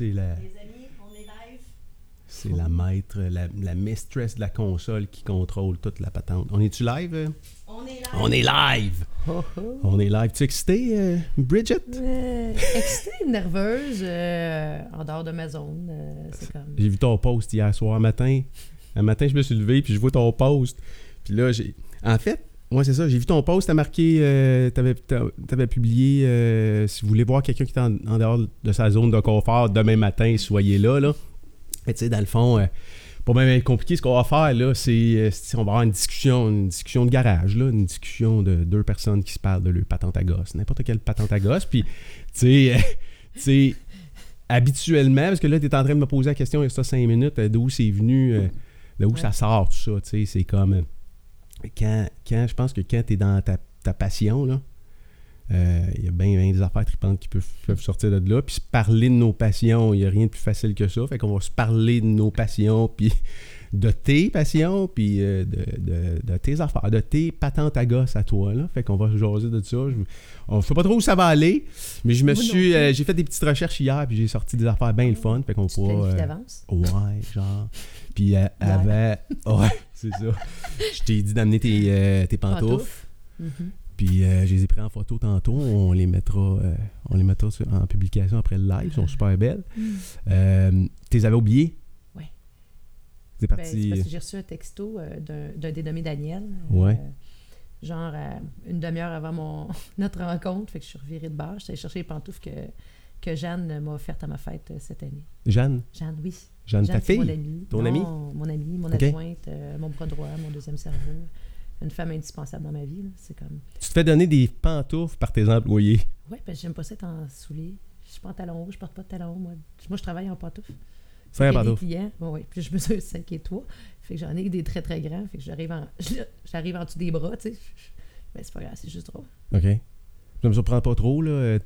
c'est la, Les amis, on est live. c'est la maître, la, la mistress de la console qui contrôle toute la patente. On est-tu live? euh? On est live. On est live! Oh, oh. On est live. Tu es excité, euh, Bridget? Euh, excitée, nerveuse, euh, en dehors de ma zone. euh, c'est comme. J'ai vu ton post hier soir matin. Un matin, je me suis levé, puis je vois ton post. Puis là, j'ai. En fait, moi, c'est ça. J'ai vu ton post, t'as marqué. Euh, t'avais, t'avais publié. euh, si vous voulez voir quelqu'un qui est en, en dehors de sa zone de confort demain matin, soyez là. là. Mais tu sais, dans le fond, euh, pas même compliqué. Ce qu'on va faire, là, c'est. euh, c'est- on va avoir une discussion, une discussion de garage, là. Une discussion de deux personnes qui se parlent de leur patente à gosse. N'importe quelle patente à gosse. Puis, tu sais. euh, tu sais habituellement, parce que là, tu es en train de me poser la question il y a ça cinq minutes, d'où c'est venu, de où Ouais. ça sort, tout ça, tu sais, c'est comme, quand, quand, je pense que quand tu es dans ta, ta passion, là, euh, il y a bien des affaires tripantes qui peuvent, peuvent sortir de là, puis se parler de nos passions, il n'y a rien de plus facile que ça, fait qu'on va se parler de nos passions, puis de tes passions, puis euh, de, de- de tes affaires, de tes patentes à gosse à toi, là, fait qu'on va jaser de ça, je, on ne sait pas trop où ça va aller, mais je me suis, euh, j'ai fait des petites recherches hier, puis j'ai sorti des affaires bien le fun, fait qu'on pourra... euh, d'avance? Ouais, genre. Puis euh, avant. Ouais, c'est ça. Je t'ai dit d'amener tes, euh, tes pantoufles. Mhm. Puis euh, je les ai pris en photo tantôt. On les mettra, euh, on les mettra sur- en publication après le live. Ils sont super belles. Euh, tu les avais oubliées? Ouais. C'est Ben, parti. que j'ai reçu un texto d'un- dénommé Daniel. Ouais. genre une demi-heure avant mon, notre rencontre. Fait que je suis revirée de bord. J'étais chercher les pantoufles que, que Jeanne m'a offertes à ma fête cette année. Jeanne, Jeanne, oui. Jeanne, ta c'est mon fille? Ton Non, amie? Mon ami, mon adjointe, euh, mon bras droit, mon deuxième cerveau. Une femme indispensable dans ma vie. C'est comme. Tu te fais donner des pantoufles par tes employés. Ouais, parce que j'aime pas ça être en souliers. Je suis pas en talons hauts, je porte pas de talons hauts. Moi, moi je travaille en pantoufles. Fais un Fait qu'il y a des pantoufle. clients. Ouais, ouais. Puis je mesure 5 et 3. Fait que j'en ai des très très grands. Fait que j'arrive en, j'arrive en dessous des bras, tu sais. Mais c'est pas grave, c'est juste drôle. OK. Ça me surprend pas trop, là.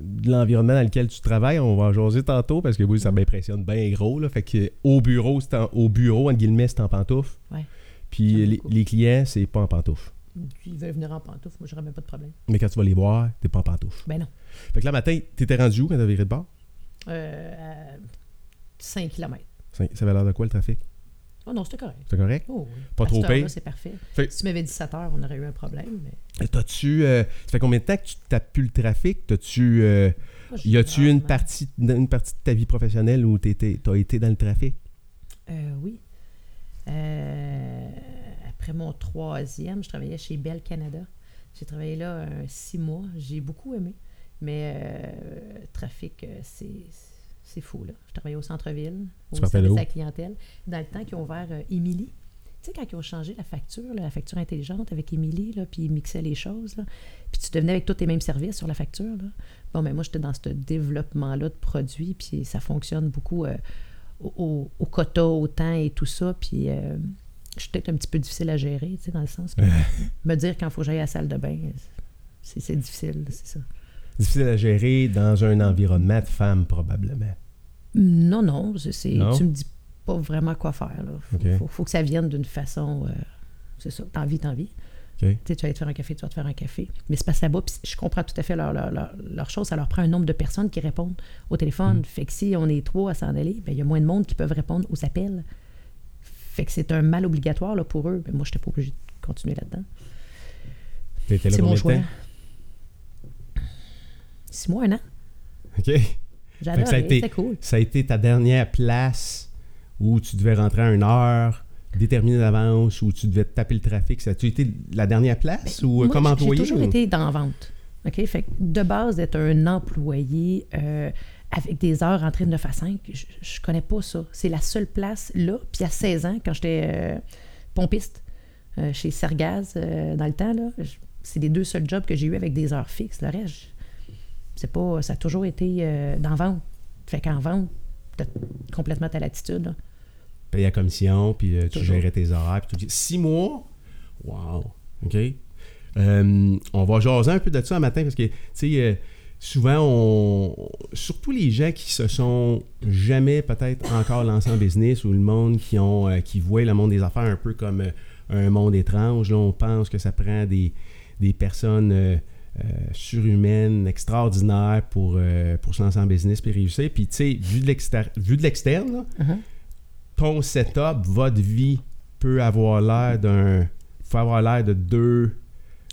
De l'environnement dans lequel tu travailles, on va en jaser tantôt parce que oui, ça m'impressionne bien gros. Là, fait que au bureau, c'est en, au bureau, entre guillemets, c'est en pantoufles. Ouais. Puis les, clients, c'est pas en pantoufles. Puis ils veulent venir en pantoufles, moi j'aurais même pas de problème. Mais quand tu vas les voir, t'es pas en pantoufles. Ben non. Fait que là, matin, t'étais rendu où quand t'as viré de bord? Euh, à 5 km. Ça ça avait l'air de quoi le trafic? Oh non, c'était correct. C'est correct? Oh, oui. Pas À trop pire? c'est parfait. Fait- Si tu m'avais dit 7 heures, on aurait eu un problème. Mais... T'as-tu. euh, ça fait combien de temps que tu tapes plus le trafic? T'as-tu. euh, y a-tu une partie, une partie de ta vie professionnelle où t'as été dans le trafic? Euh, oui. Euh, après mon troisième, je travaillais chez Bell Canada. J'ai travaillé là six mois. J'ai beaucoup aimé. Mais trafic, c'est c'est fou. Là. Je travaillais au centre-ville, au service de la clientèle. Dans le temps qu'ils ont ouvert euh, Émilie. Tu sais, quand ils ont changé la facture, là, la facture intelligente avec Émilie, là, puis ils mixaient les choses, là, puis tu devenais avec tous tes mêmes services sur la facture. Là. Bon, mais moi, j'étais dans ce développement-là de produits, puis ça fonctionne beaucoup euh, au, au, au quota, au temps et tout ça. Puis euh, je suis peut-être un petit peu difficile à gérer, tu sais, dans le sens que me dire quand il faut que j'aille à la salle de bain, c'est difficile, c'est ça. Difficile à gérer dans un environnement de femmes, probablement. Non, non, c'est, Non? tu me dis pas vraiment quoi faire. Là. Faut, Ok. faut, faut que ça vienne d'une façon. euh, c'est ça, t'as envie, t'as envie. Tu sais, tu vas aller te faire un café, tu vas te faire un café. Mais c'est parce que là-bas, je comprends tout à fait leur, leur, leur, leur chose. Ça leur prend un nombre de personnes qui répondent au téléphone. Mm. Fait que si on est trois à s'en aller, ben, il y a moins de monde qui peuvent répondre aux appels. Fait que c'est un mal obligatoire là, pour eux. Mais moi, je n'étais pas obligée de continuer là-dedans. Là C'est mon choix. temps? Six mois, un an. OK. J'adore, c'était cool. Ça a été ta dernière place où tu devais rentrer à une heure déterminée d'avance, où tu devais taper le trafic. Ça a-tu été la dernière place ou euh, Ben, Moi, comme employé? J'ai toujours ou- été dans vente. OK? Fait que de base, d'être un employé euh, avec des heures rentrées de 9 à 5, je, je connais pas ça. C'est la seule place là. Puis à 16 ans, quand j'étais euh, pompiste chez Sergaz dans le temps, là, c'est les deux seuls jobs que j'ai eu avec des heures fixes. Le reste, c'est pas, ça a toujours été euh, dans vente. Fait qu'en vente, t'as complètement ta latitude. là. Paye la commission, puis euh, tu gérais tes horaires. Puis tout. Six mois? Wow. OK. Euh, on va jaser un peu de ça un matin parce que, tu sais, euh, souvent, on, surtout les gens qui se sont jamais peut-être encore lancés en business ou le monde qui ont euh, qui voient le monde des affaires un peu comme euh, un monde étrange. Là, on pense que ça prend des, des personnes euh, euh, surhumaine, extraordinaire pour, euh, pour se lancer en business et réussir. Puis, tu sais, vu de l'externe, Mhm. ton setup, votre vie peut avoir l'air d'un. faut avoir l'air de deux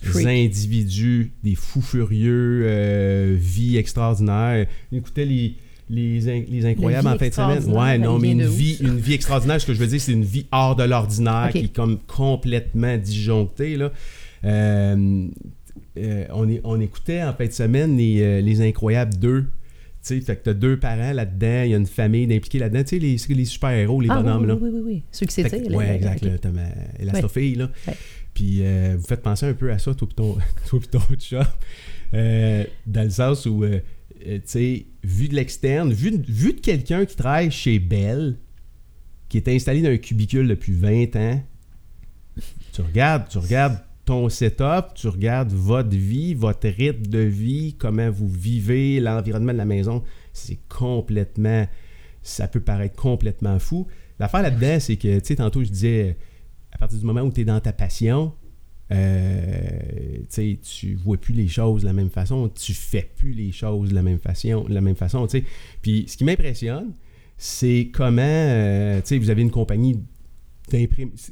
Freak. individus, des fous furieux, euh, vie extraordinaire. Écoutez les. Les, in- les incroyables en fin de semaine. Ouais, non, mais une vie, ça? une vie extraordinaire, ce que je veux dire, c'est une vie hors de l'ordinaire qui est comme complètement disjonctée. Là. Euh, euh, on, est- on écoutait en fin de semaine les, euh, les Incroyables 2. Tu sais, fait que t'as deux parents là-dedans, il y a une famille d'impliqués là-dedans. Tu sais, les, les super-héros, les Ah, oui, bonhommes, oui, là. oui, oui, oui. Ceux qui s'étirent. là, exact. ok. Là, t'as ma, la Ouais. Sophie, là. Ouais. Puis euh, vous faites penser un peu à ça, toi pis ton, toi pis ton chat. Euh, dans le sens où, euh, tu sais, vu de l'externe, vu, de- vu de quelqu'un qui travaille chez Bell, qui est installé dans un cubicule depuis 20 ans, tu regardes, tu regardes ton setup, tu regardes votre vie, votre rythme de vie, comment vous vivez, l'environnement de la maison, c'est complètement, ça peut paraître complètement fou. L'affaire là-dedans, c'est que, tu sais, tantôt je disais, à partir du moment où tu es dans ta passion, euh, tu vois plus les choses de la même façon, tu fais plus les choses de la même façon, de la même façon, tu sais. Puis ce qui m'impressionne, c'est comment, euh, tu sais, vous avez une compagnie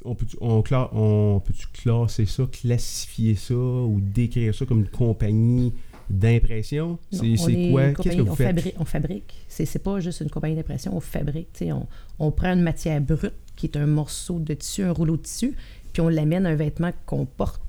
on peut on, on peut-tu classer ça, classifier ça ou décrire ça comme une compagnie d'impression? C'est quoi? Qu'est-ce que vous on faites? Fabrique, on fabrique. C'est, pas juste une compagnie d'impression, on fabrique. On, on prend une matière brute qui est un morceau de tissu, un rouleau de tissu, puis on l'amène à un vêtement qu'on porte.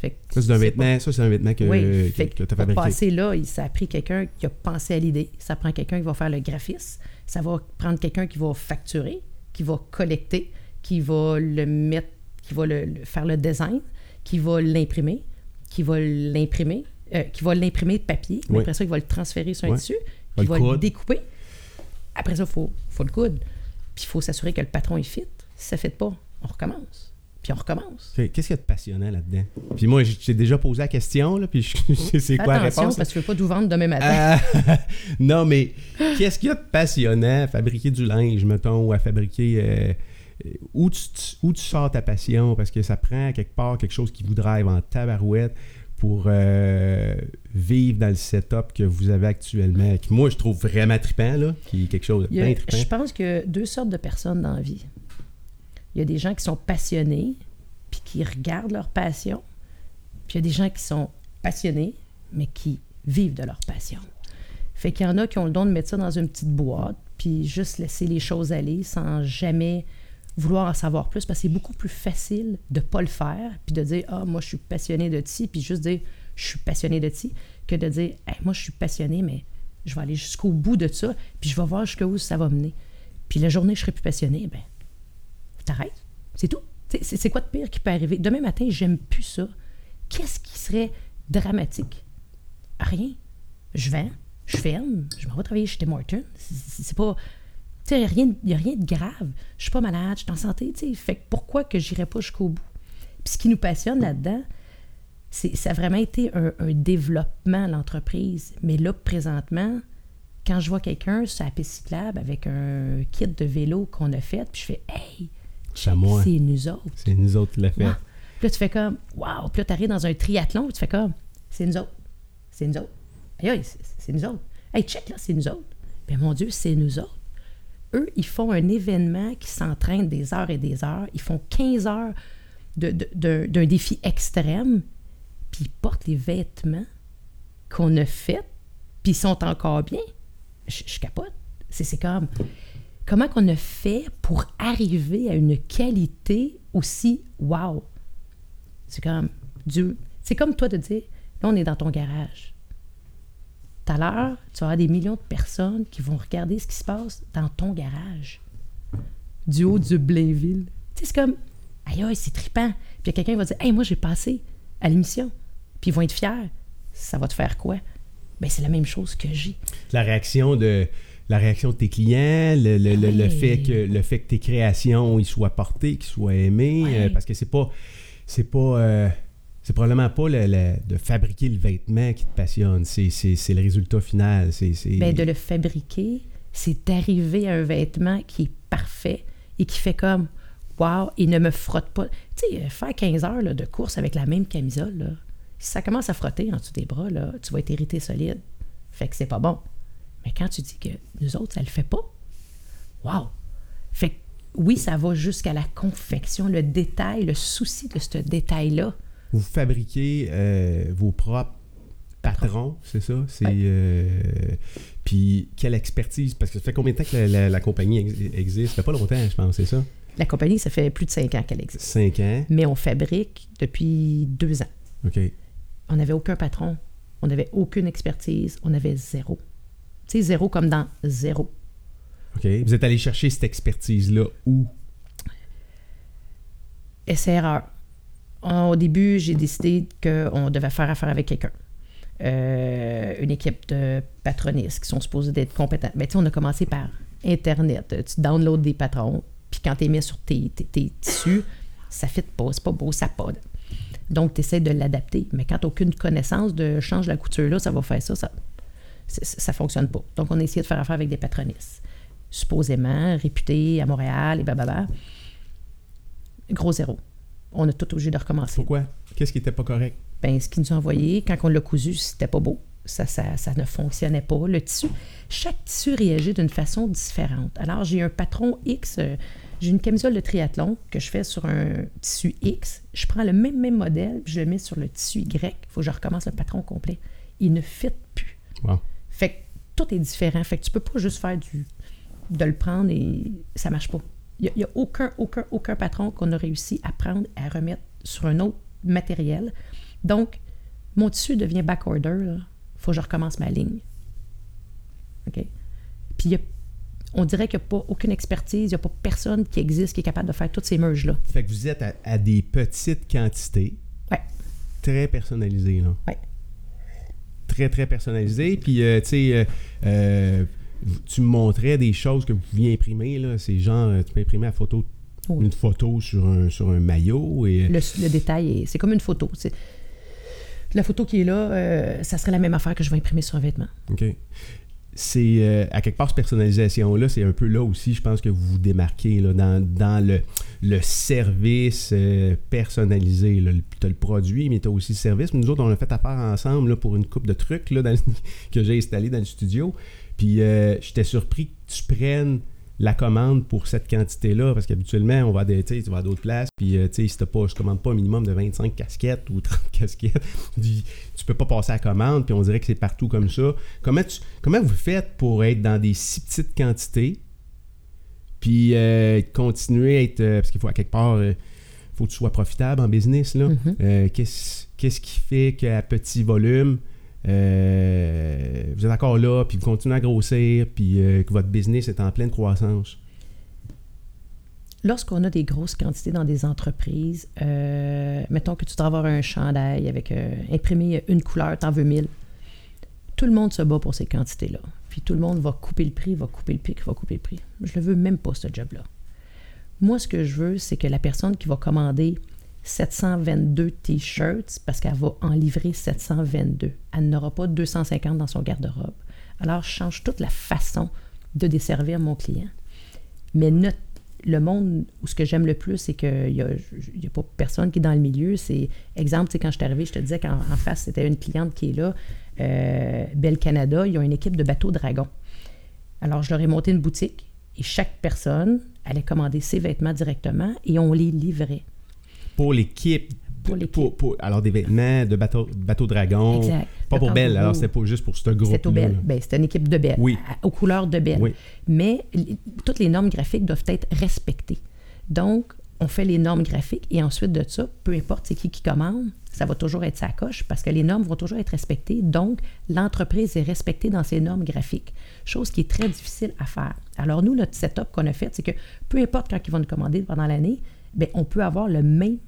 Fait que Ça, c'est un vêtement, ça, c'est un vêtement que, oui, que, tu as fabriqué. passer là, il- ça a pris quelqu'un qui a pensé à l'idée. Ça prend quelqu'un qui va faire le graphisme. Ça va prendre quelqu'un qui va facturer, qui va collecter, qui va le mettre, qui va le, le- faire le design, qui va l'imprimer, qui va l'imprimer, euh, qui va l'imprimer de papier. Oui. Après ça, il va le transférer sur un Ouais. tissu, puis il va le découper. Après ça, il faut, faut le coudre. Puis il faut s'assurer que le patron est fit. Si ça ne fit pas, on recommence. Puis on recommence. Qu'est-ce qu'il y a de passionnant là-dedans? Puis moi, j'ai déjà posé la question, là, puis je je sais quoi la attention réponse. parce que tu ne veux pas tout vendre demain matin. Ah, non, mais qu'est-ce qu'il y a de passionnant? À fabriquer du linge, mettons, ou à fabriquer. euh, euh, où, tu, où tu sors ta passion? Parce que ça prend quelque part quelque chose qui vous drive en tabarouette pour euh, vivre dans le setup que vous avez actuellement. Qui, moi, je trouve vraiment trippant, là, qui est quelque chose de je pense qu'il y a deux sortes de personnes dans la vie. Il y a des gens qui sont passionnés, puis qui regardent leur passion. Puis il y a des gens qui sont passionnés, mais qui vivent de leur passion. Fait qu'il y en a qui ont le don de mettre ça dans une petite boîte, puis juste laisser les choses aller sans jamais vouloir en savoir plus, parce que c'est beaucoup plus facile de ne pas le faire, puis de dire Ah, moi, je suis passionné de ci, puis juste dire Je suis passionné de ci, que de dire Moi, je suis passionné, mais je vais aller jusqu'au bout de ça, puis je vais voir jusqu'où ça va mener. Puis la journée, je serai plus passionné, ben, t'arrêtes. C'est tout. C'est- quoi de pire qui peut arriver? Demain matin, j'aime plus ça. Qu'est-ce qui serait dramatique? Rien. Je vends, je ferme, je m'en vais travailler chez Tim Hortons. C'est pas. Tu sais, il n'y a rien de grave. Je suis pas malade, je suis en santé, tu sais. Fait que pourquoi que j'irais pas jusqu'au bout? Puis ce qui nous passionne là-dedans, c'est ça a vraiment été un, un développement, l'entreprise. Mais là, présentement, quand je vois quelqu'un sur la piste cyclable avec un kit de vélo qu'on a fait, puis je fais Hey, C'est nous autres. C'est nous autres qui l'a fait. Wow. Puis là, tu fais comme Wow! Puis là, tu arrives dans un triathlon, puis tu fais comme C'est nous autres. C'est nous autres. Aïe, c'est nous autres. Hey, check là, c'est nous autres. Ben mon Dieu, c'est nous autres. Eux, ils font un événement qui s'entraîne des heures et des heures. Ils font 15 heures d'un défi extrême, puis ils portent les vêtements qu'on a faits, puis ils sont encore bien. Je, je capote. C'est c'est comme comment qu'on a fait pour arriver à une qualité aussi wow? C'est comme Dieu. C'est comme toi de dire là, on est dans ton garage. Tout à l'heure, tu vas avoir des millions de personnes qui vont regarder ce qui se passe dans ton garage. Du haut du Blainville. Tu sais, c'est comme aïe, aïe, c'est trippant. Puis il y a quelqu'un qui va dire Hey, moi, j'ai passé à l'émission. Puis ils vont être fiers. Ça va te faire quoi? Ben, c'est la même chose que j'ai. La réaction de la réaction de tes clients, le, le- le- le Ouais. fait que le fait que tes créations ils soient portées, qu'ils soient aimées, euh, parce que c'est pas c'est pas euh, c'est probablement pas le, le- de fabriquer le vêtement qui te passionne, c'est, le résultat final. C'est. Ben, de le fabriquer, c'est d'arriver à un vêtement qui est parfait et qui fait comme Wow, il ne me frotte pas. Tu sais, faire 15 heures de course avec la même camisole, Si ça commence à frotter en dessous des bras, là, tu vas être irrité solide. Fait que c'est pas bon. Mais quand tu dis que nous autres, ça le fait pas, wow! Fait que oui, ça va jusqu'à la confection, le détail, le souci de ce détail-là. Vous fabriquez euh, vos propres patrons, c'est ça? C'est, Ouais. euh, puis quelle expertise? Parce que ça fait combien de temps que la, la- la compagnie ex- existe? Ça fait pas longtemps, je pense, c'est ça? La compagnie, ça fait plus de cinq ans qu'elle existe. Cinq ans. Mais on fabrique depuis deux ans. OK. On n'avait aucun patron, on n'avait aucune expertise, on avait zéro. Tu sais, zéro comme dans zéro. OK. Vous êtes allé chercher cette expertise-là où? essai-erreur. Au début, j'ai décidé qu'on devait faire affaire avec quelqu'un. Euh, une équipe de patronistes qui sont supposés d'être compétents. Mais tu sais, on a commencé par Internet. Tu downloads des patrons, puis quand tu les mets sur tes tissus, ça ne fit pas, c'est pas beau, ça pod. Donc, tu essaies de l'adapter. Mais quand tu aucune connaissance de change la couture là, ça va faire ça, ça ne fonctionne pas. Donc, on a essayé de faire affaire avec des patronistes, supposément réputés à Montréal et bababa. Gros zéro. On a tout obligé de recommencer. Pourquoi? Qu'est-ce qui était pas correct? Ben, ce qu'ils nous ont envoyé, quand on l'a cousu, c'était pas beau. Ça, ça, ça ne fonctionnait pas. Le tissu, chaque tissu réagit d'une façon différente. Alors, j'ai un patron X, euh, j'ai une camisole de triathlon que je fais sur un tissu X. Je prends le même, même modèle, puis je le mets sur le tissu Y. Il faut que je recommence le patron complet. Il ne fit plus. Wow. Fait que tout est différent. Fait que tu peux pas juste faire du. de le prendre et ça marche pas. Il n'y a, aucun, aucun, aucun patron qu'on a réussi à prendre, à remettre sur un autre matériel. Donc, mon tissu devient backorder. Il faut que je recommence ma ligne. OK? Puis, il y a- on dirait qu'il n'y a pas aucune expertise, il n'y a pas personne qui existe qui est capable de faire toutes ces merges-là. Fait que vous êtes à, à des petites quantités, Ouais. très personnalisées, là. Ouais. Très, très personnalisées. Puis, euh, tu sais, euh, euh, tu me montrais des choses que vous pouviez imprimer, là. C'est genre, euh, tu peux imprimer la photo, Oui. une photo sur un, sur un maillot et... Le, le détail, est- c'est comme une photo. C'est- La photo qui est là, euh, ça serait la même affaire que je vais imprimer sur un vêtement. OK. C'est euh, à quelque part cette personnalisation-là, c'est un peu là aussi, je pense que vous vous démarquez là, dans, dans le, le service euh, personnalisé. Tu as le produit, mais tu as aussi le service. Nous autres, on a fait affaire ensemble là, pour une coupe de trucs là, dans que j'ai installé dans le studio. Puis euh, j'étais surpris que tu prennes la commande pour cette quantité-là, parce qu'habituellement, on va à des, tu vas à d'autres places, puis euh, tu sais, si pas, je commande pas un minimum de 25 casquettes ou 30 casquettes, tu tu peux pas passer à la commande, puis on dirait que c'est partout comme ça. Comment, tu, comment vous faites pour être dans des si petites quantités, puis euh, continuer à être, euh, parce qu'il faut à quelque part, euh, faut que tu sois profitable en business, là. Mhm. Euh, qu'est-ce, qu'est-ce qui fait qu'à petit volume, euh, vous êtes encore là, puis vous continuez à grossir, puis euh, que votre business est en pleine croissance? Lorsqu'on a des grosses quantités dans des entreprises, euh, mettons que tu dois avoir un chandail avec imprimé une couleur, t'en veux mille. Tout le monde se bat pour ces quantités-là. Puis tout le monde va couper le prix, va couper le prix, va couper le prix. Je ne veux même pas, ce job-là. Moi, ce que je veux, c'est que la personne qui va commander 722 t-shirts, parce qu'elle va en livrer 722, elle n'aura pas 250 dans son garde-robe. Alors, je change toute la façon de desservir mon client. Mais notre- le monde où ce que j'aime le plus, c'est qu'il n'y a, a pas personne qui est dans le milieu. C'est, exemple, quand je suis arrivée, je te disais qu'en en face, c'était une cliente qui est là, euh, Belle Canada, ils ont une équipe de bateaux dragons. Alors, je leur ai monté une boutique et chaque personne allait commander ses vêtements directement et on les livrait. Pour l'équipe. Pour. Pour- pour- alors, des vêtements de bateau, bateau dragon. Exact. Pas pour Belle, alors c'était pas juste pour ce groupe au Belle. Ben, c'était une équipe de Belle, Oui. aux couleurs de Belle. Oui. Mais toutes les normes graphiques doivent être respectées. Donc, on fait les normes graphiques et ensuite de ça, peu importe c'est qui qui commande, ça va toujours être sa coche parce que les normes vont toujours être respectées. Donc, l'entreprise est respectée dans ses normes graphiques, chose qui est très difficile à faire. Alors, nous, notre setup qu'on a fait, c'est que peu importe quand ils vont nous commander pendant l'année, ben, on peut avoir le même,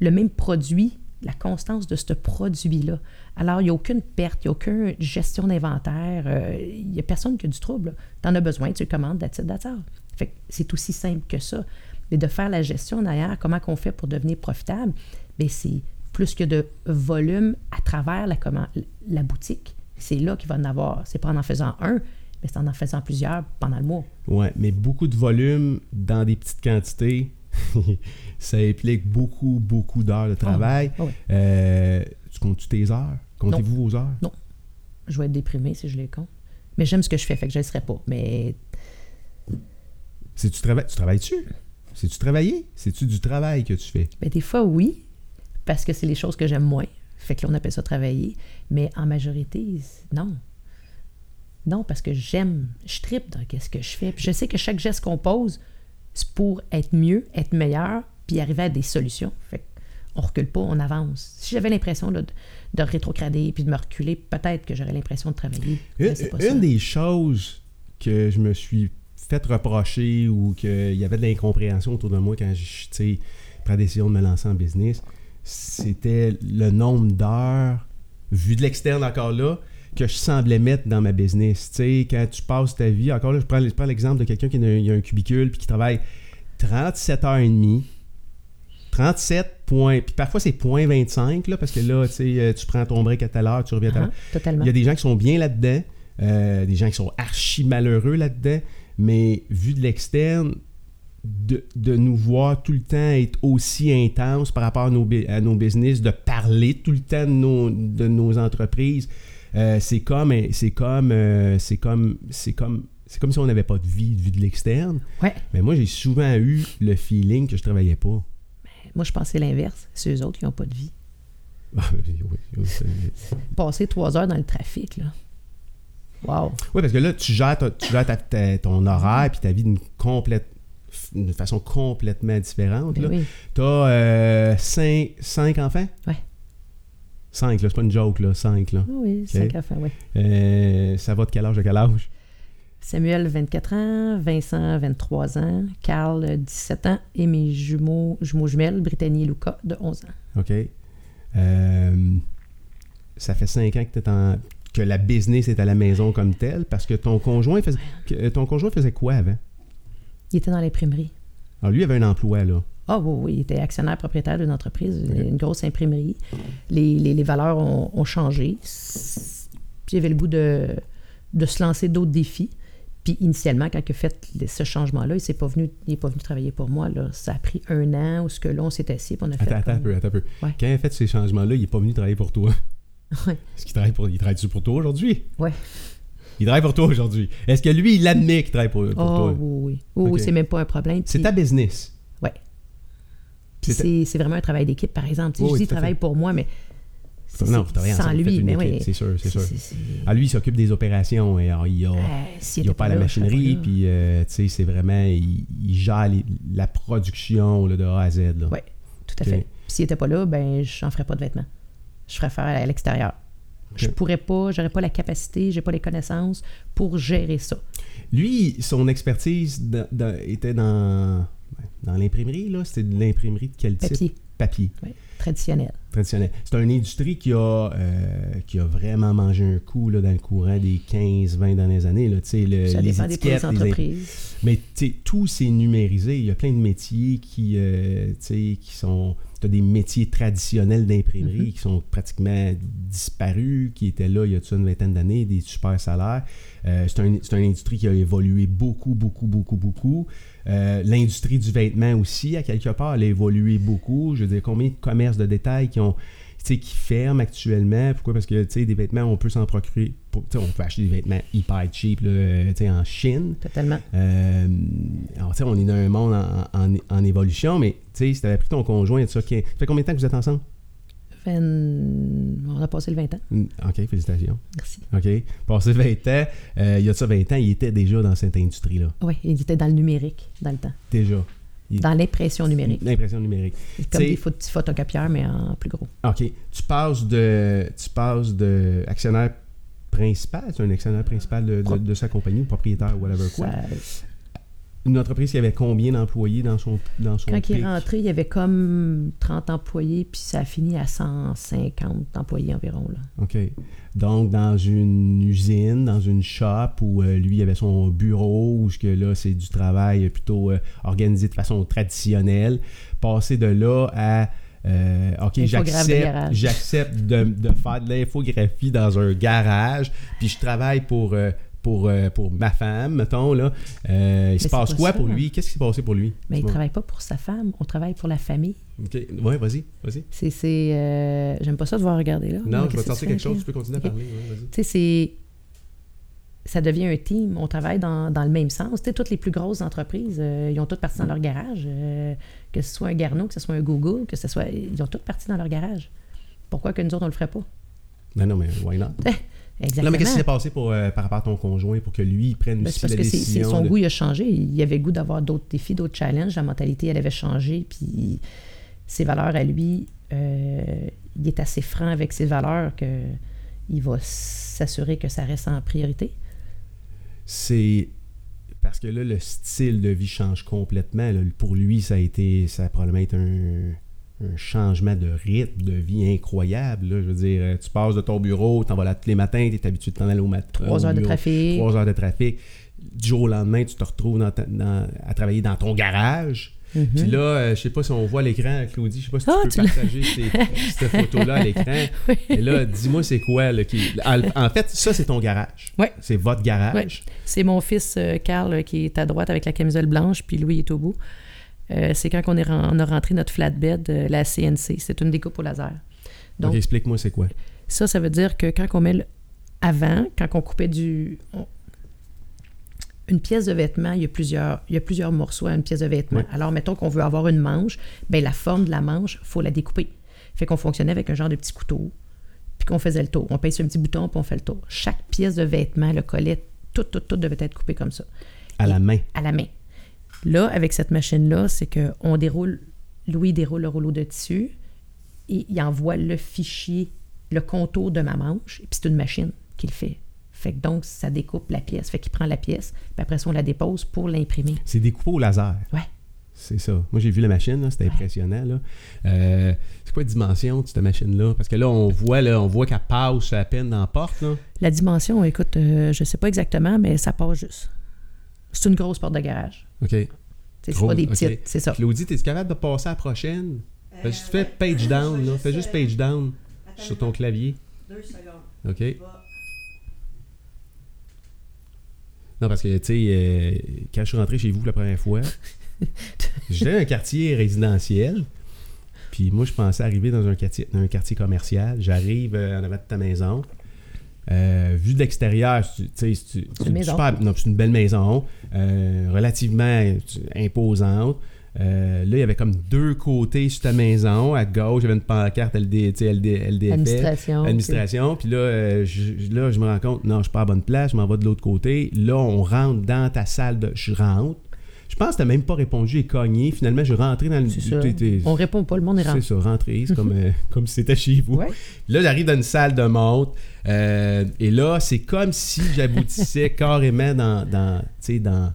le même produit, la constance de ce produit-là. Alors, il n'y a aucune perte, il n'y a aucune gestion d'inventaire, euh, il n'y a personne qui a du trouble. Tu en as besoin, tu commandes, that's. Fait c'est aussi simple que ça. Mais de faire la gestion derrière, comment qu'on fait pour devenir profitable, bien, c'est plus que de volume à travers la, comman- la boutique. C'est là qu'il va en avoir. C'est pas en en faisant un, mais c'est en en faisant plusieurs pendant le mois. Ouais, mais beaucoup de volume dans des petites quantités, ça implique beaucoup, beaucoup d'heures de travail. Ah ouais. Euh, tu comptes-tu tes heures? Comptez-vous vos heures? Je vais être déprimée si je les compte. Mais j'aime ce que je fais, fait que je ne serais pas. Mais tu travailles, tu travailles-tu? C'est-tu travailler? C'est-tu du travail que tu fais? ben, des fois, oui, parce que c'est les choses que j'aime moins. Fait que là, on appelle ça travailler. Mais en majorité, non. Non, parce que j'aime, je tripe dans ce que je fais. Puis je sais que chaque geste qu'on pose, pour être mieux, être meilleur, puis arriver à des solutions. Fait on recule pas, on avance. Si j'avais l'impression de, de rétrograder puis de me reculer, peut-être que j'aurais l'impression de travailler. Une, des choses que je me suis fait reprocher ou qu'il y avait de l'incompréhension autour de moi quand je prends la décision de me lancer en business, c'était le nombre d'heures, vu de l'externe encore là, que je semblais mettre dans ma business. Tu sais, quand tu passes ta vie, encore là, je prends, je prends l'exemple de quelqu'un qui a un, il a un cubicule puis qui travaille 37 heures et demie. 37 points. Puis parfois, c'est point 25, là, parce que là, tu sais, euh, tu prends ton break à telle heure, tu reviens à telle heure. Ah, totalement. Il y a des gens qui sont bien là-dedans, euh, des gens qui sont archi malheureux là-dedans, mais vu de l'externe, de, de nous voir tout le temps être aussi intense par rapport à nos, bu- à nos business, de parler tout le temps de nos, de nos entreprises, euh, c'est comme, c'est comme, euh, c'est comme, c'est comme, c'est comme si on n'avait pas de vie vu de l'externe. Ouais. Mais moi, j'ai souvent eu le feeling que je travaillais pas. Moi, je pensais l'inverse. C'est eux autres qui n'ont pas de vie. Passer trois heures dans le trafic, là. Wow. Oui, parce que là, tu gères, ta- tu gères ta- ta- ton horaire puis ta vie d'une complète d'une façon complètement différente. Ben. T'as euh, cinq, cinq enfants? Ouais. Cinq, là, c'est pas une joke, là. Cinq, là. Ah Oui, cinq enfants, oui. Euh, ça va de quel âge à quel âge? Samuel, 24 ans, Vincent, 23 ans, Carl, 17 ans, et mes jumeaux, jumeaux jumelles, Brittany et Luca, de 11 ans. OK. Euh, ça fait cinq ans que, t'es en- que la business est à la maison comme telle parce que ton conjoint faisait, ton conjoint faisait quoi avant? Il était dans l'imprimerie. Alors, lui, il avait un emploi, là. Ah oui, oui, il était actionnaire propriétaire d'une entreprise, une grosse imprimerie. Les, les- les valeurs ont, ont changé. Puis il avait le goût de, de se lancer d'autres défis. Puis initialement, quand il a fait ce changement-là, il n'est pas, venu- il est pas venu travailler pour moi. Là. Ça a pris un an où ce que là, on s'est assis et on a fait. Attends, attends un comme- peu, attends un peu. Ouais. Quand il a fait ces changements-là, il n'est pas venu travailler pour toi? Ouais. Est-ce qu'il travaille pour, il travaille pour toi aujourd'hui? Ouais. Il travaille pour toi aujourd'hui. Est-ce que lui, il admet qu'il travaille pour, pour Oh, toi? oui, oui. Oui, oui, c'est même pas un problème. C'est ta business. Puis C'est- vraiment un travail d'équipe, par exemple. Oui, je oui, dis travail pour moi, mais Non, sans lui, mais oui. c'est sûr, c'est sûr. lui, il s'occupe des opérations. Et alors, il a, Euh, il a pas la là, je machinerie, puis euh, tu sais, c'est vraiment, il, il gère les- la production là, de A à Z. Ouais, tout à fait. S'il était pas là, ben j'en ferais pas de vêtements. Je ferais faire à l'extérieur. Je Ok. pourrais pas, j'aurais pas la capacité, j'ai pas les connaissances pour gérer ça. Lui, son expertise dans- dans- était dans, dans l'imprimerie. là. C'était de l'imprimerie de quel type? Papier, traditionnel. Traditionnel. C'est une industrie qui a, euh, qui a vraiment mangé un coup là, dans le courant des 15-20 dernières années. Là, le- Ça les dépend des étiquettes, les imp- entreprises. Mais tout s'est numérisé. Il y a plein de métiers qui, euh, qui sont. Tu as des métiers traditionnels d'imprimerie Mhm. qui sont pratiquement disparus, qui étaient là il y a une vingtaine d'années, des super salaires. Euh, c'est un- une industrie qui a évolué beaucoup, beaucoup, beaucoup, beaucoup. L'industrie du vêtement aussi, à quelque part, elle a évolué beaucoup. Je veux dire, combien de commerces de détail qui ont tu sais, qui ferment actuellement. Pourquoi? Parce que des vêtements, on peut s'en procurer. pour- on peut acheter des vêtements hyper cheap là, en Chine. Totalement. Euh, alors, on est dans un monde en, en- en évolution, mais si tu avais pris ton conjoint ça, qui- ça fait combien de temps que vous êtes ensemble? On a passé le 20 ans. Hmm, OK, félicitations. Merci. OK. Passé 20 ans, euh, il y a de ça 20 ans, il était déjà dans cette industrie-là. Oui, il était dans le numérique dans le temps. Déjà. Dans l'impression numérique. L'impression numérique. Comme des petits photocopieurs, mais en plus gros. OK. Tu passes de. Tu passes de actionnaire principal, c'est un actionnaire principal de, de- de sa compagnie ou propriétaire ou whatever quoi. Une entreprise qui avait combien d'employés dans son dans son Quand il est rentré, il y avait comme 30 employés, puis ça a fini à 150 employés environ. Là. OK. Donc, dans une usine, dans une shop où euh, lui il avait son bureau, où que là, c'est du travail plutôt euh, organisé de façon traditionnelle, passer de là à. euh, OK, j'accepte, j'accepte de, de faire de l'infographie dans un garage, puis je travaille pour, pour, euh, pour ma femme, mettons, là. Euh, il se passe pas quoi ça. pour lui? Qu'est-ce qui s'est passé pour lui? Mais il Dis-moi. travaille pas pour sa femme, on travaille pour la famille. OK. Ouais, vas-y, vas-y. C'est. c'est, euh, J'aime pas ça de voir regarder là. Non, te que sortir tu quelque chose, tu peux continuer à parler. ouais. Tu sais, c'est. Ça devient un team. On travaille dans, dans le même sens. Tu sais, toutes les plus grosses entreprises, ils ont toutes parti dans leur garage. que ce soit un Garneau, que ce soit un Google, que ce soit. Ils ont toutes parti dans leur garage. Pourquoi que nous autres, on le ferait pas? Non, non, mais why not? Exactement. Non, mais qu'est-ce qui s'est passé pour, euh, par rapport à ton conjoint pour que lui il prenne Ben, aussi parce la que c'est- son de- goût il a changé. Il avait le goût d'avoir d'autres défis, d'autres challenges. La mentalité, elle avait changé. Puis ses valeurs à lui, euh, il est assez franc avec ses valeurs que il va s'assurer que ça reste en priorité. c'est parce que là, le style de vie change complètement. là. Pour lui, ça a été, ça a probablement été un, un changement de rythme de vie incroyable. là. Je veux dire, euh, tu passes de ton bureau, tu en vas là tous les matins, tu es habitué de t'en aller au matin. Trois heures de trafic. Trois heures de trafic. Du jour au lendemain, tu te retrouves dans ta- dans- à travailler dans ton garage. Mhm. Puis là, euh, je sais pas si on voit l'écran, Claudie, je sais pas si Ah, tu tu peux partager cette photo-là à l'écran. Et là, dis-moi c'est quoi. Là, qui... En fait, ça, c'est ton garage. Ouais. C'est votre garage. Ouais. C'est mon fils euh, Carl euh, qui est à droite avec la camisole blanche, puis Louis est au bout. Euh, c'est quand on, est ren- on a rentré notre flatbed, euh, la CNC. C'est une découpe au laser. Donc, explique-moi c'est quoi. Ça, ça veut dire que quand on met le... avant, quand on coupait du... on- Une pièce de vêtement, il y a plusieurs, il y a plusieurs morceaux à une pièce de vêtement. Ouais. Alors, mettons qu'on veut avoir une manche, ben la forme de la manche, il faut la découper. Fait qu'on fonctionnait avec un genre de petit couteau, puis qu'on faisait le tour. On pèse sur un petit bouton, puis on fait le tour. Chaque pièce de vêtement, le collet, tout, tout, tout devait être coupé comme ça, À la main. à la main. Là, avec cette machine-là, c'est qu'on déroule, Louis déroule le rouleau de tissu, et il envoie le fichier, le contour de ma manche, et puis c'est une machine qui le fait. Fait que donc, ça découpe la pièce. Fait qu'il prend la pièce, puis après ça, on la dépose pour l'imprimer. C'est découpé au laser. Ouais. C'est ça. Moi, j'ai vu la machine, c'était impressionnant. Là. Euh, c'est quoi la dimension de cette machine-là? Parce que là, on voit, là, on voit qu'elle passe à peine dans la porte. Là. La dimension, écoute, euh, je sais pas exactement, mais ça passe juste. C'est une grosse porte de garage. OK. C'est pas des petites, c'est ça. Claudie, es-tu capable de passer à la prochaine? Fais juste fais page down, là. Fais juste page down sur ton clavier. Deux secondes. OK? Non, parce que, tu sais, euh, quand je suis rentré chez vous la première fois, j'étais dans un quartier résidentiel. Puis moi, je pensais arriver dans un quartier, dans un quartier commercial. J'arrive euh, en avant de ta maison. Euh, vu de l'extérieur, c'est- une belle maison, euh, relativement imposante. Euh, là, il y avait comme deux côtés sur ta maison. À gauche, il y avait une pancarte LD, LD. Administration. Administration. Puis là, euh, je, là, je me rends compte, non, je suis pas à la bonne place, je m'en vais de l'autre côté. Là, on rentre dans ta salle de. Je rentre. Je pense que tu n'as même pas répondu et cogné. Finalement, je suis rentré dans le. C'est On répond pas, le monde est C'est rentré. ça, rentrer. C'est comme, euh, comme si c'était chez vous. Ouais. Là, j'arrive dans une salle de montre. euh, et là, c'est comme si j'aboutissais carrément dans, dans, dans,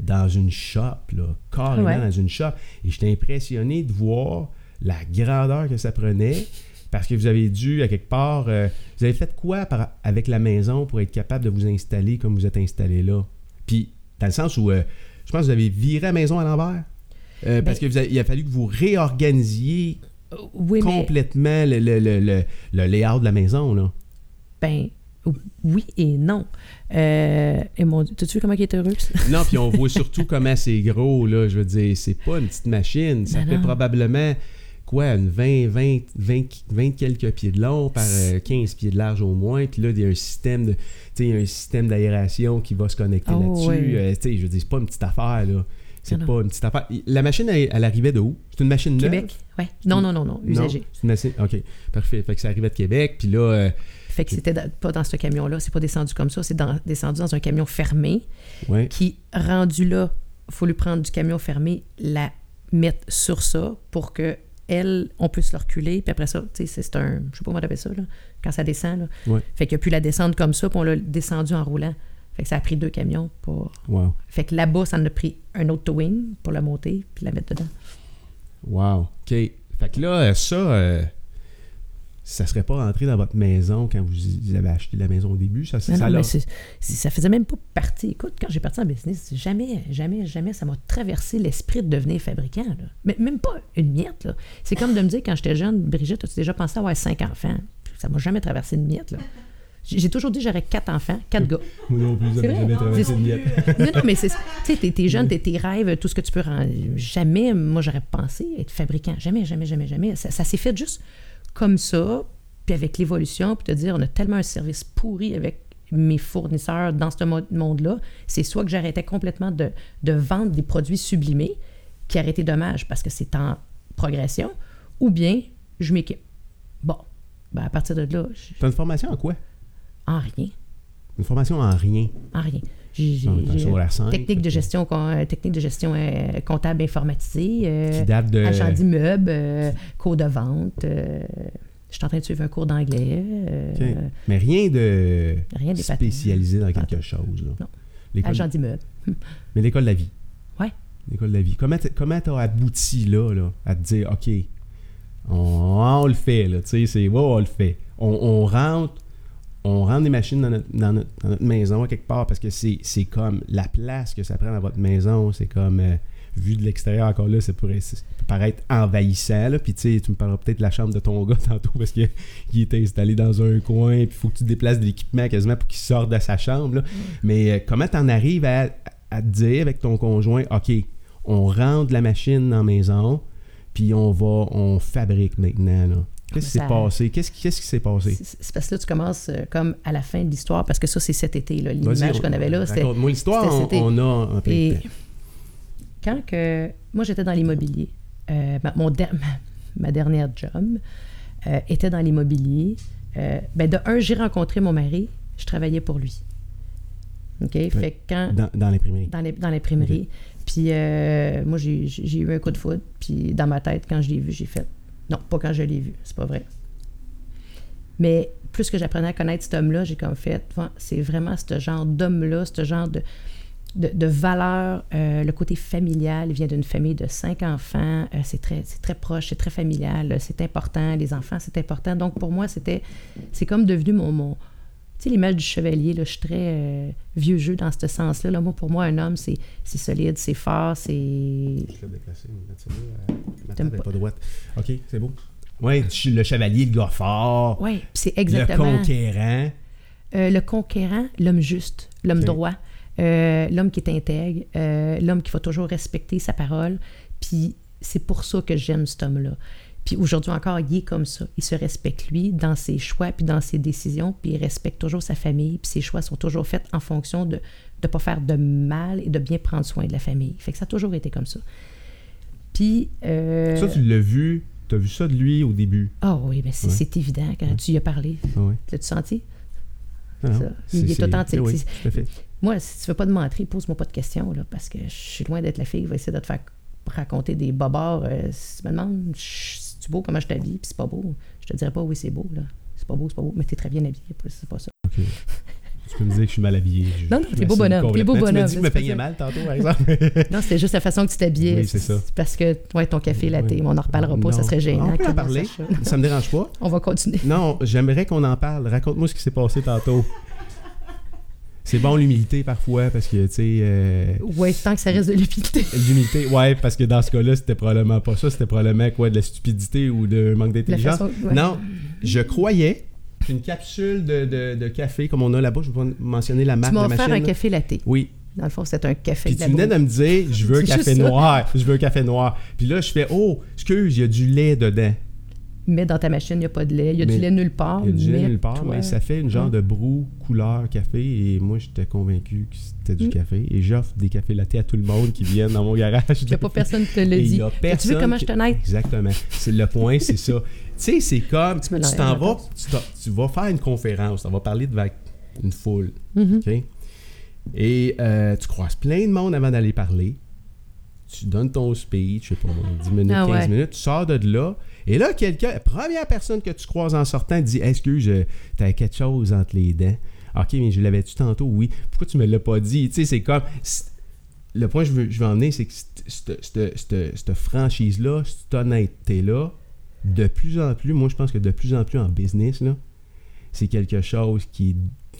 dans une shop. Là, carrément Ouais. dans une shop. Et j'étais impressionné de voir la grandeur que ça prenait. Parce que vous avez dû, à quelque part, euh, vous avez fait quoi par- avec la maison pour être capable de vous installer comme vous êtes installé là? Puis, dans le sens où, euh, je pense que vous avez viré la maison à l'envers. Euh, parce Ben- que vous avez- il a fallu que vous réorganisiez Euh, Oui, complètement le, le, le, le, le layout de la maison. Là. ben oui et non. Euh, et mon Dieu, tu vu comment il est heureux? Non, puis on voit surtout comment c'est gros. Là, je veux dire, c'est pas une petite machine. Ça Ben fait non. probablement quoi, une 20, 20, 20, 20 quelques pieds de long par euh, 15 pieds de large au moins. Puis là, il y a un système de, tu sais, il y a un système d'aération qui va se connecter Oh, là-dessus. ouais. Euh, tu sais, je veux dire, c'est pas une petite affaire. là. C'est pas une petite affaire. La machine, elle, elle arrivait de où? C'est une machine neuve? Québec? Ouais. Non, non, non, non, usagé. Non, c'est une machine. OK, parfait. Fait que ça arrivait de Québec. Puis là, euh, Fait que c'était pas dans ce camion-là, c'est pas descendu comme ça, c'est descendu dans un camion fermé ouais. qui, rendu là, faut lui prendre du camion fermé, la mettre sur ça pour que elle, on puisse le reculer, puis après ça, tu sais, c'est- un, je sais pas comment t'appelles ça, là, quand ça descend, là. Ouais. Fait qu'il a pu la descendre comme ça, puis on l'a descendu en roulant. Fait que ça a pris deux camions pour... Wow. Fait que là-bas, ça en a pris un autre towing pour la monter, puis la mettre dedans. Wow. OK. Fait que là, ça, euh, ça serait pas rentré dans votre maison quand vous avez acheté la maison au début? Ça, Non, ça non, mais ça faisait même pas partie. Écoute, quand j'ai parti en business, jamais, jamais, jamais ça m'a traversé l'esprit de devenir fabricant. Là. Mais même pas une miette. là. C'est comme de me dire, quand j'étais jeune, Brigitte, as-tu déjà pensé avoir cinq enfants? Ça m'a jamais traversé une miette. Là. J'ai toujours dit j'aurais quatre enfants, quatre gars. Moi non plus, j'avais jamais traversé C'est- une miette. non, non, mais c'est. Tu sais, t'es, t'es jeune, t'es tes rêves, tout ce que tu peux rendre. Jamais, moi, j'aurais pensé être fabricant. Jamais, jamais, jamais, jamais. Ça, ça s'est fait juste comme ça, puis avec l'évolution, puis te dire, on a tellement un service pourri avec mes fournisseurs dans ce mo- monde-là. C'est soit que j'arrêtais complètement de, de vendre des produits sublimés, qui aurait été dommage parce que c'est en progression, ou bien je m'équipe. Bon, ben à partir de là, je- T'as une formation en quoi? en rien. Une formation en rien. En rien. J'ai, technique de gestion, technique de gestion comptable informatisée, euh, de. agent d'immeuble, euh, cours de vente. euh, je suis en train de suivre un cours d'anglais. Mais rien de Rien spécialisé dans quelque chose. Là. Non. Agent d'immeuble. Mais l'école de la vie. Ouais. L'école de la vie. Comment t- comment t'as abouti là, là, à te dire, OK, on, on le fait, là, tu sais, c'est, ouais, on le fait. On, on rentre, on rentre des machines dans notre, dans notre, dans notre maison à quelque part parce que c'est, comme la place que ça prend dans votre maison, c'est comme, euh, vu de l'extérieur encore là, ça pourrait paraître envahissant, là, puis tu sais, tu me parleras peut-être de la chambre de ton gars tantôt parce qu'il il était installé dans un coin, puis il faut que tu déplaces de l'équipement quasiment pour qu'il sorte de sa chambre, là. Mais euh, comment t'en arrives à, à te dire avec ton conjoint, OK, on rentre la machine dans la maison, puis on va, on fabrique maintenant, là. Qu'est-ce qui s'est passé? Qu'est-ce qui, s'est passé? C'est parce que là, tu commences euh, comme à la fin de l'histoire, parce que ça, c'est cet été. L'image Vas-y, qu'on avait là, c'était. Raconte-moi l'histoire, on, a un peu Et quand que. Moi, j'étais dans l'immobilier. Euh, ma, mon der- ma, ma dernière job euh, était dans l'immobilier. Ben, de un, j'ai rencontré mon mari, je travaillais pour lui. OK? Fait que quand. Dans, dans l'imprimerie. dans l'imprimerie. Puis moi, j'ai j'ai eu un coup de foudre. Puis dans ma tête, quand je l'ai vu, j'ai fait non, pas quand je l'ai vu, c'est pas vrai. Mais plus que j'apprenais à connaître cet homme-là, j'ai comme fait, c'est vraiment ce genre d'homme-là, ce genre de, de, de valeur. euh, le côté familial, il vient d'une famille de cinq enfants. euh, c'est très, très proche, c'est très familial, euh, c'est important. Les enfants, c'est important. Donc pour moi, c'était, c'est comme devenu mon, mon, tu sais, l'image du chevalier, là, je suis très euh, vieux jeu dans ce sens-là. Là, moi, pour moi, un homme, c'est c'est solide, c'est fort, c'est. Je l'ai déplacé, mais pas. pas droite. OK, c'est beau. Oui, le chevalier, le gars fort, Oui, c'est le exactement. conquérant. Euh, le conquérant, l'homme juste, l'homme droit, euh, l'homme qui est intègre, euh, l'homme qui va toujours respecter sa parole. Puis c'est pour ça que j'aime cet homme-là. Puis aujourd'hui encore, il est comme ça. Il se respecte lui dans ses choix puis dans ses décisions, puis il respecte toujours sa famille. Puis ses choix sont toujours faits en fonction de ne pas faire de mal et de bien prendre soin de la famille. Fait que ça a toujours été comme ça. Puis. euh, Ça, tu l'as vu, tu as vu ça de lui au début? Ah oui, mais c'est Ouais. évident quand tu y as parlé. Ah ouais. L'as-tu senti? Non, non, Ça. Il est authentique. Oui, C'est- tout à fait. Moi, si tu veux pas de mentir, pose-moi pas de questions, là, parce que je suis loin d'être la fille qui va essayer de te faire raconter des bobards. Euh, si tu me demandes, c'est-tu beau comment je t'habille, puis c'est pas beau, je te dirais pas oui, c'est beau, là. C'est pas beau, c'est pas beau, mais t'es très bien habillé, c'est pas ça. Tu peux me dire que je suis mal habillé. Je- Non, non, t'es beau bonhomme, t'es beau bonhomme, Tu m'as dit que je me c'est ça. mal tantôt, par exemple. Non, c'était juste la façon que tu t'habillais. Oui, c'est ça. Parce que, ouais, ton café latte, Oui. on n'en reparlera pas, ça serait gênant. On peut en parler. ça- Ça me dérange pas. On va continuer. Non, j'aimerais qu'on en parle. Raconte-moi ce qui s'est passé tantôt. C'est bon l'humilité parfois parce que, tu sais, euh, Ouais, tant que ça reste de l'humilité. l'humilité, ouais, parce que dans ce cas-là, c'était probablement pas ça, c'était probablement quoi, de la stupidité ou de manque d'intelligence. ouais. Non, je croyais qu'une capsule de, de- de café, comme on a là-bas, je vais pas mentionner la Tu marque de m'as offert un café latte. Oui, Dans le fond, c'est un café puis tu venais de me dire, je veux un café noir, je veux un café noir. Puis là, je fais, oh, excuse, il y a du lait dedans. Mais dans ta machine, il n'y a pas de lait. Il y a Mais- du lait nulle part. Il y a du lait nulle part, toi- mais ça fait une genre Ouais. de brou couleur café et moi j'étais convaincu que c'était du Mm. café et j'offre des cafés latte à tout le monde qui viennent dans mon garage. Il n'y a pas personne qui te il dit. tu veux comment je te n'aide? Exactement. C'est le point, c'est ça. Tu sais, c'est comme Tu t'en vas, tu, vas faire une conférence, on va parler devant une foule, Mhm. OK? Et euh, tu croises plein de monde avant d'aller parler. Tu donnes ton speech, je sais pas, 10 minutes, Ah 15 ouais. minutes, tu sors de là, et là, quelqu'un, première personne que tu croises en sortant dit Excuse, euh, t'as quelque chose entre les dents. Ok, mais je l'avais-tu tantôt? Oui. Pourquoi tu me l'as pas dit? Tu sais, c'est comme. Le point que je veux, emmener, c'est que cette- franchise-là, cette honnêteté-là, de plus en plus, moi, je pense que de plus en plus en business, c'est quelque chose qui,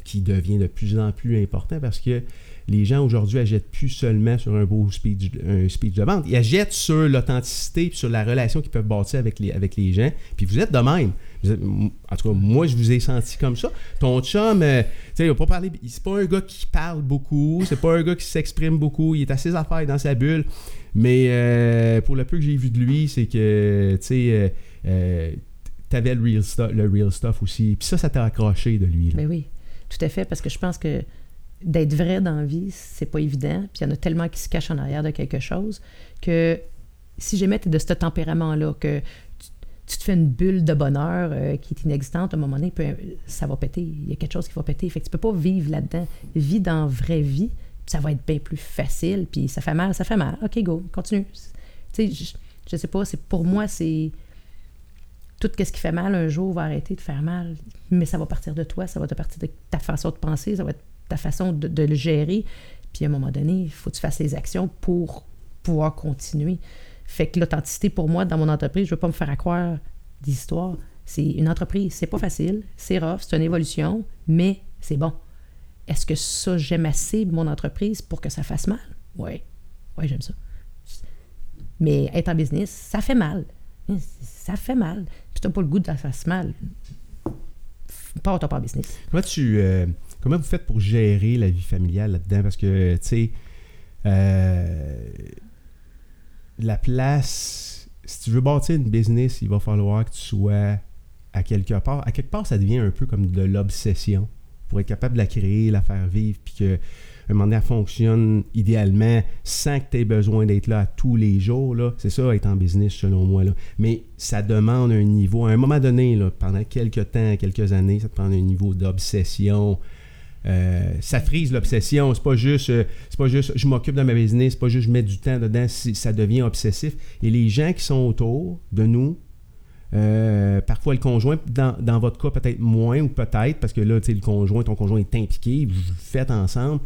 qui devient de plus en plus important parce que les gens aujourd'hui achètent plus seulement sur un beau speech, un de vente. Ils achètent sur l'authenticité sur la relation qu'ils peuvent bâtir avec les, avec les gens. Puis vous êtes de même. en tout cas, moi, je vous ai senti comme ça. Ton chum, euh, tu sais, il va pas parler. C'est pas un gars qui parle beaucoup. C'est pas un gars qui s'exprime beaucoup. Il est à ses affaires dans sa bulle. Mais euh, pour le peu que j'ai vu de lui, c'est que, tu sais, euh, t'avais le real, stuff, le real stuff aussi. Puis ça, ça t'a accroché de lui. Mais ben oui, tout à fait, parce que je pense que d'être vrai dans la vie, c'est pas évident. Puis il y en a tellement qui se cachent en arrière de quelque chose que si jamais tu es de ce tempérament-là, que tu, te fais une bulle de bonheur euh, qui est inexistante, à un moment donné, ça va péter. Il y a quelque chose qui va péter. Fait que tu peux pas vivre là-dedans. Vis dans la vraie vie, ça va être bien plus facile. Puis ça fait mal, ça fait mal. OK, go, continue. Tu sais, je, je sais pas, c'est pour moi, c'est tout ce qui fait mal un jour va arrêter de faire mal, mais ça va partir de toi, ça va te partir de ta façon de penser, ça va être ta façon de, le gérer. Puis à un moment donné, il faut que tu fasses les actions pour pouvoir continuer. Fait que l'authenticité pour moi dans mon entreprise, je veux pas me faire accroire d'histoire. C'est une entreprise, c'est pas facile, c'est rough, c'est une évolution, mais c'est bon. Est-ce que ça, j'aime assez mon entreprise pour que ça fasse mal? Oui. Oui, j'aime ça. Mais être en business, ça fait mal. Ça fait mal. Puis t'as pas le goût de la faire mal. Pas pas en business. Comment tu. Euh, comment vous faites pour gérer la vie familiale là-dedans? Parce que, tu sais, euh, la place. Si tu veux bâtir une business, il va falloir que tu sois à quelque part. À quelque part, ça devient un peu comme de l'obsession. Pour être capable de la créer, la faire vivre, puis que un moment fonctionne idéalement sans que tu aies besoin d'être là tous les jours. C'est ça, être en business, selon moi. Là. Mais ça demande un niveau, à un moment donné, là, pendant quelques temps, quelques années, ça te prend un niveau d'obsession. Euh, ça frise l'obsession. C'est pas juste, euh, c'est pas juste, je m'occupe de ma business, c'est pas juste, je mets du temps dedans. Ça devient obsessif. Et les gens qui sont autour de nous, euh, parfois le conjoint, dans, votre cas peut-être moins ou peut-être, parce que là, tu sais, le conjoint, ton conjoint est impliqué, vous faites ensemble,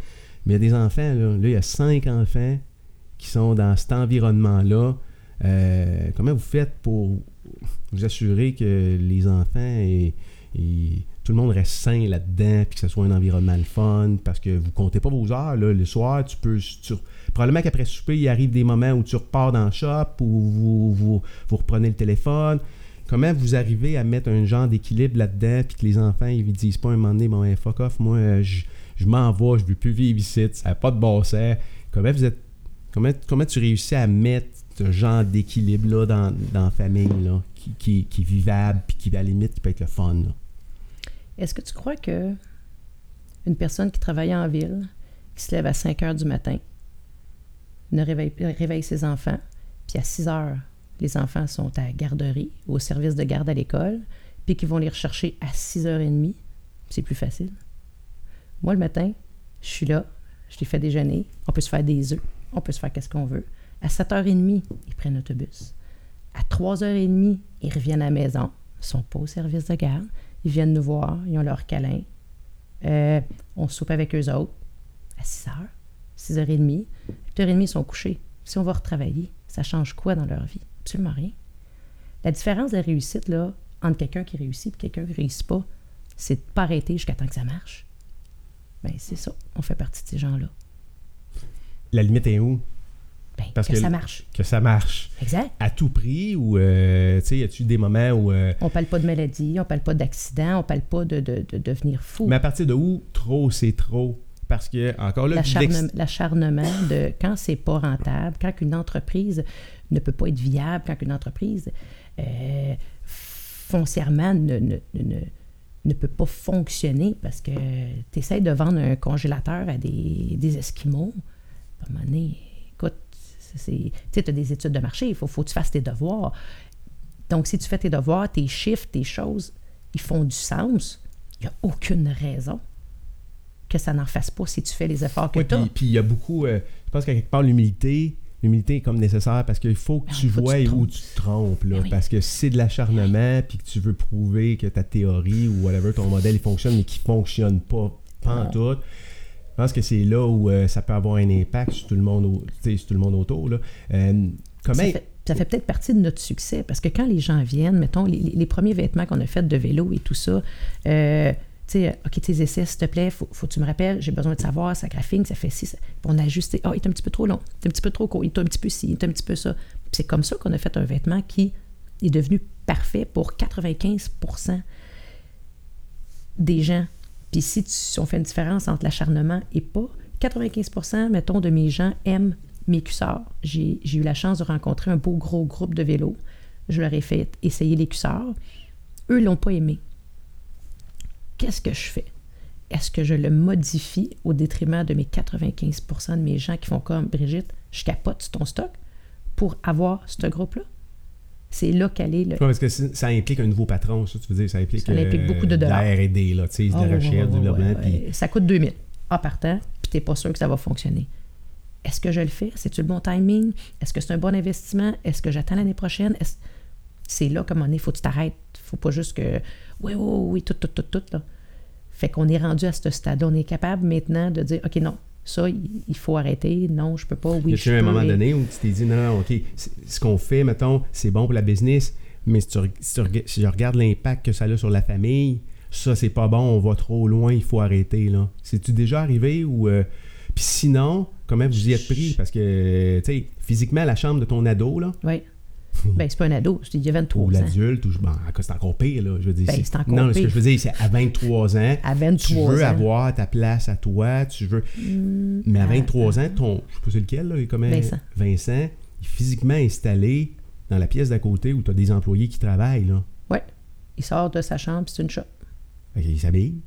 mais il y a des enfants, là, là il y a cinq enfants qui sont dans cet environnement-là. Euh, comment vous faites pour vous assurer que les enfants et, tout le monde reste sain là-dedans, puis que ce soit un environnement fun, parce que vous comptez pas vos heures. Là, le soir, tu peux. probablement qu'après souper, il arrive des moments où tu repars dans le shop, ou vous, vous, reprenez le téléphone. Comment vous arrivez à mettre un genre d'équilibre là-dedans, puis que les enfants, ils ne disent pas un moment donné, bon, fuck off, moi, je je m'en vais, je veux plus vivre ici, ça n'a pas de bon sens. Comment vous êtes. Comment, comment tu réussis à mettre ce genre d'équilibre-là dans, dans, la famille là, qui, qui, est vivable puis qui, à la limite, qui peut être le fun? Est-ce que tu crois que une personne qui travaille en ville, qui se lève à 5 heures du matin, ne réveille, réveille ses enfants, puis à 6 heures, les enfants sont à la garderie, au service de garde à l'école, puis qu'ils vont les rechercher à 6h30, c'est plus facile? Moi, le matin, je suis là, je les fais déjeuner, on peut se faire des œufs, on peut se faire qu'est-ce qu'on veut. À 7h30, ils prennent l'autobus. À 3h30, ils reviennent à la maison. Ils sont pas au service de garde. Ils viennent nous voir, ils ont leur câlin. Euh, on soupe avec eux autres. À 6h, 6h30, 8h30, ils sont couchés. Si on va retravailler, ça change quoi dans leur vie? Absolument rien. La différence de réussite, là, entre quelqu'un qui réussit et quelqu'un qui ne réussit pas, c'est de ne pas arrêter jusqu'à temps que ça marche. Bien, c'est ça. On fait partie de ces gens-là. La limite est où? Ben, Parce que, ça marche. Que ça marche. Exact. À tout prix ou, euh, tu sais, y a-tu des moments où. Euh, on parle pas de maladie, on parle pas d'accident, on parle pas de, de, de, devenir fou. Mais à partir de où trop, c'est trop? Parce que, encore là, l'acharnement de quand c'est pas rentable, quand une entreprise ne peut pas être viable, quand une entreprise euh, foncièrement ne, ne, ne ne peut pas fonctionner parce que tu essaies de vendre un congélateur à des, des Esquimaux. À un moment donné, écoute, tu as des études de marché, il faut, faut que tu fasses tes devoirs. Donc, si tu fais tes devoirs, tes chiffres, tes choses, ils font du sens, il n'y a aucune raison que ça n'en fasse pas si tu fais les efforts que tu as. Puis il y a beaucoup, euh, je pense qu'à quelque part, l'humilité, l'humilité est comme nécessaire parce qu'il faut que ben tu vois où tu te trompes. Là, ben parce que c'est de l'acharnement, puis que tu veux prouver que ta théorie ou whatever, ton modèle, il fonctionne, mais qu'il ne fonctionne pas, pas en tout. Je pense que c'est là où euh, ça peut avoir un impact sur tout le monde, sur tout le monde autour. Là. Euh, comment... Ça fait, peut-être partie de notre succès parce que quand les gens viennent, mettons, les, premiers vêtements qu'on a faits de vélo et tout ça, euh, sais, euh, OK, tes essais, s'il te plaît, faut, faut que tu me rappelles, j'ai besoin de savoir, ça graphing, ça fait ci, ça- on a ajusté, ah, il est un petit peu trop long, il est un petit peu trop court, il est un petit peu ci, il est un petit peu ça. C'est comme ça qu'on a fait un vêtement qui est devenu parfait pour 95% des gens. Puis si, tu- si on fait une différence entre l'acharnement et pas, 95% mettons, de mes gens aiment mes cuissards. J'ai eu la chance de rencontrer un beau gros groupe de vélos. Je leur ai fait essayer les cuissards. Eux l'ont pas aimé. Qu'est-ce que je fais? Est-ce que je le modifie au détriment de mes 95% de mes gens qui font comme Brigitte, je capote sur ton stock pour avoir ce groupe-là? C'est là qu'elle est le, Ouais, parce que ça implique un nouveau patron, ça, tu veux dire, ça implique, Ça implique beaucoup de euh, dollars. la R&D, là, tu sais, de la recherche, ouais, du ouais, développement, ouais, puis ouais. Ça coûte 2000 en partant, puis t'es pas sûr que ça va fonctionner. Est-ce que je le fais? C'est-tu le bon timing? Est-ce que c'est un bon investissement? Est-ce que j'attends l'année prochaine? C'est là, comme on est, faut que tu t'arrêtes. faut pas juste que, oui, oui, oui, tout, tout, tout, tout, là. Fait qu'on est rendu à ce stade-là. On est capable maintenant de dire, OK, non, ça, il faut arrêter. Non, je peux pas. Oui, y a-tu un moment Et- donné où tu t'es dit, non, non, OK, ce qu'on fait, mettons, c'est bon pour la business, mais si, tu si je regarde l'impact que ça a sur la famille, ça, c'est pas bon, on va trop loin, il faut arrêter, là. C'est-tu déjà arrivé ou... euh, Puis sinon, comment vous y êtes pris? Parce que, tu sais, physiquement, la chambre de ton ado, là, Oui. Ben, c'est pas un ado, c'est- il y a 23 ou ans. l'adulte, ou ben, c'est encore pire, là, je veux dire. Ben, c'est encore non, ce que pire. je veux dire, c'est à 23 ans, À tu 23 veux ans. avoir ta place à toi, tu veux... Mais à 23 ans, ton, je sais pas c'est lequel, là, comment, Vincent. Vincent est physiquement installé dans la pièce d'à côté où tu as des employés qui travaillent. Là. Ouais. Il sort de sa chambre, c'est une shop. Fait qu'il s'habille.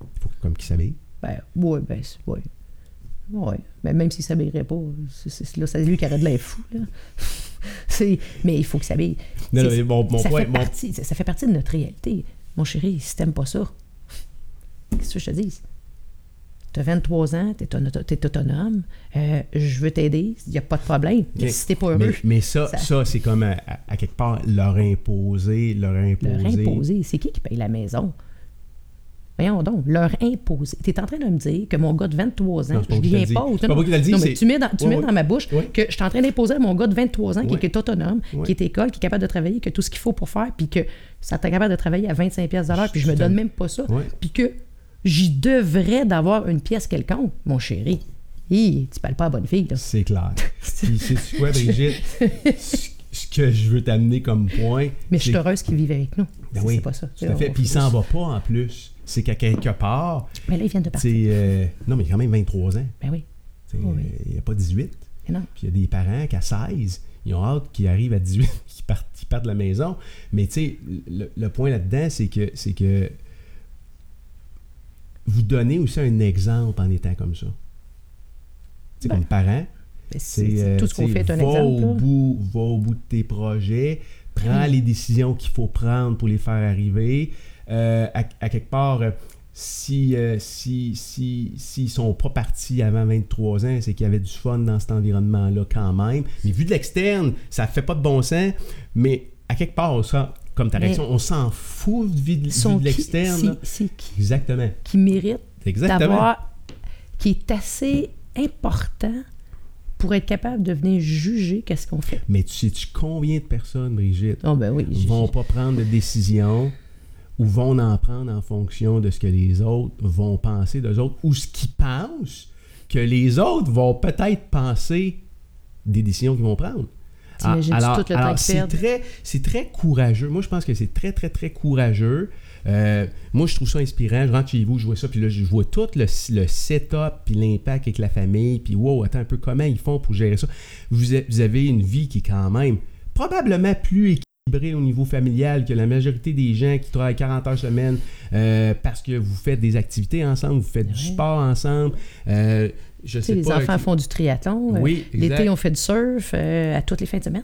Il faut comme qu'il s'habille. Ben, ouais, ben, ouais. Ouais. Mais même s'il s'habillerait pas, c'est, c'est- là, c'est lui qui aurait de l'air fou, là. mais il faut qu'il s'habille. Non, non, mais mon, mon ça, point. fait mon- partie, ça, ça fait partie de notre réalité. Mon chéri, si t'aimes pas ça, qu'est-ce que je te dis? T'as 23 ans, t'es, t'es autonome, euh, je veux t'aider, il n'y a pas de problème. Mais si t'es pas heureux, mais ça, Ça- ça, c'est comme à, à- à quelque part leur imposer, leur imposer. leur imposer, c'est qui qui paye la maison? Voyons donc, leur imposer. Tu es en train de me dire que mon gars de 23 ans, Non, c'est je lui impose. C'est pas moi qui te le dis, non, mais c'est- tu mets dans, tu Ouais, mets ouais. dans ma bouche Ouais. que je suis en train d'imposer à mon gars de 23 ans qui, est autonome, qui est école, qui est capable de travailler, qui a tout ce qu'il faut pour faire, puis que ça t'est capable de travailler à 25 pièces l'heure, puis je me donne même pas ça, puis que j'y devrais d'avoir une pièce quelconque, mon chéri. Hi, tu parles pas à bonne fille, là. C'est clair. Puis, sais-tu quoi, Brigitte? ce, que je veux t'amener comme point. Mais je suis c'est- heureuse qu'il vive avec nous. Ben C'est- oui, c'est pas ça. Tout à fait. Puis il s'en va pas en plus. C'est qu'à quelque part, Mais là, ils viennent de partir. euh, non, mais quand même 23 ans. Ben oui. Il n'y a pas 18. Mais non. Puis il y a des parents qui, à 16, ils ont hâte qu'ils arrivent à 18, qu'ils partent, qu'ils partent de la maison. Mais tu sais, le, le point là-dedans, c'est que, c'est que vous donnez aussi un exemple en étant comme ça. Tu sais, Ben, comme parent, Ben, c'est euh, tout ce qu'on fait est un va exemple. Au bout, va au bout de tes projets, prends Oui. les décisions qu'il faut prendre pour les faire arriver. Euh, à, à quelque part, euh, si, euh, si, si, s'ils sont pas partis avant 23 ans, c'est qu'il y avait du fun dans cet environnement-là quand même. Mais vu de l'externe, ça fait pas de bon sens. Mais à quelque part, ça, comme ta réaction, on s'en fout de, vu de, de qui- l'externe. c'est- qui? Exactement. qui mérite Exactement. d'avoir, qui est assez important pour être capable de venir juger qu'est-ce qu'on fait. Mais tu sais-tu combien de personnes, Brigitte, Oh ben oui. vont pas prendre de décision ou vont en prendre en fonction de ce que les autres vont penser d'eux autres ou ce qu'ils pensent que les autres vont peut-être penser des décisions qu'ils vont prendre. Ah, alors, tout le temps alors, qu'ils c'est très, c'est très courageux. Moi, je pense que c'est très, très, très courageux. Euh, moi, je trouve ça inspirant. Je rentre chez vous, je vois ça, puis là, je vois tout le, le setup, puis l'impact avec la famille, puis wow, attends un peu, comment ils font pour gérer ça? Vous avez une vie qui est quand même probablement plus équilibrée au niveau familial que la majorité des gens qui travaillent 40 heures semaine euh, parce que vous faites des activités ensemble, vous faites du sport ensemble. Euh, je Tu sais, sais les pas. enfants font du triathlon. euh, Oui. L'été, on fait du surf euh, à toutes les fins de semaine.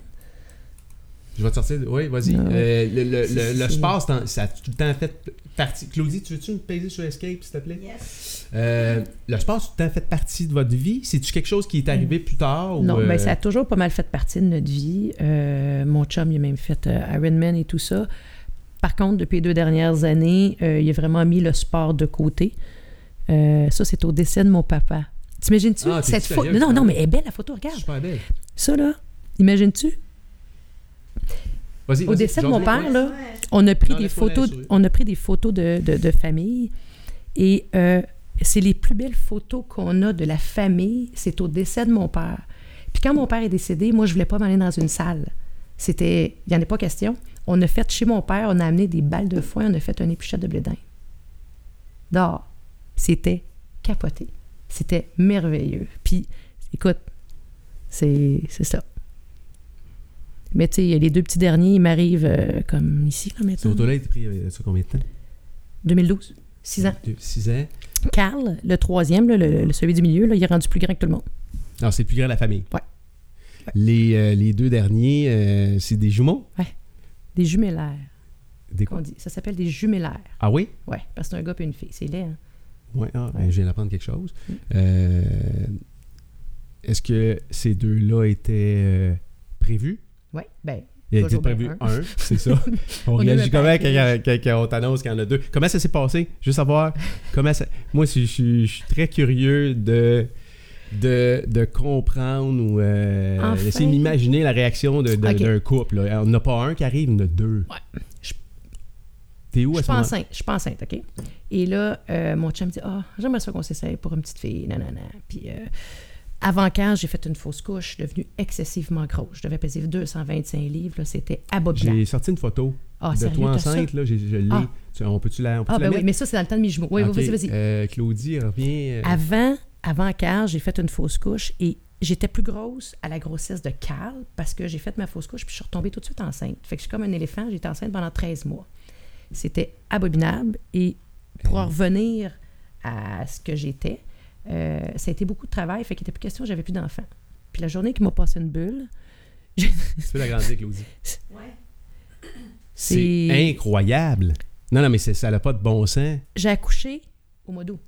Je vais te sortir. Oui, vas-y. Non. Euh, le, le- le- sport, ça a tout le temps fait partie. Claudie, tu veux-tu me peser sur Escape, s'il te plaît? Yes. Euh, le sport, a tout le temps fait partie de votre vie. C'est-tu quelque chose qui est arrivé plus tard? Non, ou, euh, ben, ça a toujours pas mal fait partie de notre vie. Euh, mon chum, il a même fait euh, Ironman et tout ça. Par contre, depuis les deux dernières années, euh, il a vraiment mis le sport de côté. Euh, ça, c'est au décès de mon papa. T'imagines-tu Ah, cette photo? Non, non, non, mais elle est belle la photo, regarde. Super belle. Ça, là, imagines-tu? Vas-y, Au décès de mon père, là, on a pris Non, des photos, on a pris des photos de, de, de famille et euh, c'est les plus belles photos qu'on a de la famille, c'est au décès de mon père. Puis quand mon père est décédé, moi je voulais pas m'aller dans une salle. C'était, il y en a pas question. On a fait chez mon père, on a amené des balles de foin, on a fait un épluchette de blé d'Inde. Dehors. C'était capoté. C'était merveilleux. Puis écoute, c'est c'est ça. Mais tu sais, les deux petits derniers, ils m'arrivent euh, comme ici, là, maintenant. il a ça combien de temps? 2012. 6 ans. 6 ans. Carl, le troisième, là, le, celui du milieu, là, il est rendu plus grand que tout le monde. Alors, c'est le plus grand de la famille. Ouais. Les, euh, les deux derniers, euh, c'est des jumeaux? Des jumellaires, Des qu'on quoi? dit. Ça s'appelle des jumellaires. Ah oui? Ouais, parce que c'est un gars et une fille. C'est laid, hein? Ouais, ah, ben, Ouais. je viens d'apprendre quelque chose. Mm. Euh, Est-ce que ces deux-là étaient prévus? Ouais, ben, Il a été Toujours bien prévu un. un, c'est ça. On, a réagit comment quand, package. quand- quand on t'annonce qu'il y en a deux? Comment ça s'est passé? Juste savoir comment ça... Moi, je, je- je suis très curieux de, de, de comprendre ou euh, Enfin. d'essayer d'imaginer la réaction de- de- d'un couple. là. On n'a pas un qui arrive, on en a deux. Ouais. Je- T'es où je à suis ce pas moment enceinte. Je suis pas enceinte, OK? Et là, euh, mon chum me dit Ah, j'aimerais ça qu'on s'essaye pour une petite fille. Non, non, non. Puis, euh, avant 15, j'ai fait une fausse couche. Je suis devenue excessivement grosse? Je devais peser 225 livres. C'était abominable. J'ai sorti une photo Ah, de sérieux, toi enceinte. Là, j'ai- je l'ai. Ah. Tu- On peut-tu la, on peut Ah, la ben oui, mettre? mais ça, c'est dans le temps de mes jumeaux. Oui, Ok, vas-y, vas-y. euh, Claudie revient. euh, Avant, avant Carl, j'ai fait une fausse couche et j'étais plus grosse à la grossesse de Carl parce que j'ai fait ma fausse couche puis je suis retombée tout de suite enceinte. Fait que je suis comme un éléphant, j'étais enceinte pendant 13 mois. C'était abominable et pour en revenir à ce que j'étais, euh, ça a été beaucoup de travail, fait qu'il n'était plus question, j'avais plus d'enfants. Puis la journée qui m'a passé une bulle, Tu peux l'agrandir, Claudie. C'est c'est... incroyable. Non, non, mais ça n'a pas de bon sens. J'ai accouché au mois d'août.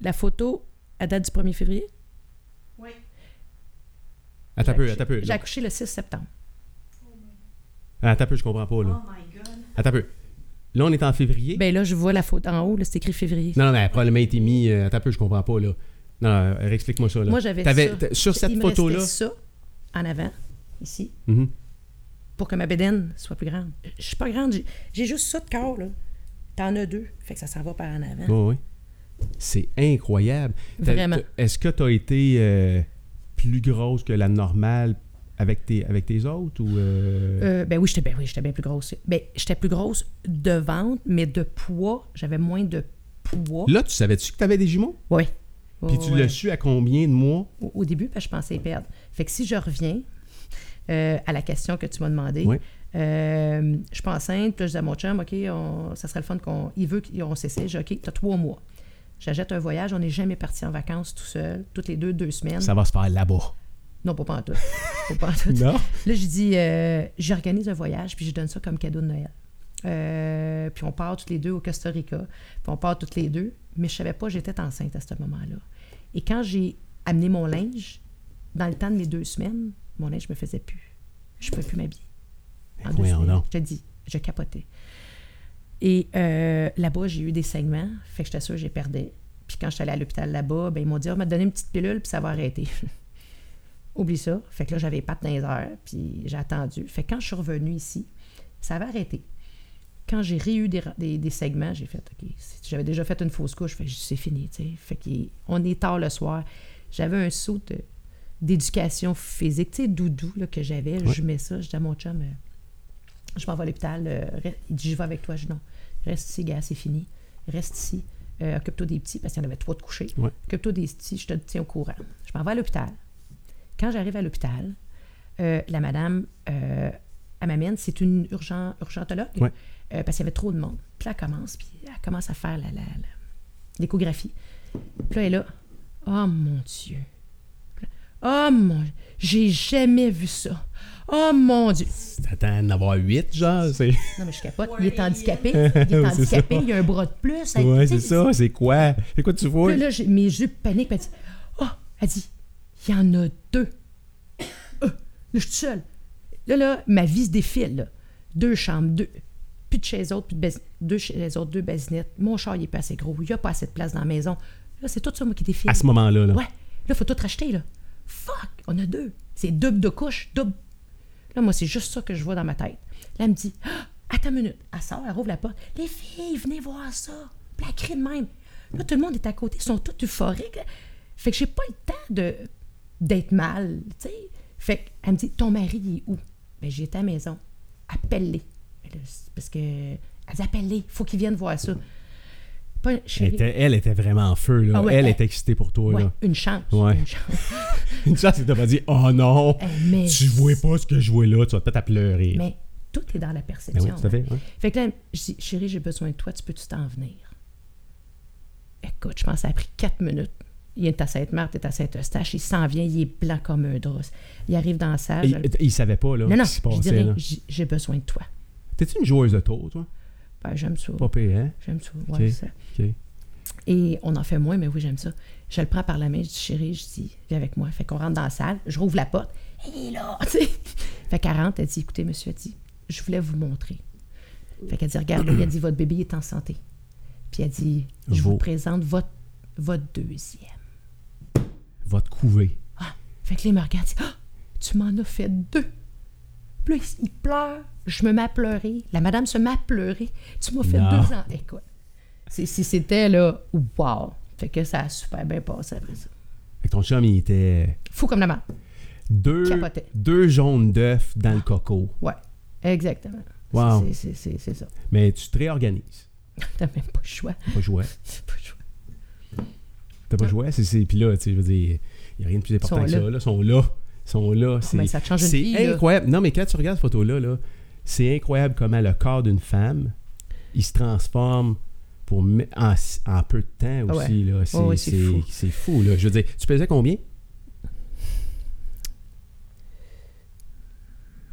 La photo, à date du 1er février, Attends un peu, attends un peu. J'ai accouché le 6 septembre. Attends un peu, je comprends pas, là. Oh my god. Attends un peu. Là, on est en février. Ben là, je vois la photo en haut, là, c'est écrit février. Non, non, mais elle a probablement été mis. euh, attends un peu, je comprends pas, là. Non, non, euh, ça, là. Moi, j'avais T'avais- ça. t'as- Sur cette Il me photo-là. ça en avant, ici, Mhm. pour que ma bédaine soit plus grande. Je suis pas grande, j'ai- j'ai juste ça de corps, là. T'en as deux, fait que ça s'en va par en avant. Ouais, ouais. C'est incroyable. T'as- Vraiment. t'as- Est-ce que tu as été euh, plus grosse que la normale avec tes, avec tes autres ou. euh, Euh, ben oui, j'étais ben oui, bien plus grosse. Ben, j'étais plus grosse de ventre, mais de poids, j'avais moins de poids. Là, tu savais-tu que tu avais des jumeaux? Oui. Puis tu l'as su à combien de mois? Au, au début, parce que je pensais perdre. Fait que si je reviens euh, à la question que tu m'as demandé, Oui. euh, je suis enceinte, puis je dis à mon chum, OK, on- ça serait le fun qu'on. Il veut qu'on dit, OK, t'as trois mois. J'achète un voyage, on n'est jamais parti en vacances tout seul, toutes les deux, deux semaines. Ça va se faire là-bas. Non, pas, pas en tout. Pas, pas en tout. Non? Là, je dis, euh, j'organise un voyage, puis je donne ça comme cadeau de Noël. Euh, puis on part toutes les deux au Costa Rica, puis on part toutes les deux, mais je savais pas j'étais enceinte à ce moment-là. Et quand j'ai amené mon linge, dans le temps de mes deux semaines, mon linge me faisait plus. Je pouvais plus m'habiller. En deux semaines, donc. je te dis, je capotais. Et euh, là-bas, j'ai eu des saignements, fait que j'étais sûre que j'ai perdu. Puis quand je suis allée à l'hôpital là-bas, ben, ils m'ont dit, on m'a donné une petite pilule, puis ça va arrêter. Oublie ça. Fait que là, j'avais pattes dans les heures, puis j'ai attendu. Fait que quand je suis revenue ici, ça avait arrêté. Quand j'ai réu des, des, des segments, j'ai fait, OK, j'avais déjà fait une fausse couche, fait que c'est fini, tu sais. Fait qu'on est tard le soir. J'avais un saut de- d'éducation physique, tu sais, doudou, là, que j'avais. Ouais. Je mets ça, je dis à mon chum, euh, je m'en vais à l'hôpital. euh, il dit, je vais avec toi. Je dis, non, reste ici, gars, c'est fini. Reste ici. Euh, Occupe-toi des petits, parce qu'il y en avait trois de couchés. Ouais. Occupe-toi des petits, je te tiens au courant. Je m'en vais à l'hôpital. Quand j'arrive à l'hôpital, euh, la madame, euh, elle m'amène, c'est une urgent, urgentologue, Ouais. euh, parce qu'il y avait trop de monde. Puis là, elle commence, puis elle commence à faire la- la- la- l'échographie. Puis là, elle est là. Oh mon Dieu. Là, Oh mon J'ai jamais vu ça. Oh mon Dieu. T'attends d'en avoir huit, genre? C'est... Non, mais je capote. Il est handicapé. Il est handicapé. Il a un bras de plus. Ouais, c'est ça. C'est quoi? C'est quoi tu vois? Puis là, j'ai- mes yeux paniquent. Puis elle dit Oh, elle dit Il y en a deux. Euh, là, je suis toute seule. Là, là, ma vie se défile. Là. Deux chambres, deux. Plus de chaises autres, plus de bas- deux chaises autres, deux basinettes. Mon char, il est pas assez gros. Il n'y a pas assez de place dans la maison. Là, c'est tout ça, moi, qui défile. À ce moment-là, là. Ouais. Là, il faut tout racheter, là. Fuck, on a deux. C'est double de couche, double. Là, moi, c'est juste ça que je vois dans ma tête. Là, elle me dit Ah, Attends une minute. Elle sort, elle rouvre la porte. Les filles, venez voir ça. Puis elle crie de même. Là, tout le monde est à côté, ils sont tous euphoriques. Fait que j'ai pas le temps de d'être mal, tu sais. Fait qu'elle me dit Ton mari, il est où? Ben, j'étais à la maison. Appelle-les. Ben Parce que. Elle dit Appelle-les, faut qu'ils viennent voir ça. Pas, Elle était, elle était vraiment en feu, là. Ah ouais, elle elle- était excitée pour toi, ouais, là. une chance. Ouais. Une chance. Une chance, que t'as pas dit « Oh non! Eh, mais- Tu vois pas ce que je vois là, tu vas peut-être à pleurer. Mais tout est dans la Ben perception. oui, tout à fait. ouais. Fait que là, je dis, chérie, j'ai besoin de toi, tu peux-tu t'en venir? Écoute, je pense que ça a pris quatre minutes. Il est à Sainte-Marthe, il est à Saint-Eustache, il s'en vient, il est blanc comme un drap. Il arrive dans la salle. Et- je- Il, savait pas, là, non, non, ce qui se passait, j'ai besoin de toi. T'es-tu une joueuse de tour, toi? Ben, j'aime ça. Pas pire, hein? J'aime ça. ouais, Ok. ça. Et on en fait moins, mais oui, j'aime ça. Je le prends par la main, je dis, chérie, je dis, viens avec moi. Fait qu'on rentre dans la salle, je rouvre la porte. Et là, tu sais. Fait qu'elle rentre, elle dit, écoutez, monsieur, elle dit, je voulais vous montrer. Fait qu'elle dit, regarde, il a dit, votre bébé est en santé. Puis elle dit, je vous présente votre, votre deuxième. Va te couver. Ah, fait que les me regardent, dit, Ah, tu m'en as fait deux. Puis là, il- il pleure, je me mets à pleurer. La madame se met à pleurer. Tu m'as fait Non. deux ans. Écoute, c'est- c'était là, wow. Fait que ça a super bien passé après ça. Fait que ton chum, il était Fou comme la merde. deux, Capotait. deux jaunes d'œufs dans le coco. Ouais, exactement. Wow. C'est- ça. Mais tu te réorganises. T'as même pas le choix. Pas joué. T'as pas le choix. T'as pas joué. C'est, c'est- Puis là, tu sais, je veux dire, il n'y a rien de plus important que ça. Là. Ils sont là. Ils sont là. C'est, mais ça te change une c'est vie, là. incroyable. Non, mais quand tu regardes cette photo-là, là, c'est incroyable comment le corps d'une femme, il se transforme pour en, en peu de temps Ah aussi. Là. C'est, ouais, c'est c'est- fou. c'est fou. Là. Je veux dire, tu pesais combien?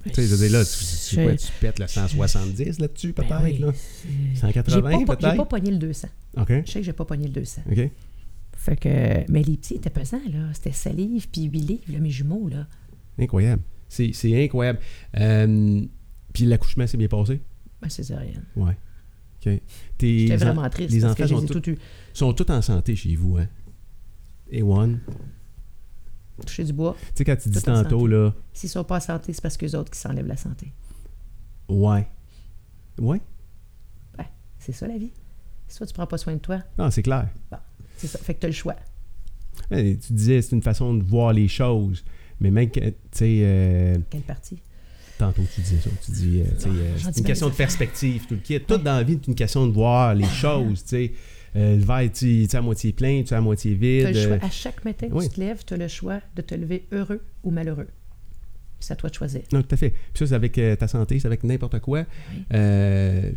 Tu sais, je veux dire, là, tu, c'est Je- quoi, tu pètes le 170 là-dessus, Ben peut-être? oui. là? J'ai 180 pas, pas- j'ai peut-être? pas pogné le 200. OK. Je sais que j'ai pas pogné le 200. OK. Fait que, mais les petits étaient pesants, là. C'était 7 livres puis 8 livres, là, mes jumeaux, là. Incroyable. C'est, c'est incroyable. Euh, puis l'accouchement s'est bien passé? Ben, c'est rien. Ouais. OK. Tes J'étais en- vraiment triste les parce enfants que sont tout eu. sont tous en santé chez vous, hein? Et one? Touché du bois. Tu sais, quand tu dis tantôt, santé. là, S'ils sont pas en santé, c'est parce qu'eux autres qui s'enlèvent la santé. ouais. Ouais? C'est ça, la vie. Soit tu prends pas soin de toi, Non, c'est clair. C'est ça. Fait que t'as le choix. Tu disais, c'est une façon de voir les choses. Mais même tu sais, euh, Quelle partie? tantôt tu disais ça, tu dis, euh, tu sais, euh, c'est une question de perspective, tout le kit. Tout dans la vie, c'est une question de voir les choses, tu sais. Euh, le verre, tu tu à moitié plein, tu à moitié vide. T'as le choix. À chaque matin que oui. tu te lèves, tu as le choix de te lever heureux ou malheureux. C'est à toi de choisir. Non, tout à fait. Puis ça, c'est avec ta santé, c'est avec n'importe quoi. Oui.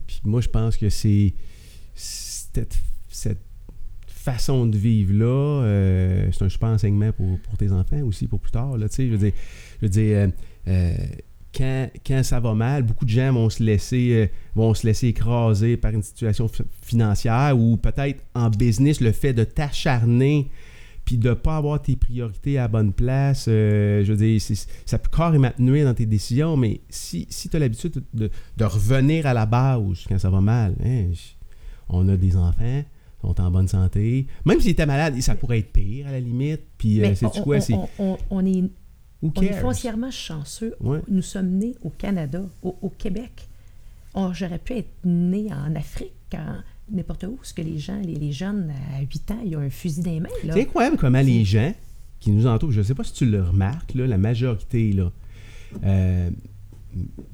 Puis moi, je pense que c'est cette, cette façon de vivre-là, euh, c'est un super enseignement pour, pour tes enfants aussi, pour plus tard. Là, je veux dire, je veux dire euh, euh, quand, quand ça va mal, beaucoup de gens vont se laisser, vont se laisser écraser par une situation fi- financière ou peut-être en business, le fait de t'acharner puis de ne pas avoir tes priorités à la bonne place, je veux dire, ça peut carrément te nuire dans tes décisions, mais si, si tu as l'habitude de, revenir à la base quand ça va mal, hein, on a des enfants, sont en bonne santé, même s'ils étaient malades, ça pourrait être pire à la limite, puis euh, c'est on, quoi, on- est, on foncièrement chanceux. Ouais. Nous sommes nés au Canada, au, au Québec. J'aurais pu être né en Afrique, en n'importe où, parce que les gens, les, les jeunes à 8 ans, ils ont un fusil dans les mains. C'est incroyable comment les gens qui nous entourent, je ne sais pas si tu le remarques, là, la majorité, là, euh,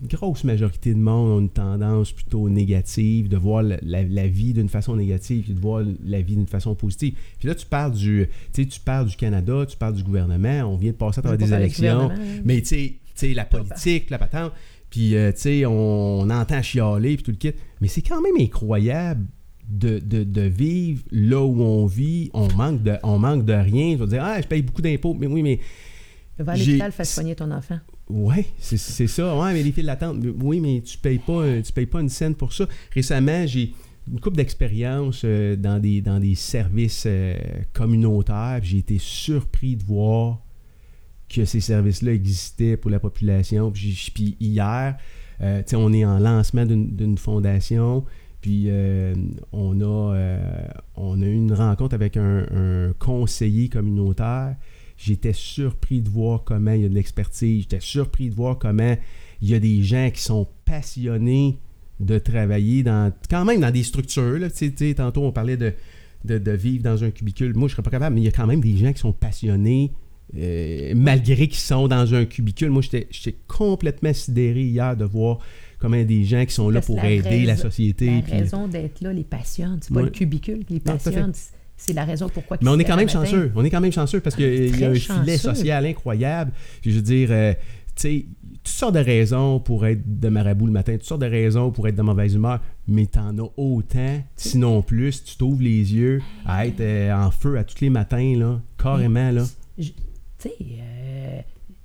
grosse majorité de monde ont une tendance plutôt négative de voir la, la- la vie d'une façon négative et de voir la vie d'une façon positive. Puis là, tu parles du, tu parles du Canada, tu parles du gouvernement, on vient de passer à travers des élections, mais tu sais, la politique, la patente, puis euh, tu sais, on, on entend chialer puis tout le kit, mais c'est quand même incroyable de, de- de vivre là où on vit, on manque de, on manque de rien. Je veux dire, ah, je paye beaucoup d'impôts, mais oui, mais Va à l'hôpital, fais soigner ton enfant. Ouais, c'est ça. Ouais, mais les files d'attente, oui, mais tu payes pas, un- tu payes pas une scène pour ça. Récemment, j'ai une couple d'expériences euh, dans, des, dans des services euh, communautaires. J'ai été surpris de voir que ces services-là existaient pour la population. Puis, hier, euh, on est en lancement d'une fondation. Puis euh, on, a, euh, on a eu une rencontre avec un conseiller communautaire. J'étais surpris de voir comment il y a de l'expertise. J'étais surpris de voir comment il y a des gens qui sont passionnés de travailler dans quand même dans des structures. Là. Tantôt, on parlait de, de, vivre dans un cubicule. Moi, je ne serais pas capable, mais il y a quand même des gens qui sont passionnés euh, malgré qu'ils sont dans un cubicule. Moi, j'étais complètement sidéré hier de voir comment des gens qui sont là pour aider la société. La raison d'être là les passionne. C'est pas le cubicule qui les passionne. C'est la raison pourquoi. Mais on est quand même chanceux. On est quand même chanceux parce qu'il y a un filet social incroyable. Je veux dire, euh, tu sais, toutes sortes de raisons pour être de marabout le matin, toutes sortes de raisons pour être de mauvaise humeur, mais t'en as autant, sinon plus. Tu t'ouvres les yeux à être euh, en feu à tous les matins, là, carrément. là. Tu sais, euh,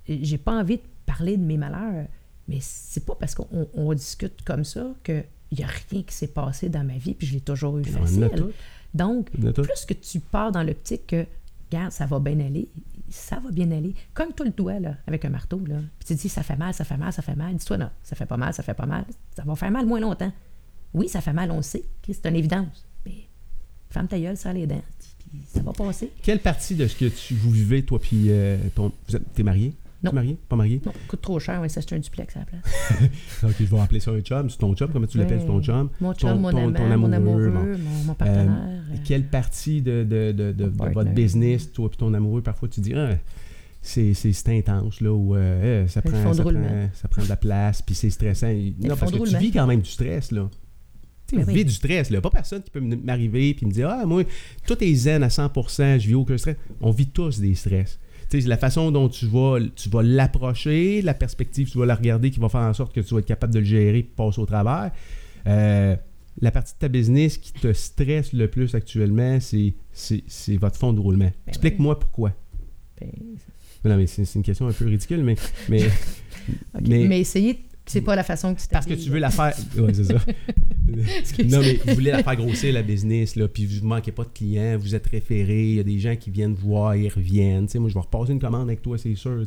j'ai pas envie de parler de mes malheurs, mais c'est pas parce qu'on discute comme ça qu'il n'y a rien qui s'est passé dans ma vie, puis je l'ai toujours eu facile. Donc, plus que tu pars dans l'optique que, regarde, ça va bien aller, ça va bien aller. Comme toi le doigt, là, avec un marteau, là. Puis tu dis, ça fait mal, ça fait mal, ça fait mal. Dis-toi, non, ça fait pas mal, ça fait pas mal. Ça va faire mal moins longtemps. Oui, ça fait mal, on le sait. C'est une évidence. Mais ferme ta gueule, ça les dents. Puis ça va passer. Quelle partie de ce que tu, vous vivez, toi, puis euh, ton. Vous êtes, marié? Non. marié? Pas marié? Non, coûte trop cher, oui, ça c'est un duplex à la place. ok, je vais appeler ça un chum. C'est ton chum, comment tu l'appelles, ton chum? Mon chum, mon, ton, mon, amoureux, mon, partenaire. Euh, quelle partie de, de, de, de votre business, toi et ton amoureux, parfois tu dis, ah, c'est, intense, là, où euh, ça, prend, ça, prend, ça, prend, de la place, puis c'est stressant. non, parce que tu vis quand même du stress, là. Tu ben vis du stress, là. Pas personne qui peut m'arriver et me dire Ah, moi, tout est zen à 100%, je vis aucun stress. On vit tous des stress la façon dont tu vas, tu vas l'approcher, la perspective, tu vas la regarder qui va faire en sorte que tu vas être capable de le gérer et passer au travers. Euh, la partie de ta business qui te stresse le plus actuellement, c'est, c'est, votre fond de roulement. Ben Explique-moi pourquoi. Ben, non, mais c'est, une question un peu ridicule, mais. Mais, mais, mais essayez c'est pas la façon que tu Parce que tu veux la faire. Oui, c'est ça. non, mais vous voulez la faire grossir, la business, là, puis vous ne manquez pas de clients, vous êtes référé, il y a des gens qui viennent voir, ils reviennent. moi, je vais repasser une commande avec toi, c'est sûr.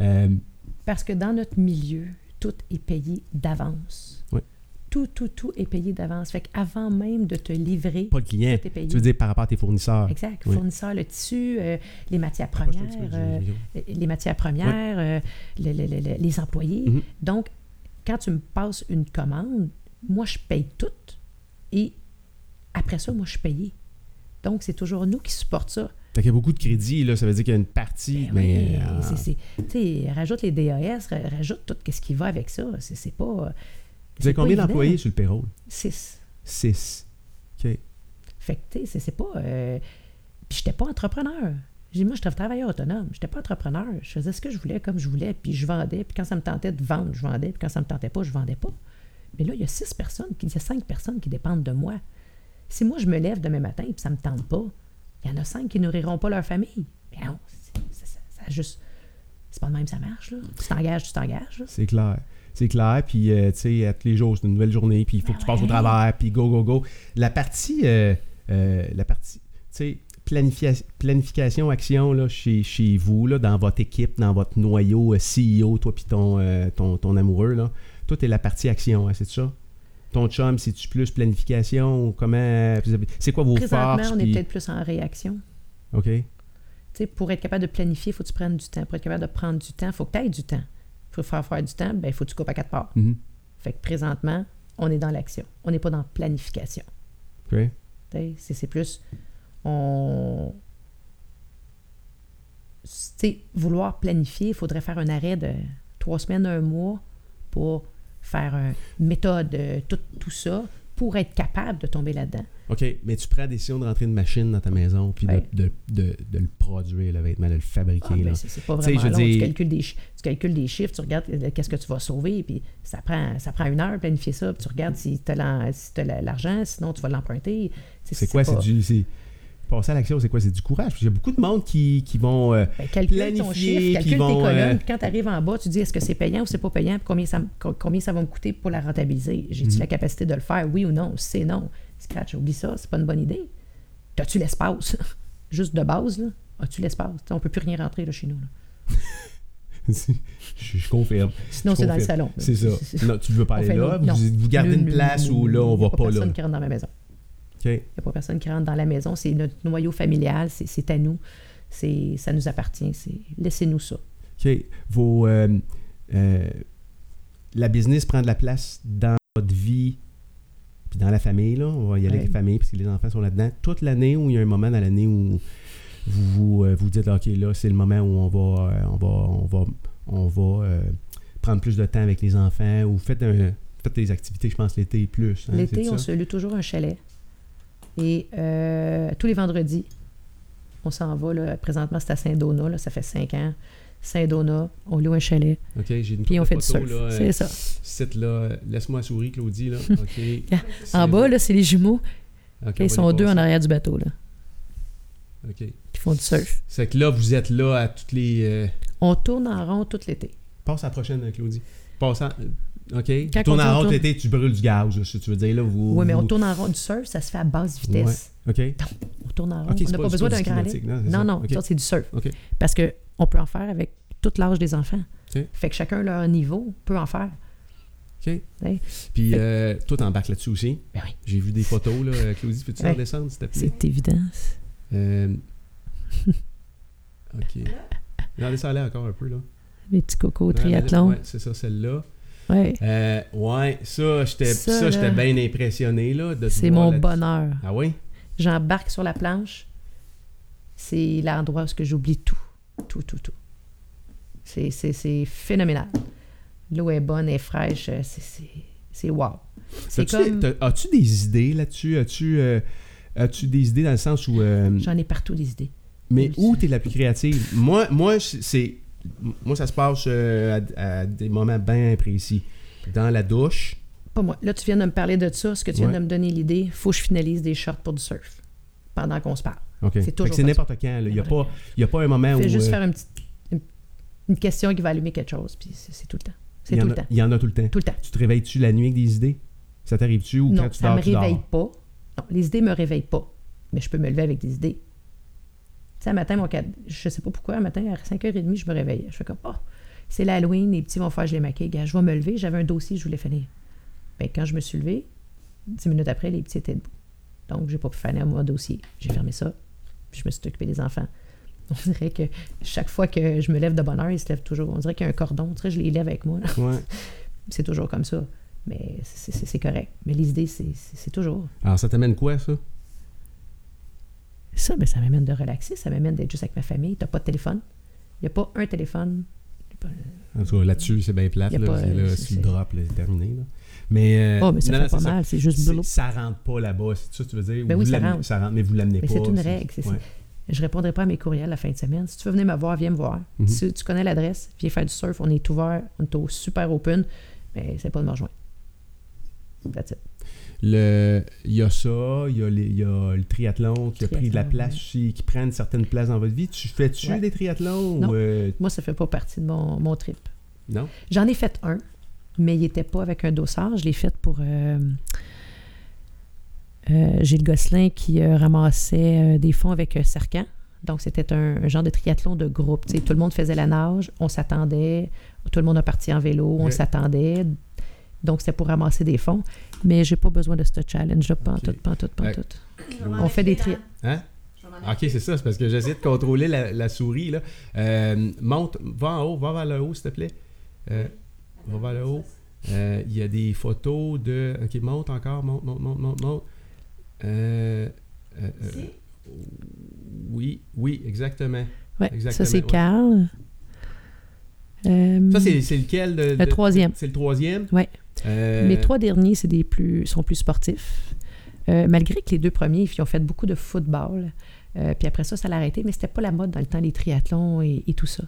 Euh, Parce que dans notre milieu, tout est payé d'avance. Oui. Tout, tout, tout est payé d'avance. Fait qu'avant même de te livrer, pas le client. Tu veux dire par rapport à tes fournisseurs. Exact. Fournisseurs, le tissu, euh, les matières premières, euh, les matières premières, les, employés. Mm-hmm. Donc, quand tu me passes une commande, moi, je paye tout. Et après ça, moi, je suis payé. Donc, c'est toujours nous qui supportons ça. Fait qu'il y a beaucoup de crédits, là, ça veut dire qu'il y a une partie. Ben mais, oui, euh, rajoute les DAS, rajoute tout ce qui va avec ça. C'est pas. Vous avez combien d'employés sur le payroll? Six. Six. OK. Fait que, tu sais, c'est pas. Euh... Puis, j'étais pas entrepreneur. J'ai moi, j'étais travailleur autonome. Je n'étais pas entrepreneur. Je faisais ce que je voulais comme je voulais, puis je vendais. Puis quand ça me tentait de vendre, je vendais. Puis quand ça me tentait pas, je vendais pas. Mais là, il y a six personnes, il y a cinq personnes qui dépendent de moi. Si moi, je me lève demain matin et ça ne me tente pas, il y en a cinq qui nourriront pas leur famille. Mais non, ça, juste. C'est pas de même ça marche. Là. Tu t'engages, tu t'engages. C'est clair. C'est clair. Puis, euh, tu sais, tous les jours, c'est une nouvelle journée. Puis, il faut que tu passes au travers. Puis, go, go, go. La partie. Euh, euh, la partie. Tu sais, planification, action là, chez, chez vous, là, dans votre équipe, dans votre noyau CEO, toi puis ton, ton, ton, amoureux. Là. Toi, tu la partie action, hein, c'est ça? Ton chum, c'est-tu plus planification? Comment. C'est quoi vos Présentement, forces? on est peut-être plus en réaction. OK. sais, pour être capable de planifier, il faut que tu prennes du temps. Pour être capable de prendre du temps, il faut que tu aies du temps. Pour faire faire du temps, il ben, faut que tu coupes à quatre parts. Mm-hmm. Fait que présentement, on est dans l'action. On n'est pas dans planification. OK. C'est plus. On. sais, vouloir planifier, il faudrait faire un arrêt de trois semaines, un mois pour faire une méthode, euh, tout, tout ça, pour être capable de tomber là-dedans. OK, mais tu prends la décision de rentrer une machine dans ta maison puis de, de, de, de, le produire, le vêtement, de le fabriquer. Ah, ben c'est pas vraiment long. Tu, calcules des, tu calcules des chiffres, tu regardes euh, qu'est-ce que tu vas sauver, puis ça prend, ça prend une heure planifier ça, puis tu regardes si tu as l'argent, sinon tu vas l'emprunter. C'est quoi? C'est du passer à l'action, c'est quoi? C'est du courage. Il y a beaucoup de monde qui, qui vont euh, ben, planifier, ton chiffre, calcule tes colonnes, euh, puis quand tu arrives en bas, tu dis est-ce que c'est payant ou c'est pas payant, puis combien ça, combien ça va me coûter pour la rentabiliser? J'ai-tu mhm. la capacité de le faire, oui ou non? C'est non. Scratch, oublie ça, c'est pas une bonne idée. As-tu l'espace? Juste de base, là? As-tu l'espace? On peut plus rien rentrer là, chez nous. je, confirme. Sinon, c'est dans le salon. C'est ça. Non, tu veux pas aller là? Vous, gardez une place où là, on va pas, pas là. personne qui rentre dans ma maison. Il n'y a pas personne qui rentre dans la maison. C'est notre noyau familial, c'est à nous. C'est, ça nous appartient. Laissez-nous ça. OK. Vos, euh, euh, la business prend de la place dans votre vie, puis dans la famille, là. On va y aller Ouais. avec la famille, parce que les enfants sont là-dedans. Toute l'année, où il y a un moment dans l'année où vous vous, euh, vous dites, OK, là, c'est le moment où on va, on va, on va, on va euh, prendre plus de temps avec les enfants, ou faites, un, faites des activités, je pense, l'été plus. hein, L'été, on se loue toujours un chalet. Et euh, tous les vendredis, on s'en va. Là, présentement, c'est à Saint-Donat. Là, ça fait cinq ans. Saint-Donat, on loue un chalet. OK, j'ai une Puis on fait du surf. là, euh, C'est ça. Site là, laisse-moi sourire, Claudie, là. C'est En bas, là. c'est les jumeaux. Ils on sont deux en arrière du bateau. Là, OK. qui font du surf. C'est que là, vous êtes là à toutes les. euh, On tourne en rond tout l'été. Passe à la prochaine, euh, Claudie. Passe à. euh, OK? Quand tu tournes on en tourne- rond l'été, tu brûles du gaz, si tu veux dire. Là, vous, Oui, mais on tourne en rond. Du surf, ça se fait à basse vitesse. OK. On tourne en rond. On n'a pas- besoin d'un du grand non, Non, ça. non, c'est du surf. OK. Parce qu'on peut en faire avec tout l'âge des enfants. Fait que chacun leur niveau peut en faire. OK. Ouais. Puis, euh, toi, t'embarques là-dessus aussi? Ben oui. J'ai vu des photos, là. Euh, Claudie, peux-tu Ouais. en descendre, s'il te plaît? C'est évident. Euh, OK. Regardez ça là encore un peu, là. Les petits cocos triathlon. Ouais, c'est ça, celle-là. Ouais. Euh, ouais, ça, j'étais Ça, ça, j'étais là, bien impressionné, là. de C'est mon là-dessus. bonheur. Ah oui? J'embarque sur la planche. C'est l'endroit où j'oublie tout. Tout, tout, tout. C'est, c'est, c'est phénoménal. L'eau est bonne, elle est fraîche. euh, C'est, c'est, c'est wow. C'est comme... As-tu des idées là-dessus? As-tu euh, as-tu des idées dans le sens où. euh, J'en ai partout des idées. mais où c'est- t'es la plus créative? Moi, moi c'est. Moi, ça se passe euh, à, à des moments bien précis. Dans la douche. Pas moi. Là, tu viens de me parler de ça. Ce que tu viens de me donner l'idée, faut que je finalise des shorts pour du surf pendant qu'on se parle. C'est toujours c'est n'importe quand. Il n'y a, a pas un moment où. Fais juste euh, faire une petite une, une question qui va allumer quelque chose, puis c'est, tout le temps. C'est il y en tout a- le temps. Il y en a tout le temps. Tout le temps. Tu te réveilles-tu la nuit avec des idées? Ça t'arrive-tu ou non, quand tu ça dors, me tu dors? réveille pas. Non, les idées me réveillent pas. Mais je peux me lever avec des idées. Tu sais, un matin, mon cad... je sais pas pourquoi, un matin, à 5h30, je me réveille. Je fais comme, oh, c'est l'Halloween, les petits vont faire, je les maquille. Gars, je vais me lever, j'avais un dossier, je voulais finir. Ben, quand je me suis levée, dix minutes après, les petits étaient debout. Donc, j'ai pas pu finir mon dossier. J'ai fermé ça, puis je me suis occupé des enfants. On dirait que chaque fois que je me lève de bonne heure, ils se lèvent toujours. On dirait qu'il y a un cordon. On dirait que je les lève avec moi. Ouais. C'est toujours comme ça. Mais c'est- correct. Mais les idées, c'est toujours. Alors, ça t'amène quoi, ça? Ça, ben, ça m'amène de relaxer, ça m'amène d'être juste avec ma famille. T'as pas de téléphone. Il n'y a pas un téléphone. Pas- En tout cas, là-dessus, c'est bien plate. Là, pas, là, si le drop, c'est terminé. Là. Mais, euh, Oh, mais ça non, fait non, pas ça. mal, c'est juste boulot. Ça rentre pas là-bas, c'est ça que tu veux dire? Ben oui, ça rentre. Ça rentre, mais vous l'amenez Mais pas. c'est une règle. c'est- ouais. Je répondrai pas à mes courriels la fin de semaine. Si tu veux venir me voir, viens me voir. Mhm. Si tu connais l'adresse, viens faire du surf. On est ouvert, on est au super open. Mais c'est pas de me rejoindre. That's it. Le- Il y a ça, il y a, les- il y a le triathlon qui a pris de la place qui prend une certaine place dans votre vie. Tu fais-tu Ouais. des triathlons? Non. ou, euh, Moi, ça fait pas partie de mon, mon trip. non? J'en ai fait un, mais il n'était pas avec un dossard. Je l'ai fait pour euh, euh, Gilles Gosselin qui euh, ramassait euh, des fonds avec Cercan. Donc, c'était un, un genre de triathlon de groupe. Tout le monde faisait la nage, on s'attendait, tout le monde a parti en vélo, on s'attendait. Donc, c'était pour ramasser des fonds. Mais j'ai pas besoin de ce challenge-là, pas en Ok. tout, pas en tout, pas en Ouais. tout. On fait des tri... Hein? Ok, c'est ça, c'est parce que j'essaie de contrôler la, la souris. Là. Euh, monte, va en haut, va vers le haut, s'il te plaît. Euh, va vers le haut. Euh, Il y a des photos de. Ok, monte encore, monte, monte, monte, monte, monte. Euh, euh, euh, oui, oui, exactement. Ouais, Exactement, ça, c'est ouais. Carl. Euh, Ça, c'est c'est lequel de, de- Le troisième. C'est le troisième? Ouais. Euh, Les trois derniers, c'est des plus, sont plus sportifs. Euh, malgré que les deux premiers, ils ont fait beaucoup de football. Euh, puis après ça, ça l'a arrêté, mais c'était pas la mode dans le temps, les triathlons et, et tout ça.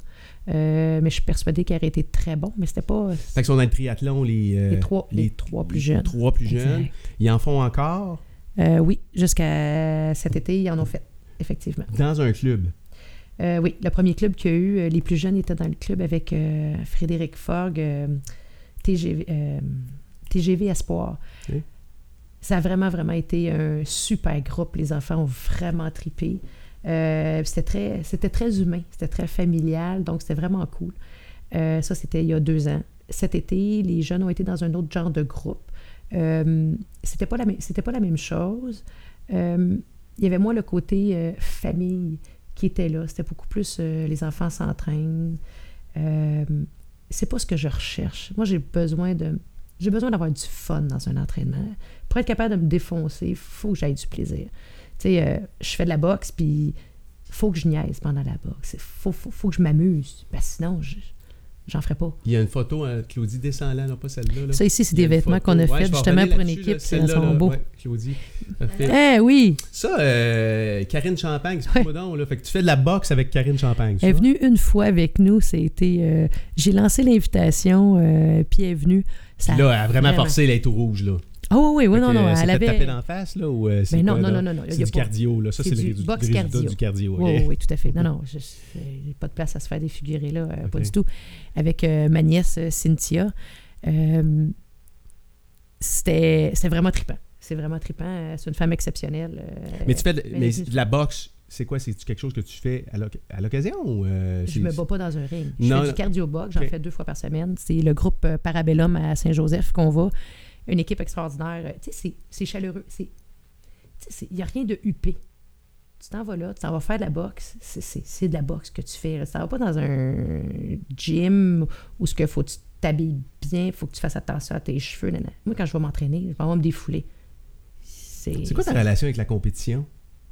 Euh, mais je suis persuadée qu'il aurait été très bon, mais c'était pas Fait qu'ils sont dans le triathlon, les, les, trois, les, trois plus les jeunes. Trois plus jeunes. Ils en font encore? Oui, jusqu'à cet été, ils en ont fait, effectivement. dans un club? Oui, le premier club qu'il y a eu, les plus jeunes étaient dans le club avec Frédéric Fogg, euh, TGV, euh, TGV Espoir. Ça a vraiment, vraiment été un super groupe. Les enfants ont vraiment tripé. Euh, c'était très, c'était très humain, c'était très familial, donc c'était vraiment cool. Euh, ça, c'était il y a deux ans. Cet été, les jeunes ont été dans un autre genre de groupe. Euh, c'était pas la même, c'était pas la même chose. Euh, il y avait moins le côté famille qui était là. C'était beaucoup plus les enfants s'entraînent. C'est pas ce que je recherche. Moi, j'ai besoin de. J'ai besoin d'avoir du fun dans un entraînement. Pour être capable de me défoncer, il faut que j'aille du plaisir. Tu sais, euh, je fais de la boxe, puis faut que je niaise pendant la boxe. Il faut, faut, que je m'amuse. Que sinon, je, j'en ferai pas. Il y a une photo, hein, Claudie descend non pas celle-là. Là. Ça ici, c'est des vêtements qu'on a ouais, fait justement pour une équipe, c'est sont beaux. Ouais, Claudie. Eh oui! Ça, euh, Karine Champagne, c'est ouais. donc. Là. Fait que tu fais de la boxe avec Karine Champagne. Elle est venue une fois avec nous. C'était, euh, j'ai lancé l'invitation, euh, puis elle est venue. Ça là, elle a vraiment, vraiment. forcé l'être rouge, là. Oh oui, oui, non, non. Elle avait. tapé d'en face, là, ou euh, c'est Mais non, non, non, non. C'est du cardio, là. Ça, c'est le box cardio. du cardio. Oui, oui, tout à fait. Non, non, je n'ai pas de place à se faire défigurer, là. euh, Pas du tout. Avec euh, ma nièce euh, Cynthia, euh, c'était vraiment trippant. C'est vraiment trippant. Euh, C'est une femme exceptionnelle. euh, Mais tu fais de, la boxe, c'est quoi? C'est quelque chose que tu fais à l'oc- à l'occasion? ou, euh, Je me bats pas dans un ring. Je Non, fais du cardio-box. J'en Ok. fais deux fois par semaine. C'est le groupe euh, Parabellum à Saint-Joseph qu'on va. Une équipe extraordinaire. Euh, Tu sais, c'est- chaleureux. Il n'y a rien de huppé. Tu t'en vas là, tu t'en vas faire de la boxe. C'est- de la boxe que tu fais. t'en vas pas dans un gym où ce que faut que tu t'habilles bien, il faut que tu fasses attention à tes cheveux. nan, nan. Moi, quand je vais m'entraîner, je vais vraiment me défouler. C'est C'est quoi ta relation avec la compétition?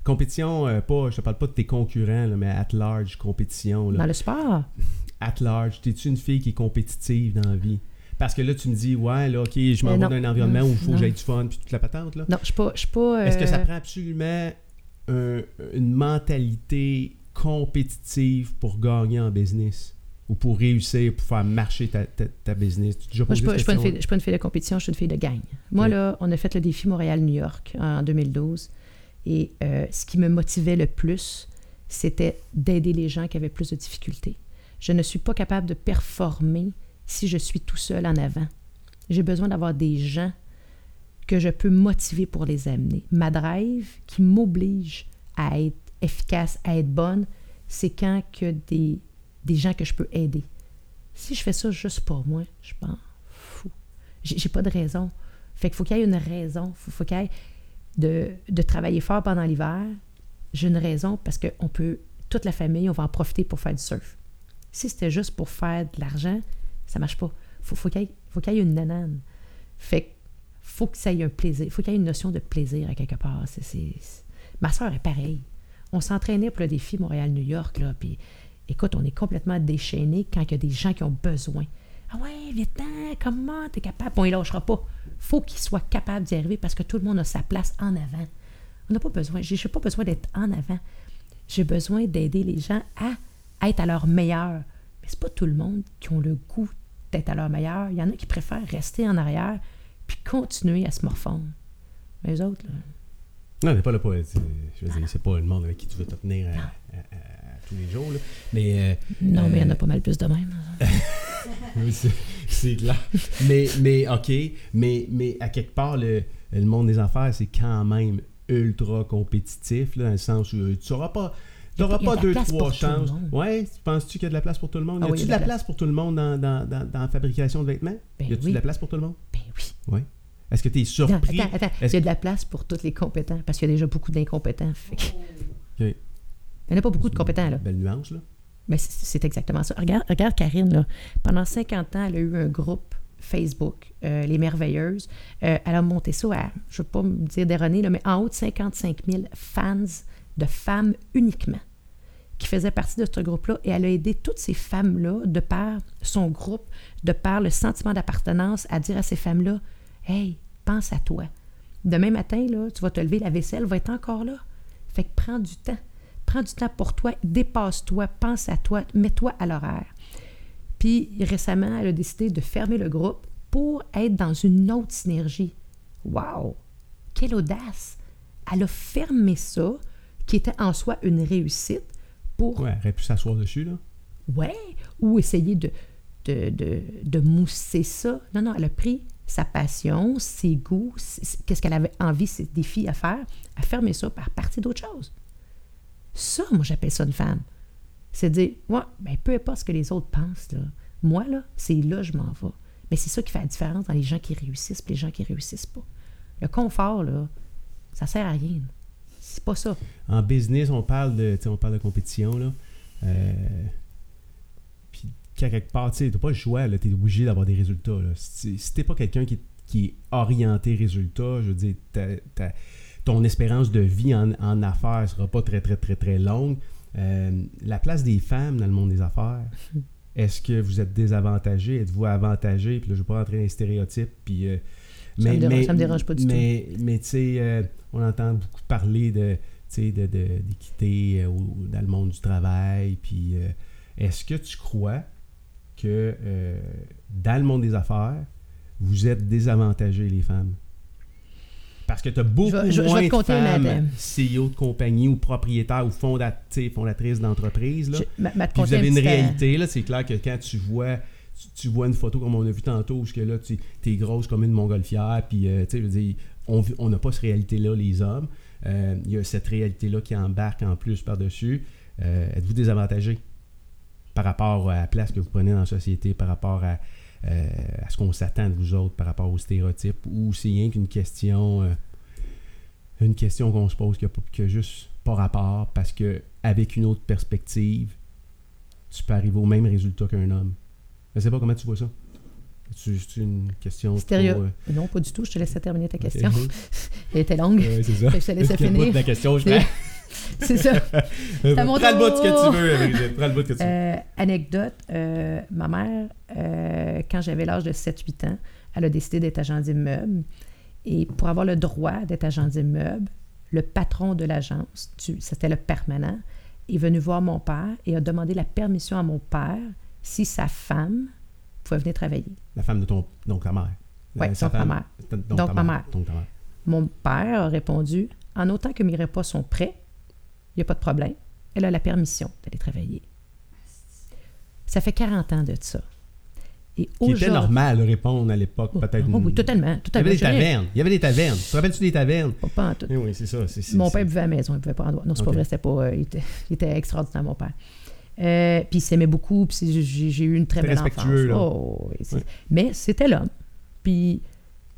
Compétition, euh, pas, je te parle pas de tes concurrents, là, mais at large, compétition. Là. Dans le sport, At large, t'es-tu une fille qui est compétitive dans la vie? Parce que là, tu me dis, ouais, là, ok, je m'en vais dans un environnement où il faut que j'aille du fun, puis toute la patente, là. non, je suis pas. pas Est-ce que ça euh, prend absolument un- une mentalité compétitive pour gagner en business? Ou pour réussir, pour faire marcher ta, ta, ta business? Tu Moi, je ne suis, pas- une fille- je suis pas une fille de compétition, je suis une fille de gagne. Moi, Oui. là, on a fait le défi Montréal-New York en 2012. Et euh, ce qui me motivait le plus, c'était d'aider les gens qui avaient plus de difficultés. Je ne suis pas capable de performer si je suis tout seul en avant. J'ai besoin d'avoir des gens que je peux motiver pour les amener. Ma drive qui m'oblige à être efficace, à être bonne, c'est quand que des, des gens que je peux aider. Si je fais ça juste pour moi, je m'en fous. J'ai pas de raison. Fait qu'il faut qu'il y ait une raison. Faut, faut qu'il y ait de, de travailler fort pendant l'hiver. J'ai une raison parce qu'on peut, toute la famille, on va en profiter pour faire du surf. Si c'était juste pour faire de l'argent, ça marche pas. Faut, faut qu'il y, ait- une nanane. Fait que faut que ça ait un plaisir. faut qu'il y ait une notion de plaisir à quelque part. Ma soeur est pareille. On s'entraînait pour le défi Montréal-New York, là, puis écoute, on est complètement déchaîné quand il y a des gens qui ont besoin. Ah ouais, viens-t'en, comment t'es capable? Bon, il lâchera pas. faut qu'il soit capable d'y arriver parce que tout le monde a sa place en avant. On n'a pas besoin, j'ai pas besoin d'être en avant. J'ai besoin d'aider les gens à être à leur meilleur. Mais c'est pas tout le monde qui ont le goût d'être à leur meilleur. Il y en a qui préfèrent rester en arrière puis continuer à se morfondre. Mais les autres, là, Non, mais pas là, c'est- je veux dire, c'est pas le monde avec qui tu veux te tenir à, à- à- à tous les jours, là. Mais... euh, non, mais il y en euh, a pas mal plus de même. Oui, c'est- c'est clair. Mais, mais OK, mais, mais à quelque part, le, le monde des affaires, c'est quand même ultra compétitif, là, dans le sens où euh, tu n'auras pas. N'auras pas- deux, trois chances. Ouais, penses-tu qu'il y a de la place pour tout le monde? Ah y oui, a-tu de la place pour tout le monde dans, dans, dans, dans la fabrication de vêtements? Ben y a-tu oui. de la place pour tout le monde? Ben oui. Oui. Est-ce que tu es Non, surpris? attends, attends. Est-ce Il y a de la place pour tous les compétents parce qu'il y a déjà beaucoup d'incompétents. Fait. Il n'y en a pas beaucoup de compétents, là. Belle nuance, là. Mais c'est- c'est exactement ça. Regarde, regarde Karine, là. Pendant 50 ans, elle a eu un groupe Facebook, euh, Les Merveilleuses. Euh, elle a monté ça à, je ne veux pas me dire là, mais en haut de 55 000 fans de femmes uniquement qui faisaient partie de ce groupe-là. Et elle a aidé toutes ces femmes-là, de par son groupe, de par le sentiment d'appartenance, à dire à ces femmes-là Hey, pense à toi. Demain matin, là, tu vas te lever, la vaisselle va être encore là. Fait que prends du temps. Prends du temps pour toi, dépasse-toi, pense à toi, mets-toi à l'horaire. Puis récemment, elle a décidé de fermer le groupe pour être dans une autre synergie. Wow! Quelle audace! Elle a fermé ça, qui était en soi une réussite, pour Ouais, elle aurait pu s'asseoir dessus, là. Ouais, ou essayer de, de, de, de mousser ça. Non, non, elle a pris sa passion, ses goûts, qu'est-ce qu'elle avait envie, ses défis à faire, à fermer ça par partie d'autre chose. Ça, moi, j'appelle ça une femme. C'est dire, ouais, ben, peu importe ce que les autres pensent, là. Moi, là, c'est là que je m'en vais. Mais c'est ça qui fait la différence dans les gens qui réussissent et les gens qui réussissent pas. Le confort, là, ça sert à rien. C'est pas ça. En business, on parle de, tu on parle de compétition, là. Euh, puis, quelque part, tu t'as pas le choix, là. T'es obligé d'avoir des résultats, là. Si, si t'es pas quelqu'un qui, qui est orienté résultat, je veux dire, ta- ton espérance de vie en, en affaires sera pas très, très, très, très longue. Euh, la place des femmes dans le monde des affaires, est-ce que vous êtes désavantagé? Êtes-vous avantagé? Puis là, je ne veux pas rentrer dans les stéréotypes. Puis, euh, Ça me dérange- ça me dérange pas du mais, Mais, tu sais, euh, on entend beaucoup parler de, sais, de, de- d'équité euh, dans le monde du travail. Puis, euh, est-ce que tu crois que euh, dans le monde des affaires, vous êtes désavantagés, les femmes? Parce que tu as beaucoup Je je je moins de femmes. CEO de compagnie ou propriétaires ou fondat- fondatrices d'entreprise. vous avez une réalité, c'est clair que quand tu vois tu, vois une photo comme on a vu tantôt, où que là, tu es grosse comme une montgolfière, puis euh, tu sais, je veux dire, on n'a pas cette réalité-là, les hommes. Euh, Il y a cette réalité-là qui embarque en plus par-dessus. Euh, Êtes-vous désavantagé par rapport à la place que vous prenez dans la société, par rapport à, euh, ce qu'on s'attend de vous autres, par rapport aux stéréotypes, ou c'est rien qu'une question, qu'on se pose qui n'a juste pas rapport, parce que avec une autre perspective, tu peux arriver au même résultat qu'un homme? Je sais pas comment tu vois ça. C'est une question. Stéréo. trop, euh, Non, pas du tout. Je te laisse terminer ta question. Elle était longue. Ouais, c'est ça. Je te laisse Quel finir. la question, je C'est- ça. à mon Prends le bout de ce que tu veux, Brigitte. Prends le bout que tu veux. Euh, anecdote, euh, ma mère, euh, quand j'avais l'âge de 7-8 ans, elle a décidé d'être agent d'immeuble. Et pour avoir le droit d'être agent d'immeuble, le patron de l'agence, c'était le permanent, est venu voir mon père et a demandé la permission à mon père si sa femme pouvait venir travailler. La femme de ton. Donc ta mère. Euh, sa donc ma femme. mère. Donc, Donc ta ma mère. Donc ta mère. Mon père a répondu En autant que mes repas sont prêts, il n'y a pas de problème. Elle a la permission d'aller travailler. Ça fait 40 ans de ça. Et Qui était normal de répondre à l'époque, Oh, peut-être. oh oui, totalement. Il y avait totalement. des tavernes. Il y avait des tavernes. Tu te rappelles-tu des tavernes? Pas, pas en tout. Eh oui, c'est ça. c'est- c'est- Mon père buvait à la maison, il ne pouvait pas en droit. Non, c'est Ok. pas vrai, c'était pas. euh, il, était, il était extraordinaire, mon père. Euh, puis il s'aimait beaucoup, puis j'ai eu une très belle enfance. là. Oh, oui. Mais c'était l'homme. Puis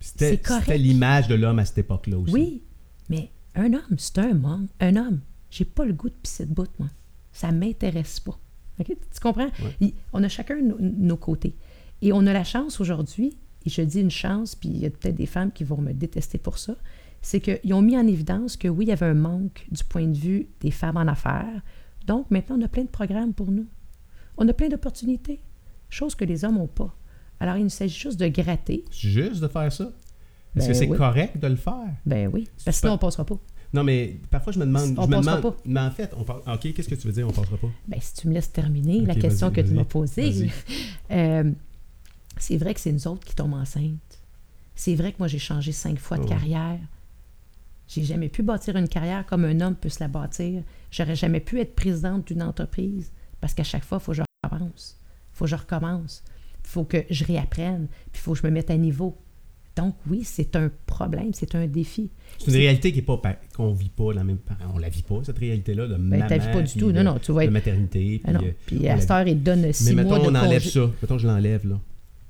C'était c'est correct. c'était l'image de l'homme à cette époque-là aussi. Oui, mais un homme, c'est un homme. Un homme, j'ai pas le goût de pisser de bout, moi. Ça m'intéresse pas. OK? Tu comprends? Il- on a chacun nos, nos côtés. Et on a la chance aujourd'hui, et je dis une chance, puis il y a peut-être des femmes qui vont me détester pour ça, c'est qu'ils ont mis en évidence que oui, il y avait un manque du point de vue des femmes en affaires. Donc maintenant, on a plein de programmes pour nous. On a plein d'opportunités, chose que les hommes n'ont pas. Alors, il nous s'agit juste de gratter. C'est juste de faire ça. Est-ce Ben que c'est oui. correct de le faire? Ben oui, parce que sinon, on passera pas. Non, mais parfois, je me demande. On je me passera demande pas. mais en fait, on parle. OK, qu'est-ce que tu veux dire, on passera pas? Ben, si tu me laisses terminer la question que tu m'as posée, euh, c'est vrai que c'est nous autres qui tombent enceintes. C'est vrai que moi, j'ai changé cinq fois de Ouais. carrière. J'ai jamais pu bâtir une carrière comme un homme peut se la bâtir. J'aurais jamais pu être présidente d'une entreprise parce qu'à chaque fois, il faut que je recommence. Il faut que je recommence. Il faut que je réapprenne. Puis il faut que je me mette à niveau. Donc oui, c'est un problème, c'est un défi. C'est une réalité qui est pas pa- qu'on vit pas la même on la vit pas cette réalité là de Ben, maman t'as vu pas du tout. de, Non, non, tu vas de être... maternité Ah non. puis, euh, Puis à la cette heure, il donne mais six mettons mois de on enlève congé. ça mettons je l'enlève là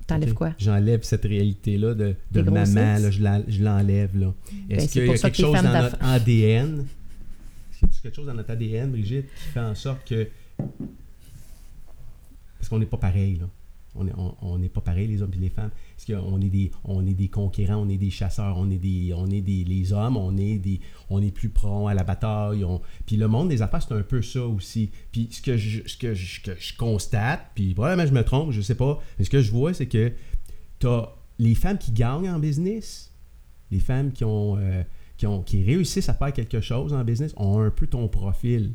T'enlèves OK? quoi? j'enlève cette réalité là de, de maman là, je l'enlève là Ben, est-ce c'est qu'il y a quelque chose dans notre ADN a quelque chose dans notre ADN Brigitte qui fait en sorte que parce qu'on n'est pas pareil là. On n'est on, pas pareil les hommes et les femmes. Parce qu'on est des est des conquérants on est des chasseurs on est des on est des les hommes on est des on est plus prompt à la bataille puis le monde des affaires c'est un peu ça aussi. Puis ce que je ce que je, que je constate puis probablement je me trompe je sais pas mais ce que je vois c'est que t'as les femmes qui gagnent en business les femmes qui ont euh, qui ont qui réussissent à faire quelque chose en business ont un peu ton profil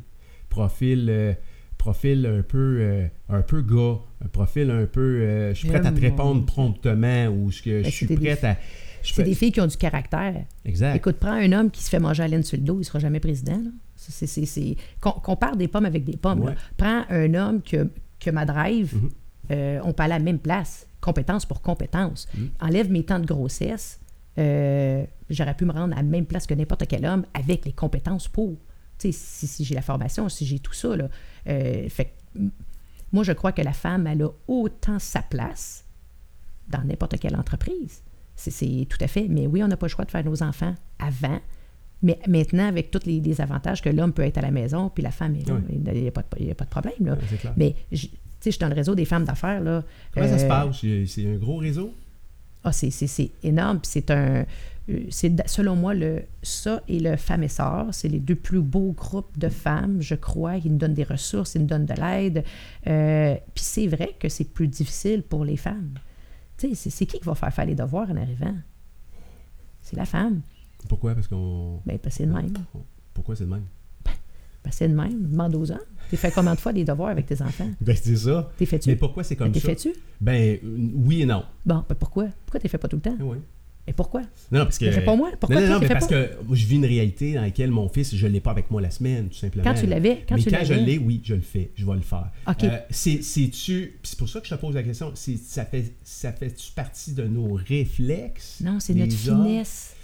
profil euh, profil un peu euh, un peu gars un profil un peu euh, je suis prête à te répondre promptement ou ce que je Ben, suis c'est des- prête à je C'est des filles qui ont du caractère. exact Écoute, prends un homme qui se fait manger à laine sur le dos, il sera jamais président. Qu'on, compare des pommes avec des pommes. Ouais. Prends un homme que, que ma drive, Mhm. euh, on peut aller à la même place, compétence pour compétence. Mhm. Enlève mes temps de grossesse, euh, j'aurais pu me rendre à la même place que n'importe quel homme avec les compétences pour. Tu sais, si, si j'ai la formation, si j'ai tout ça. Là, Euh, fait moi, je crois que la femme, elle a autant sa place dans n'importe quelle entreprise. C'est, tout à fait. Mais oui, on n'a pas le choix de faire nos enfants avant. Mais maintenant, avec tous les, les avantages que l'homme peut être à la maison, puis la femme est là, Ouais. il n'y a, pas de- il y a pas de problème. Là. Mais je- tu sais, je suis dans le réseau des femmes d'affaires. Comment ça se Euh, passe? C'est un gros réseau? Ah, c'est, énorme. C'est un. euh, C'est, selon moi, le, ça et le Femmes et Sœurs, c'est les deux plus beaux groupes de femmes, je crois. Ils nous donnent des ressources, ils nous donnent de l'aide. Euh, puis c'est vrai que c'est plus difficile pour les femmes. Tu sais, c'est, qui qui va faire faire les devoirs en arrivant? C'est la femme. Pourquoi? Parce qu'on. Ben, parce que c'est de même. Pourquoi c'est de même? Ben, c'est de même. Demande aux hommes. T'es fait combien de fois des devoirs avec tes enfants? Ben, c'est ça. T'es fait-tu? Mais pourquoi c'est comme T'es ça? fait-tu? Ben, oui et non. Bon, ben pourquoi? Pourquoi t'es fait pas tout le temps? Oui. Et pourquoi? Non, parce que. Mais réponds-moi, pourquoi non, non, non, mais parce pas? que moi, je vis une réalité dans laquelle mon fils, je ne l'ai pas avec moi la semaine, tout simplement. Quand tu l'avais, quand mais tu quand je l'ai, oui, je le fais. Je vais le faire. OK. Euh, c'est, c'est-tu. C'est pour ça que je te pose la question. C'est, ça, fait, ça fait-tu partie de nos réflexes? Non, c'est notre hommes? finesse.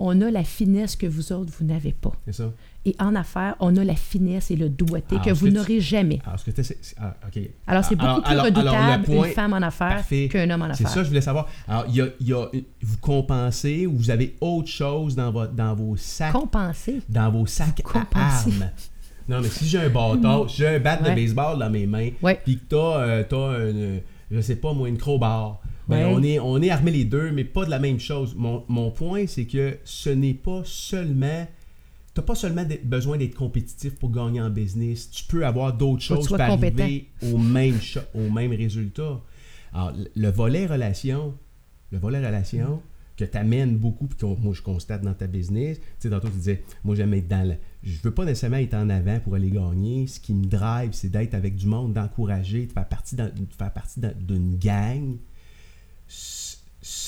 On a la finesse que vous autres, vous n'avez pas. C'est ça. Et en affaires, on a la finesse et le doigté Alors, que vous tu- n'aurez jamais. Alors, ce que tu c'est, c'est- ah, OK. Alors, c'est beaucoup plus redoutable point- une femme en affaires qu'un homme en C'est affaires. ça, je voulais savoir. Alors, il y a, il y a- vous compensez ou vous avez autre chose dans, votre, dans vos sacs? Compenser. dans vos sacs à compensez. armes. Non, mais si j'ai un bâton, si j'ai un bat de baseball dans mes mains, puis que t'as, euh, t'as une, je sais pas moi, une crowbar, ben, Ouais. on, est, on est armés les deux, mais pas de la même chose. Mon, mon point, c'est que ce n'est pas seulement... T'as pas seulement besoin d'être compétitif pour gagner en business. Tu peux avoir d'autres choses tu pour arriver au même, au même résultat. Alors, le- le volet relation, le volet relation que tu amènes beaucoup, puis que moi je constate dans ta business, tu sais, tantôt tu disais, moi j'aime être dans le. Je veux pas nécessairement être en avant pour aller gagner. Ce qui me drive, c'est d'être avec du monde, d'encourager, de faire partie de faire partie d'un- d'une gang.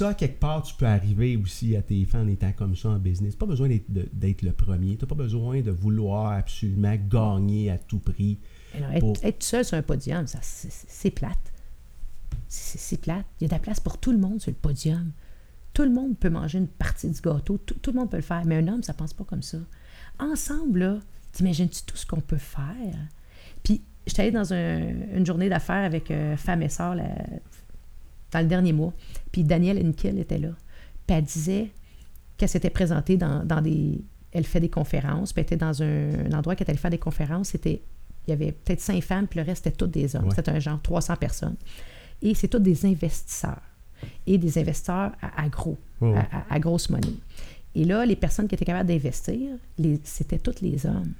Ça, quelque part, tu peux arriver aussi à tes fins en étant comme ça en business. Pas besoin d'être, le premier. Tu n'as pas besoin de vouloir absolument gagner à tout prix. Alors, être, Pour- être seul sur un podium, ça, c'est, plate. C'est, c'est plate. Il y a de la place pour tout le monde sur le podium. Tout le monde peut manger une partie du gâteau. Tout, tout le monde peut le faire. Mais un homme, ça pense pas comme ça. Ensemble, là, t'imagines-tu tout ce qu'on peut faire? Puis, j'étais allée dans un- une journée d'affaires avec euh, femme et sœur la- dans le dernier mois. Puis, Danielle Henkel était là. Puis, elle disait qu'elle s'était présentée dans, dans des... Elle fait des conférences. Puis, elle était dans un, un endroit qu'elle allait faire des conférences. C'était... Il y avait peut-être cinq femmes, puis le reste, c'était toutes des hommes. Ouais. C'était un genre 300 personnes. Et c'est tous des investisseurs. Et des investisseurs à, à gros, à, à- à grosse monnaie. Et là, les personnes qui étaient capables d'investir, c'était tous les hommes.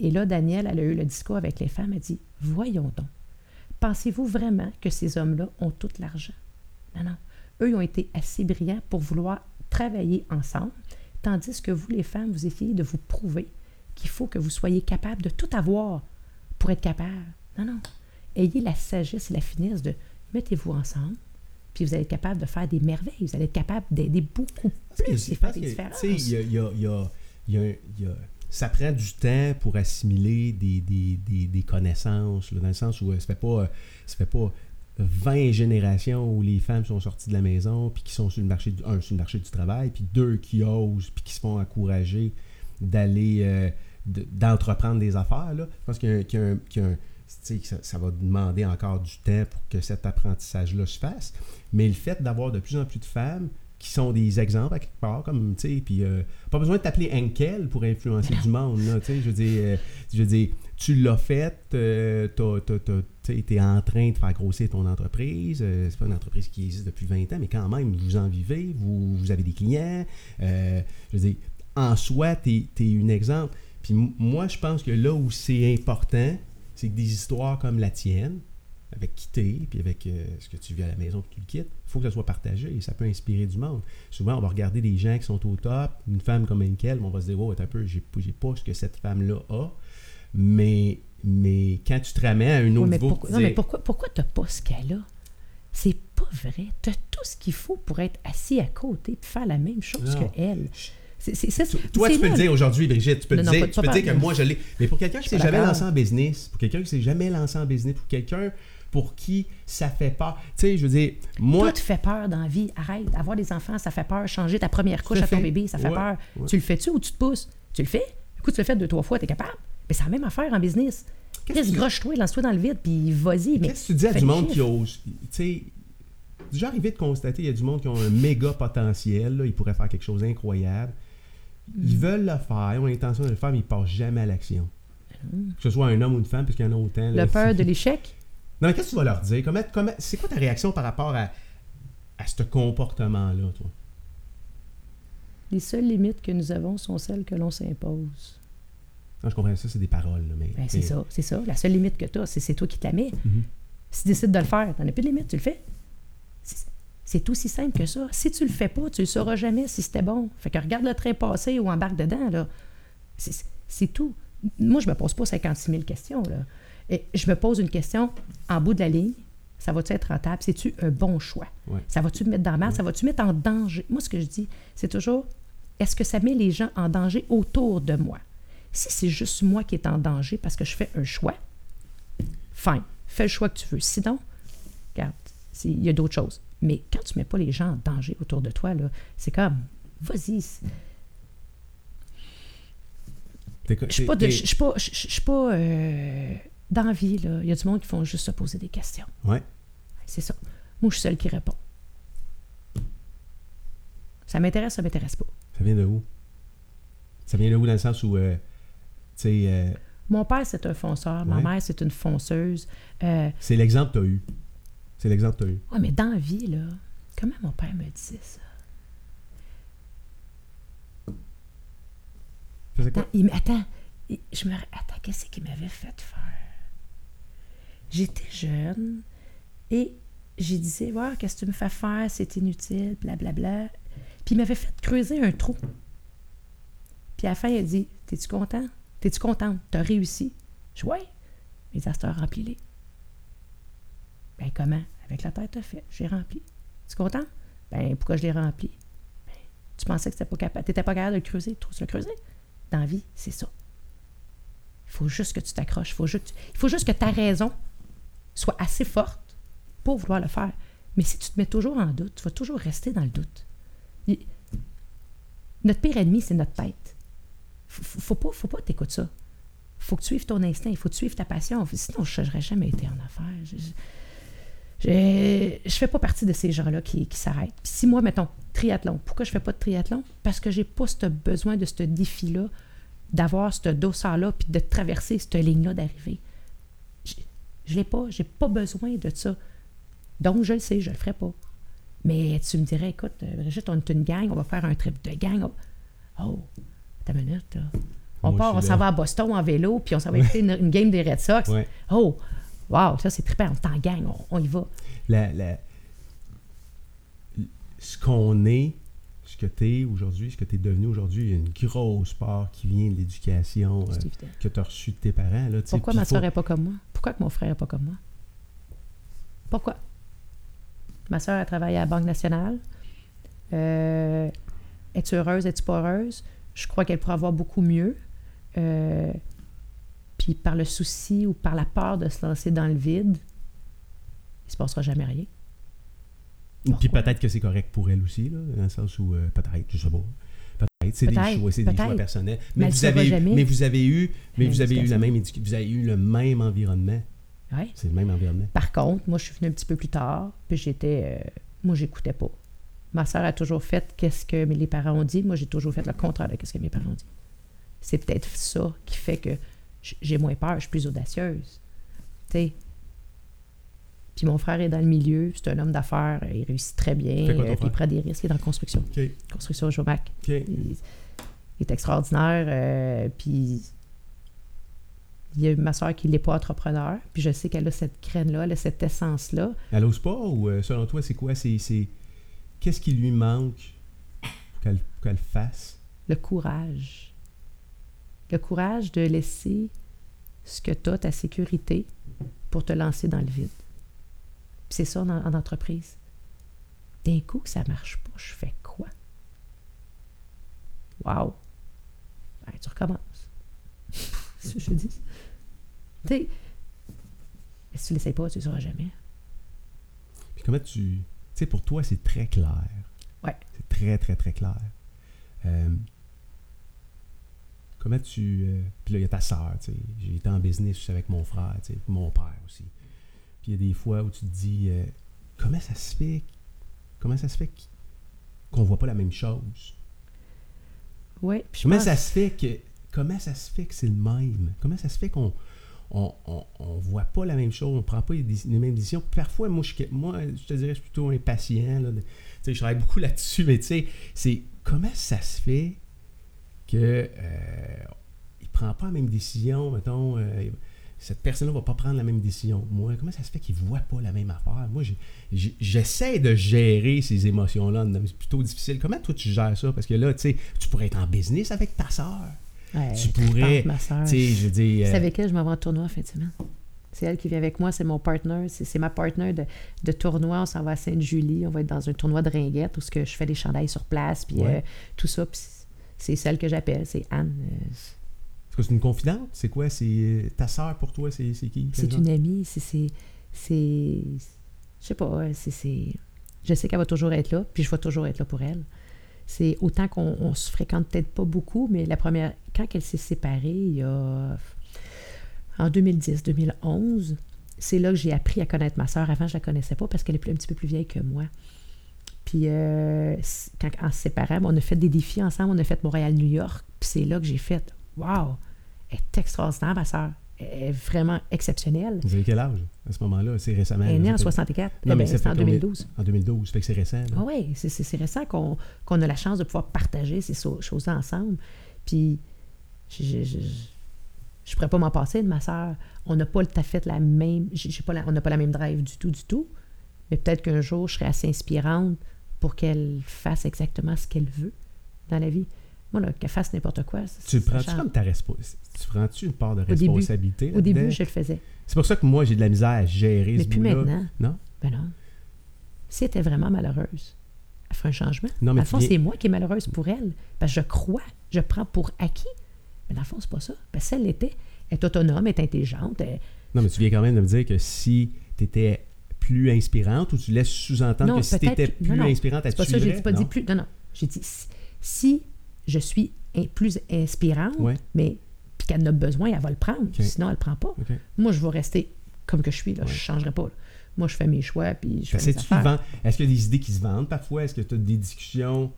Et là, Danielle, elle a eu le discours avec les femmes. Elle dit Voyons donc, pensez-vous vraiment que ces hommes-là ont tout l'argent? Non, non. Eux, ils ont été assez brillants pour vouloir travailler ensemble, tandis que vous, les femmes, vous essayez de vous prouver qu'il faut que vous soyez capable de tout avoir pour être capable. Non, non. Ayez la sagesse et la finesse de mettez-vous ensemble, puis vous allez être capable de faire des merveilles. Vous allez être capable d'aider beaucoup plus et faire des différences. tu sais, il y a- il y a- il y a- il y a- il y a- ça prend du temps pour assimiler des, des- des- des connaissances, là, dans le sens où euh, ça fait pas, euh, ça fait pas 20 générations où les femmes sont sorties de la maison, puis qui sont sur le marché, du, un, sur le marché du travail, puis deux, qui osent, puis qui se font encourager d'aller, euh, de- d'entreprendre des affaires. Là. Je pense qu'il ça va demander encore du temps pour que cet apprentissage-là se fasse. Mais le fait d'avoir de plus en plus de femmes qui sont des exemples à quelque part, comme, tu sais, puis euh, pas besoin de t'appeler Henkel pour influencer du monde, là, tu sais, je veux dire, euh, je veux dire, tu l'as fait, euh, tu es en train de faire grossir ton entreprise, euh, c'est pas une entreprise qui existe depuis 20 ans, mais quand même, vous en vivez, vous, vous avez des clients, euh, je veux dire, en soi, tu es, un exemple. Puis moi, je pense que là où c'est important, c'est que des histoires comme la tienne, avec qui t'es, puis avec euh, ce que tu vis à la maison, que tu le quittes, il faut que ça soit partagé et ça peut inspirer du monde. Souvent, on va regarder des gens qui sont au top, une femme comme Henkel, on va se dire, oh, un peu, j'ai pas ce que cette femme-là a. Mais, mais quand tu te ramènes à un Oui, autre mais niveau, pourquoi, tu non, mais pourquoi, pourquoi t'as pas ce qu'elle a? C'est pas vrai. T'as tout ce qu'il faut pour être assis à côté et faire la même chose Non. c'est, c'est- Toi, tu peux le dire aujourd'hui, Brigitte. Tu peux Non, dire, pas- tu peux pas dire que moi, je l'ai. Mais pour quelqu'un qui Je s'est jamais lancé en business, pour quelqu'un qui s'est jamais lancé en business, pour quelqu'un pour qui ça fait peur. Tu sais, je veux dire, moi. Tout fait peur dans la vie. Arrête. Avoir des enfants, ça fait peur. Changer ta première couche à ton fait. bébé, ça fait Ouais, peur. ouais. Tu le fais-tu ou tu te pousses? Tu le fais? Écoute, tu le fais deux, trois fois, t'es capable. Mais c'est la même affaire en business. Qu'est-ce que tu- groche-toi, lance-toi dans le vide, puis vas-y. Qu'est-ce que tu dis à du monde qui ose? Tu sais, j'ai arrivé de constater, il y a du monde qui ont un méga potentiel, là, ils pourraient faire quelque chose d'incroyable. Ils veulent le faire, ils ont l'intention de le faire, mais ils passent jamais à l'action. Mm. Que ce soit un homme ou une femme, parce qu'il y en a autant. là. Le peur de l'échec? Non, mais qu'est-ce que tu vas leur dire? Comment, comment, c'est quoi ta réaction par rapport à, à ce comportement-là, toi? Les seules limites que nous avons sont celles que l'on s'impose. Non, je comprends ça, c'est des paroles, là, mais... Ben, c'est mais- ça, c'est ça. La seule limite que tu as, c'est c'est toi qui te la mets. Si tu décides de le faire, tu n'as plus de limite, tu le fais. C'est- aussi simple que ça. Si tu le fais pas, tu ne sauras jamais si c'était bon. Fait que regarde le train passer ou embarque dedans, là. C'est c'est tout. Moi, je me pose pas 56 000 questions, là. Et je me pose une question en bout de la ligne. Ça va-tu être rentable? C'est-tu un bon choix? Ouais. Ça va-tu me mettre dans la merde? Ça va-tu mettre en danger? Moi, ce que je dis, c'est toujours, est-ce que ça met les gens en danger autour de moi? Si c'est juste moi qui est en danger parce que je fais un choix, fine, fais le choix que tu veux. Sinon, regarde, il y a d'autres choses. Mais quand tu ne mets pas les gens en danger autour de toi, c'est comme, vas-y. Je suis pas, de- t'es- je suis pas, je- je suis pas euh, d'envie, là. Il y a du monde qui font juste se poser des questions. Ouais. C'est ça. Moi, je suis celle qui répond. Ça m'intéresse, ça m'intéresse pas. Ça vient de où? Ça vient de où dans le sens où, euh, euh, Mon père, c'est un fonceur. Ma Ouais. mère, c'est une fonceuse. Euh, c'est l'exemple que tu as eu. C'est l'exemple que tu as eu. ouais, mais dans la vie, là, comment mon père me disait ça? Faisais quoi? Attends, il, m- attends, il- je me, attends, qu'est-ce qu'il m'avait fait faire? J'étais jeune et j'ai dit, voir qu'est-ce que tu me fais faire, c'est inutile, blablabla. Puis il m'avait fait creuser un trou. Puis à la fin, il a dit, t'es-tu content? T'es-tu contente? T'as réussi? Je dis, ouais. Cette heure, remplis-les. Ben comment? Avec la tête, t'as fait. J'ai rempli. Tu content? Ben pourquoi je l'ai rempli? Ben, tu pensais que t'étais pas capable, t'étais pas capable de le creuser, trop se le creuser? Dans la vie, c'est ça. Il faut juste que tu t'accroches. Il faut juste, il faut juste que ta raison soit assez forte pour vouloir le faire. Mais si tu te mets toujours en doute, tu vas toujours rester dans le doute. Notre pire ennemi, c'est notre tête. Faut, pas, faut pas t'écouter ça. Faut que tu suives ton instinct. Il faut que tu suives ta passion. Sinon, je n'aurais jamais été en affaires. Je, je, je, fais pas partie de ces gens-là qui, qui s'arrêtent. Si moi, mettons, triathlon, pourquoi je fais pas de triathlon? Parce que j'ai pas ce besoin de ce défi-là, d'avoir ce dossard-là, puis de traverser cette ligne-là d'arrivée. Je, je l'ai pas. J'ai pas besoin de ça. Donc, je le sais, je le ferai pas. Mais tu me dirais, écoute, Brigitte, on est une gang, on va faire un trip de gang. Oh, ta minute, là. On Moi, part, on s'en va à Boston en vélo, puis on s'en va écouter une, une game des Red Sox. Ouais. Oh, wow, ça c'est trippant, on est en gang, on, on y va. La, la- ce qu'on est, ce que tu es aujourd'hui, ce que tu es devenu aujourd'hui, il y a une grosse part qui vient de l'éducation euh, que tu as reçue de tes parents. Là. Pourquoi ma soeur n'est pas comme moi? Pourquoi que mon frère n'est pas comme moi? Pourquoi? Ma soeur a travaillé à la Banque nationale. Euh, Es-tu heureuse? Es-tu pas heureuse? Je crois qu'elle pourrait avoir beaucoup mieux. Euh, puis par le souci ou par la peur de se lancer dans le vide, il se passera jamais rien. Puis peut-être que c'est correct pour elle aussi, là, dans le sens où, euh, peut-être, je sais pas. Peut-être, c'est des choix, c'est des choix personnels. Mais vous avez, jamais. mais vous avez eu, mais vous avez eu la même vous avez eu le même environnement. Ouais. C'est le même environnement. Par contre, moi, je suis venue un petit peu plus tard, puis j'étais. euh, moi, j'écoutais pas. Ma sœur a toujours fait qu'est-ce que les parents ont dit. Moi, j'ai toujours fait le contraire de ce que mes parents ont dit. C'est peut-être ça qui fait que j'ai moins peur, je suis plus audacieuse. Tu sais. Puis mon frère est dans le milieu, c'est un homme d'affaires, il réussit très bien, quoi, euh, il prend des risques, il est dans la construction. Construction Jomac. OK. Il, il est extraordinaire. euh, puis il y a ma soeur qui n'est pas entrepreneur. Puis je sais qu'elle a cette graine-là, elle a cette essence-là. Elle ose pas ou euh, selon toi, c'est quoi? C'est... Qu'est-ce qui lui manque pour qu'elle, fasse? Le courage. Le courage de laisser ce que tu as, ta sécurité, pour te lancer dans le vide. C'est ça en, en entreprise. D'un coup que ça marche pas, je fais quoi? Wow! Ben, tu recommences. c'est ce que je dis. Tu sais, si tu l'essayes pas, tu ne sauras jamais. Puis comment tu... Tu sais, pour toi, c'est très clair. Ouais. C'est très, très, très clair. Euh, comment tu... euh, Puis là, il y a ta sœur, tu sais. J'ai été en business avec mon frère, tu sais, mon père aussi. Puis il y a des fois où tu te dis, euh, comment ça se fait... Comment ça se fait qu'- qu'on voit pas la même chose? Je Comment pense- ça se fait que comment ça se fait que c'est le même? Comment ça se fait qu'on on, on voit pas la même chose, on prend pas les, mêmes décisions? Parfois, moi, je, te dirais, je suis plutôt impatient. Je travaille beaucoup là-dessus, mais tu sais, c'est comment ça se fait que euh, il prend pas la même décision, mettons, euh, cette personne-là va pas prendre la même décision. Moi, comment ça se fait qu'il voit pas la même affaire? Moi, j'essaie de gérer ces émotions-là, mais c'est plutôt difficile. Comment toi tu gères ça? Parce que là, tu tu pourrais être en business avec ta soeur. Ouais, tu tripante, pourrais, ma sœur. Tu sais, je dire... C'est euh, avec elle je m'en vais en tournoi en fin de semaine. C'est elle qui vient avec moi, c'est mon partner, c'est ma partner de, de tournoi. On s'en va à Sainte-Julie, on va être dans un tournoi de ringuettes où ce que je fais des chandails sur place, puis Ouais. euh, tout ça. puis c'est celle que j'appelle, c'est Anne. euh, Est-ce que c'est une confidente? C'est quoi? C'est ta soeur pour toi? C'est qui? C'est une amie, c'est. Je sais pas, c'est. Je sais qu'elle va toujours être là, puis je vais toujours être là pour elle. C'est autant qu'on on se fréquente peut-être pas beaucoup, mais la première. Quand elle s'est séparée, il y a. En 2010-2011, c'est là que j'ai appris à connaître ma sœur. Avant, je la connaissais pas parce qu'elle est un petit peu plus vieille que moi. Puis, euh, quand, en se séparant, on a fait des défis ensemble. On a fait Montréal-New York. Puis, c'est là que j'ai fait Waouh, elle est extraordinaire, ma sœur. Est vraiment exceptionnelle. Vous avez quel âge à ce moment-là? C'est récemment. Elle est née en c'est pas- 64. Non, Eh mais ben, ça c'était en fait combien- 2012. En 2012, fait que c'est récent. Ah oui, c'est- c'est c'est récent qu'on qu'on a la chance de pouvoir partager ces choses-là ensemble. Puis, je, je, je, je pourrais pas m'en passer de ma sœur. On n'a pas le fait la même. pas la- on n'a pas la même drive du tout, du tout. Mais peut-être qu'un jour, je serai assez inspirante pour qu'elle fasse exactement ce qu'elle veut dans la vie. Moi, qu'elle fasse n'importe quoi. Tu prends-tu comme ta responsabilité? Tu prends-tu une part de responsabilité Au début, je le faisais. C'est pour ça que moi, j'ai de la misère à gérer Mais ce plus maintenant. Non? Ben non. Si elle était vraiment malheureuse, elle ferait un changement. Non, mais dans le fond, viens- c'est moi qui est malheureuse pour elle. Parce que je crois, je prends pour acquis. Mais dans le fond, c'est pas ça. Parce que si elle l'était, elle est autonome, elle est intelligente. elle- Non, mais tu viens quand même de me dire que si tu étais plus inspirante ou tu laisses sous-entendre que si tu étais plus non, non, inspirante, elle C'est pas ça, j'ai pas Non? dit plus. Non, non. J'ai dit si je suis plus inspirante, Ouais. mais puis qu'elle en a besoin, elle va le prendre. Sinon, elle le prend pas. Moi, je vais rester comme que je suis. Là. Je Ouais. changerai pas. là. Moi, je fais mes choix, puis je fais Est-ce qu'il y a des idées qui se vendent parfois? Est-ce que tu as des discussions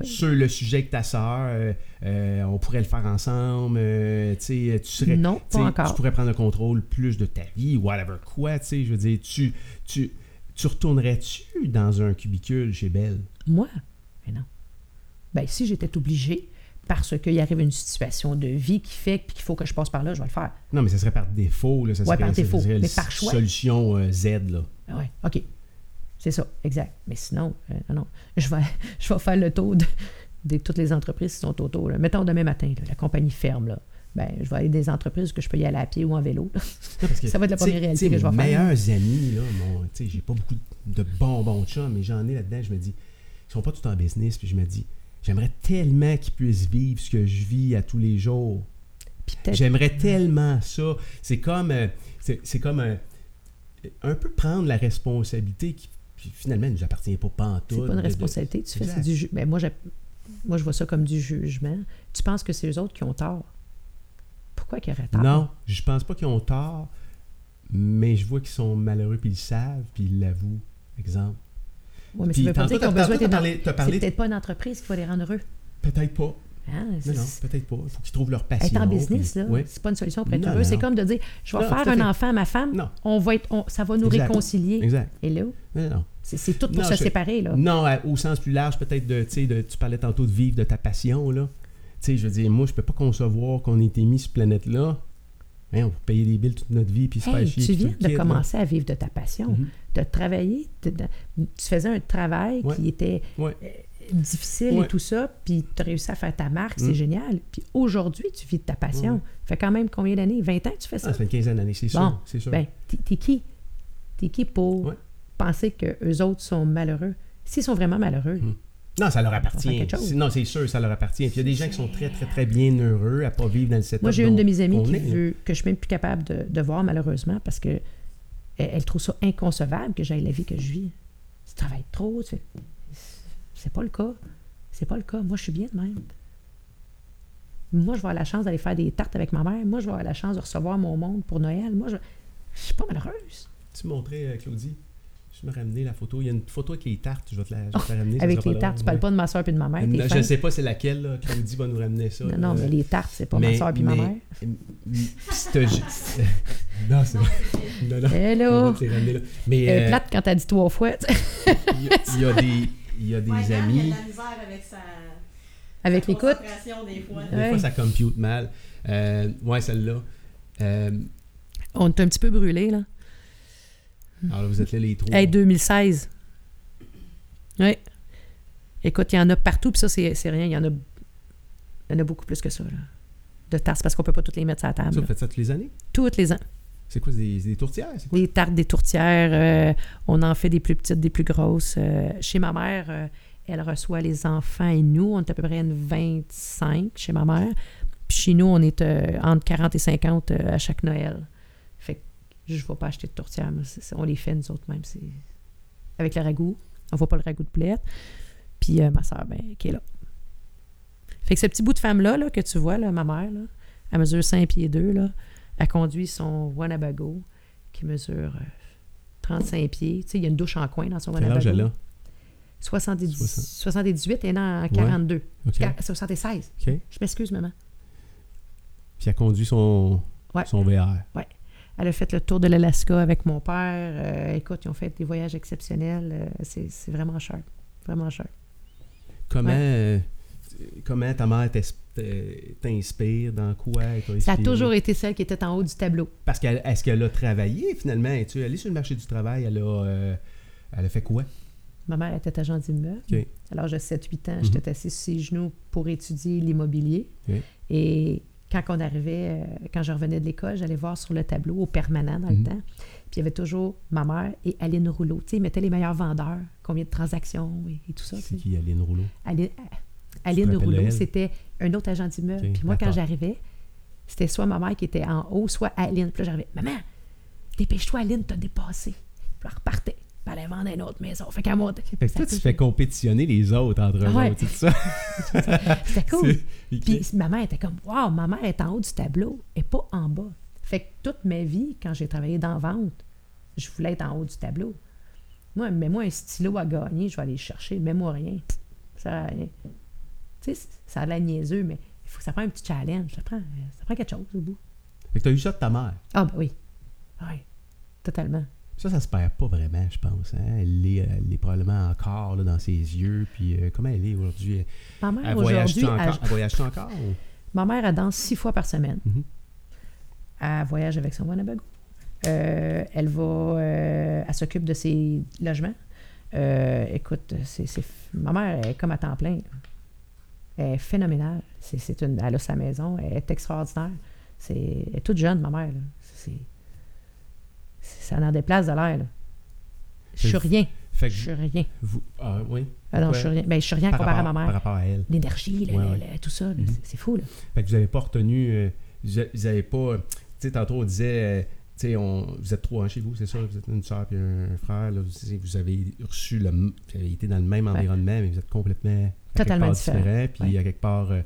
oui. sur le sujet avec ta sœur? Euh, euh, on pourrait le faire ensemble? euh, tu serais... Non, pas encore. Tu pourrais prendre le contrôle plus de ta vie, whatever quoi, tu sais, je veux dire, tu, tu, tu retournerais-tu dans un cubicule chez Belle? Moi? Mais non. Ben, si j'étais obligée, parce qu'il arrive une situation de vie qui fait qu'il faut que je passe par là, je vais le faire. Non, mais ça serait par défaut, là. Ça Ouais, serait, par défaut, mais par choix. solution euh, Z, là. Ah Ouais, OK. C'est ça, exact. Mais sinon, euh, non, non. Je vais, je vais faire le tour de, de toutes les entreprises qui sont autour. là. Mettons demain matin, là, la compagnie ferme. Là. Ben, je vais aller des entreprises que je peux y aller à pied ou en vélo. là. Non, parce que, Ça va être la première réalité que je vais mes faire. meilleurs amis, là, mon, j'ai pas beaucoup de bons, bons chums, mais j'en ai là-dedans, je me dis, ils sont pas tout en business, puis je me dis, j'aimerais tellement qu'ils puissent vivre ce que je vis à tous les jours. J'aimerais tellement ça. C'est comme, euh, c'est comme un, un peu prendre la responsabilité qui, finalement ne nous appartient pas pantoute. C'est pas une de- responsabilité, tu fais, du ju- ben, moi, je, moi, je vois ça comme du jugement. Tu penses que c'est eux autres qui ont tort? Pourquoi qu'ils auraient tort? Non, je pense pas qu'ils ont tort, mais je vois qu'ils sont malheureux, puis ils le savent, puis ils l'avouent. Exemple. Ouais, mais Puis ça veut pas dire qu'ils ont besoin d'être parlé- C'est parlé- peut-être pas une entreprise qui va les rendre heureux. Peut-être pas. Hein? Non, non, peut-être pas. Il faut qu'ils trouvent leur passion. Être en business, puis- là, c'est pas une solution pour être heureux. C'est comme de dire, je vais Non, faire un enfant à ma femme, Non. on va être, on- ça va nous Exact. réconcilier. Exact. Et là, Non, c'est tout pour se je- séparer. Là. Non, au sens plus large, peut-être de, de, tu parlais tantôt de vivre de ta passion, là. Tu sais, je veux dire, moi, je peux pas concevoir qu'on ait été mis sur cette planète-là. Hein, on peut payer des billes toute notre vie, puis se faire chier. tu viens de là. commencer à vivre de ta passion, Mhm. de travailler. de- de- tu faisais un travail Ouais. qui était Ouais. euh, difficile Ouais. et tout ça, puis tu as réussi à faire ta marque, c'est génial. Puis aujourd'hui, tu vis de ta passion. Ouais. fait quand même combien d'années? 20 ans que tu fais ça? Ah, ça? fait une quinzaine d'années, c'est bon, sûr. C'est sûr. ben, t'es qui? T'es qui pour penser que eux autres sont malheureux? S'ils sont vraiment malheureux, Mhm. Non, ça leur appartient. Non, c'est sûr, ça leur appartient. Puis il y a des gens qui sont très, très, très bien heureux à pas vivre dans le setup. Moi, j'ai une de mes amies qui veut, que je suis même plus capable de, de voir, malheureusement, parce que elle, trouve ça inconcevable que j'aille la vie que je vis. Tu travailles trop. C'est pas le cas. C'est pas le cas. Moi, je suis bien de même. Moi, je vais avoir la chance d'aller faire des tartes avec ma mère. Moi, je vais avoir la chance de recevoir mon monde pour Noël. Moi, je, je suis pas malheureuse. Tu montrais, euh, Claudie, Je me ramener la photo? Il y a une photo avec les tartes. Je vais te la, je vais te la ramener. Avec les tartes, long, tu parles ouais. pas de ma soeur et de ma mère. Non, je ne sais pas c'est laquelle. Là. Claudie va nous ramener ça. Non, non, mais les tartes, c'est pas Mais- ma soeur et ma mère. non, c'est vrai. Non, non. On Hello! ramener là. Mais Elle est euh, plate quand t'as dit trois fois, il y, a- il y a des, il y a des Ouais, Dan, Il a amis. de la misère avec sa, Avec l'écoute? des fois. Des Ouais. fois, ça compute mal. Euh, ouais, celle-là. Euh, On est un petit peu brûlés, là. Alors, vous êtes là les trois. Hey, 2016. Oui. Écoute, il y en a partout, puis ça, c'est c'est rien. Il y en a, il y en a beaucoup plus que ça, là. De tasses, parce qu'on peut pas toutes les mettre sur la table. Ça, vous faites ça tous les années? Toutes les ans. C'est quoi, des, des tourtières? C'est quoi? Des tartes, des tourtières. euh, on en fait des plus petites, des plus grosses. Euh, chez ma mère, euh, elle reçoit les enfants et nous. On est à peu près une 25 chez ma mère. Puis chez nous, on est entre 40 et 50 euh, à chaque Noël. Je ne vais pas acheter de c'est- on les fait nous autres même. Avec le ragoût. On ne voit pas le ragoût de poulet. Puis euh, ma soeur, ben, qui est là. Fait que ce petit bout de femme-là là, que tu vois, là, ma mère, là, elle mesure 5 pieds 2, là, elle conduit son Wanabago qui mesure euh, 35 pieds. Tu sais, il y a une douche en coin dans son Quel âge elle Wanabago. a? 70 Soixante. 78 et non en 42. OK. Qua- 76. OK. Je m'excuse, maman. Puis elle conduit son, Ouais. son VR. Elle a fait le tour de l'Alaska avec mon père. Euh, écoute, ils ont fait des voyages exceptionnels. Euh, c'est vraiment cher. Vraiment cher. Comment, Ouais. euh, comment ta mère t'inspire? Dans quoi? Ça a toujours été celle qui était en haut du tableau. Parce qu'elle est-ce qu'elle a travaillé finalement? Es-tu allée sur le marché du travail? Elle a, elle a fait quoi? Ma mère était agent d'immeuble. L'âge de 7-8 ans, Mhm. j'étais assise sur ses genoux pour étudier l'immobilier. Et quand on arrivait, euh, quand je revenais de l'école, j'allais voir sur le tableau, au permanent dans Mhm. le temps. Puis il y avait toujours ma mère et Aline Rouleau. Tu sais, ils mettaient les meilleurs vendeurs, combien de transactions et, et tout ça. C'est qui, Aline Rouleau? Aline, euh, Aline Rouleau, c'était un autre agent d'immeuble. Puis moi, quand j'arrivais, c'était soit ma mère qui était en haut, soit Aline. Puis là, j'arrivais, maman, dépêche-toi, Aline, t'as dépassé. Puis elle repartait. Puis allait vendre une autre maison. Fait montait. Fait que toi, tu fais compétitionner les autres entre eux Ouais. autres, c'est ça? C'était cool. Puis ma mère était comme, waouh, ma mère est en haut du tableau et pas en bas. Fait que toute ma vie, quand j'ai travaillé dans la vente, je voulais être en haut du tableau. Moi, mets-moi un stylo à gagner, je vais aller le chercher. Mets-moi rien. Ça. Tu sais, ça a l'air niaiseux, mais il faut que ça prenne un petit challenge. Ça prend, ça prend quelque chose au bout. Fait que t'as eu ça de ta mère? Ah, ben oui. Oui, totalement. Ça, ça se perd pas vraiment, je pense. hein. Elle l'est elle est probablement encore là, dans ses yeux. Puis euh, comment elle est aujourd'hui? Ma mère, Elle voyage-tu aujourd'hui, encore? elle- Elle voyage-tu encore? ou- ma mère, elle danse six fois par semaine. Mhm. Elle voyage avec son Wanabago. Euh, elle va. euh, elle s'occupe de ses logements. Euh, écoute, c'est, ma mère est comme à temps plein. Elle est phénoménale. C'est, une, elle a sa maison. Elle est extraordinaire. C'est, elle est toute jeune, ma mère. c'est- ça n'en déplace de l'air. Je suis rien. Fait Je suis rien. vous. Ah oui? Ah non, je suis rien. Ben, je suis rien Par comparé rapport, à ma par mère. rapport à elle. L'énergie, Ouais, ouais. tout ça, Mhm. c'est, fou. Là. Fait que vous n'avez pas retenu. euh, vous a- vous avez pas. Tu sais, tantôt, on disait. euh, tu sais, on, vous êtes trois hein, chez vous, c'est ça? Vous êtes une soeur et un frère. Là, vous, vous avez reçu le. Vous avez été dans le même environnement, mais vous êtes complètement. Totalement différent. différents, Puis à quelque part. euh,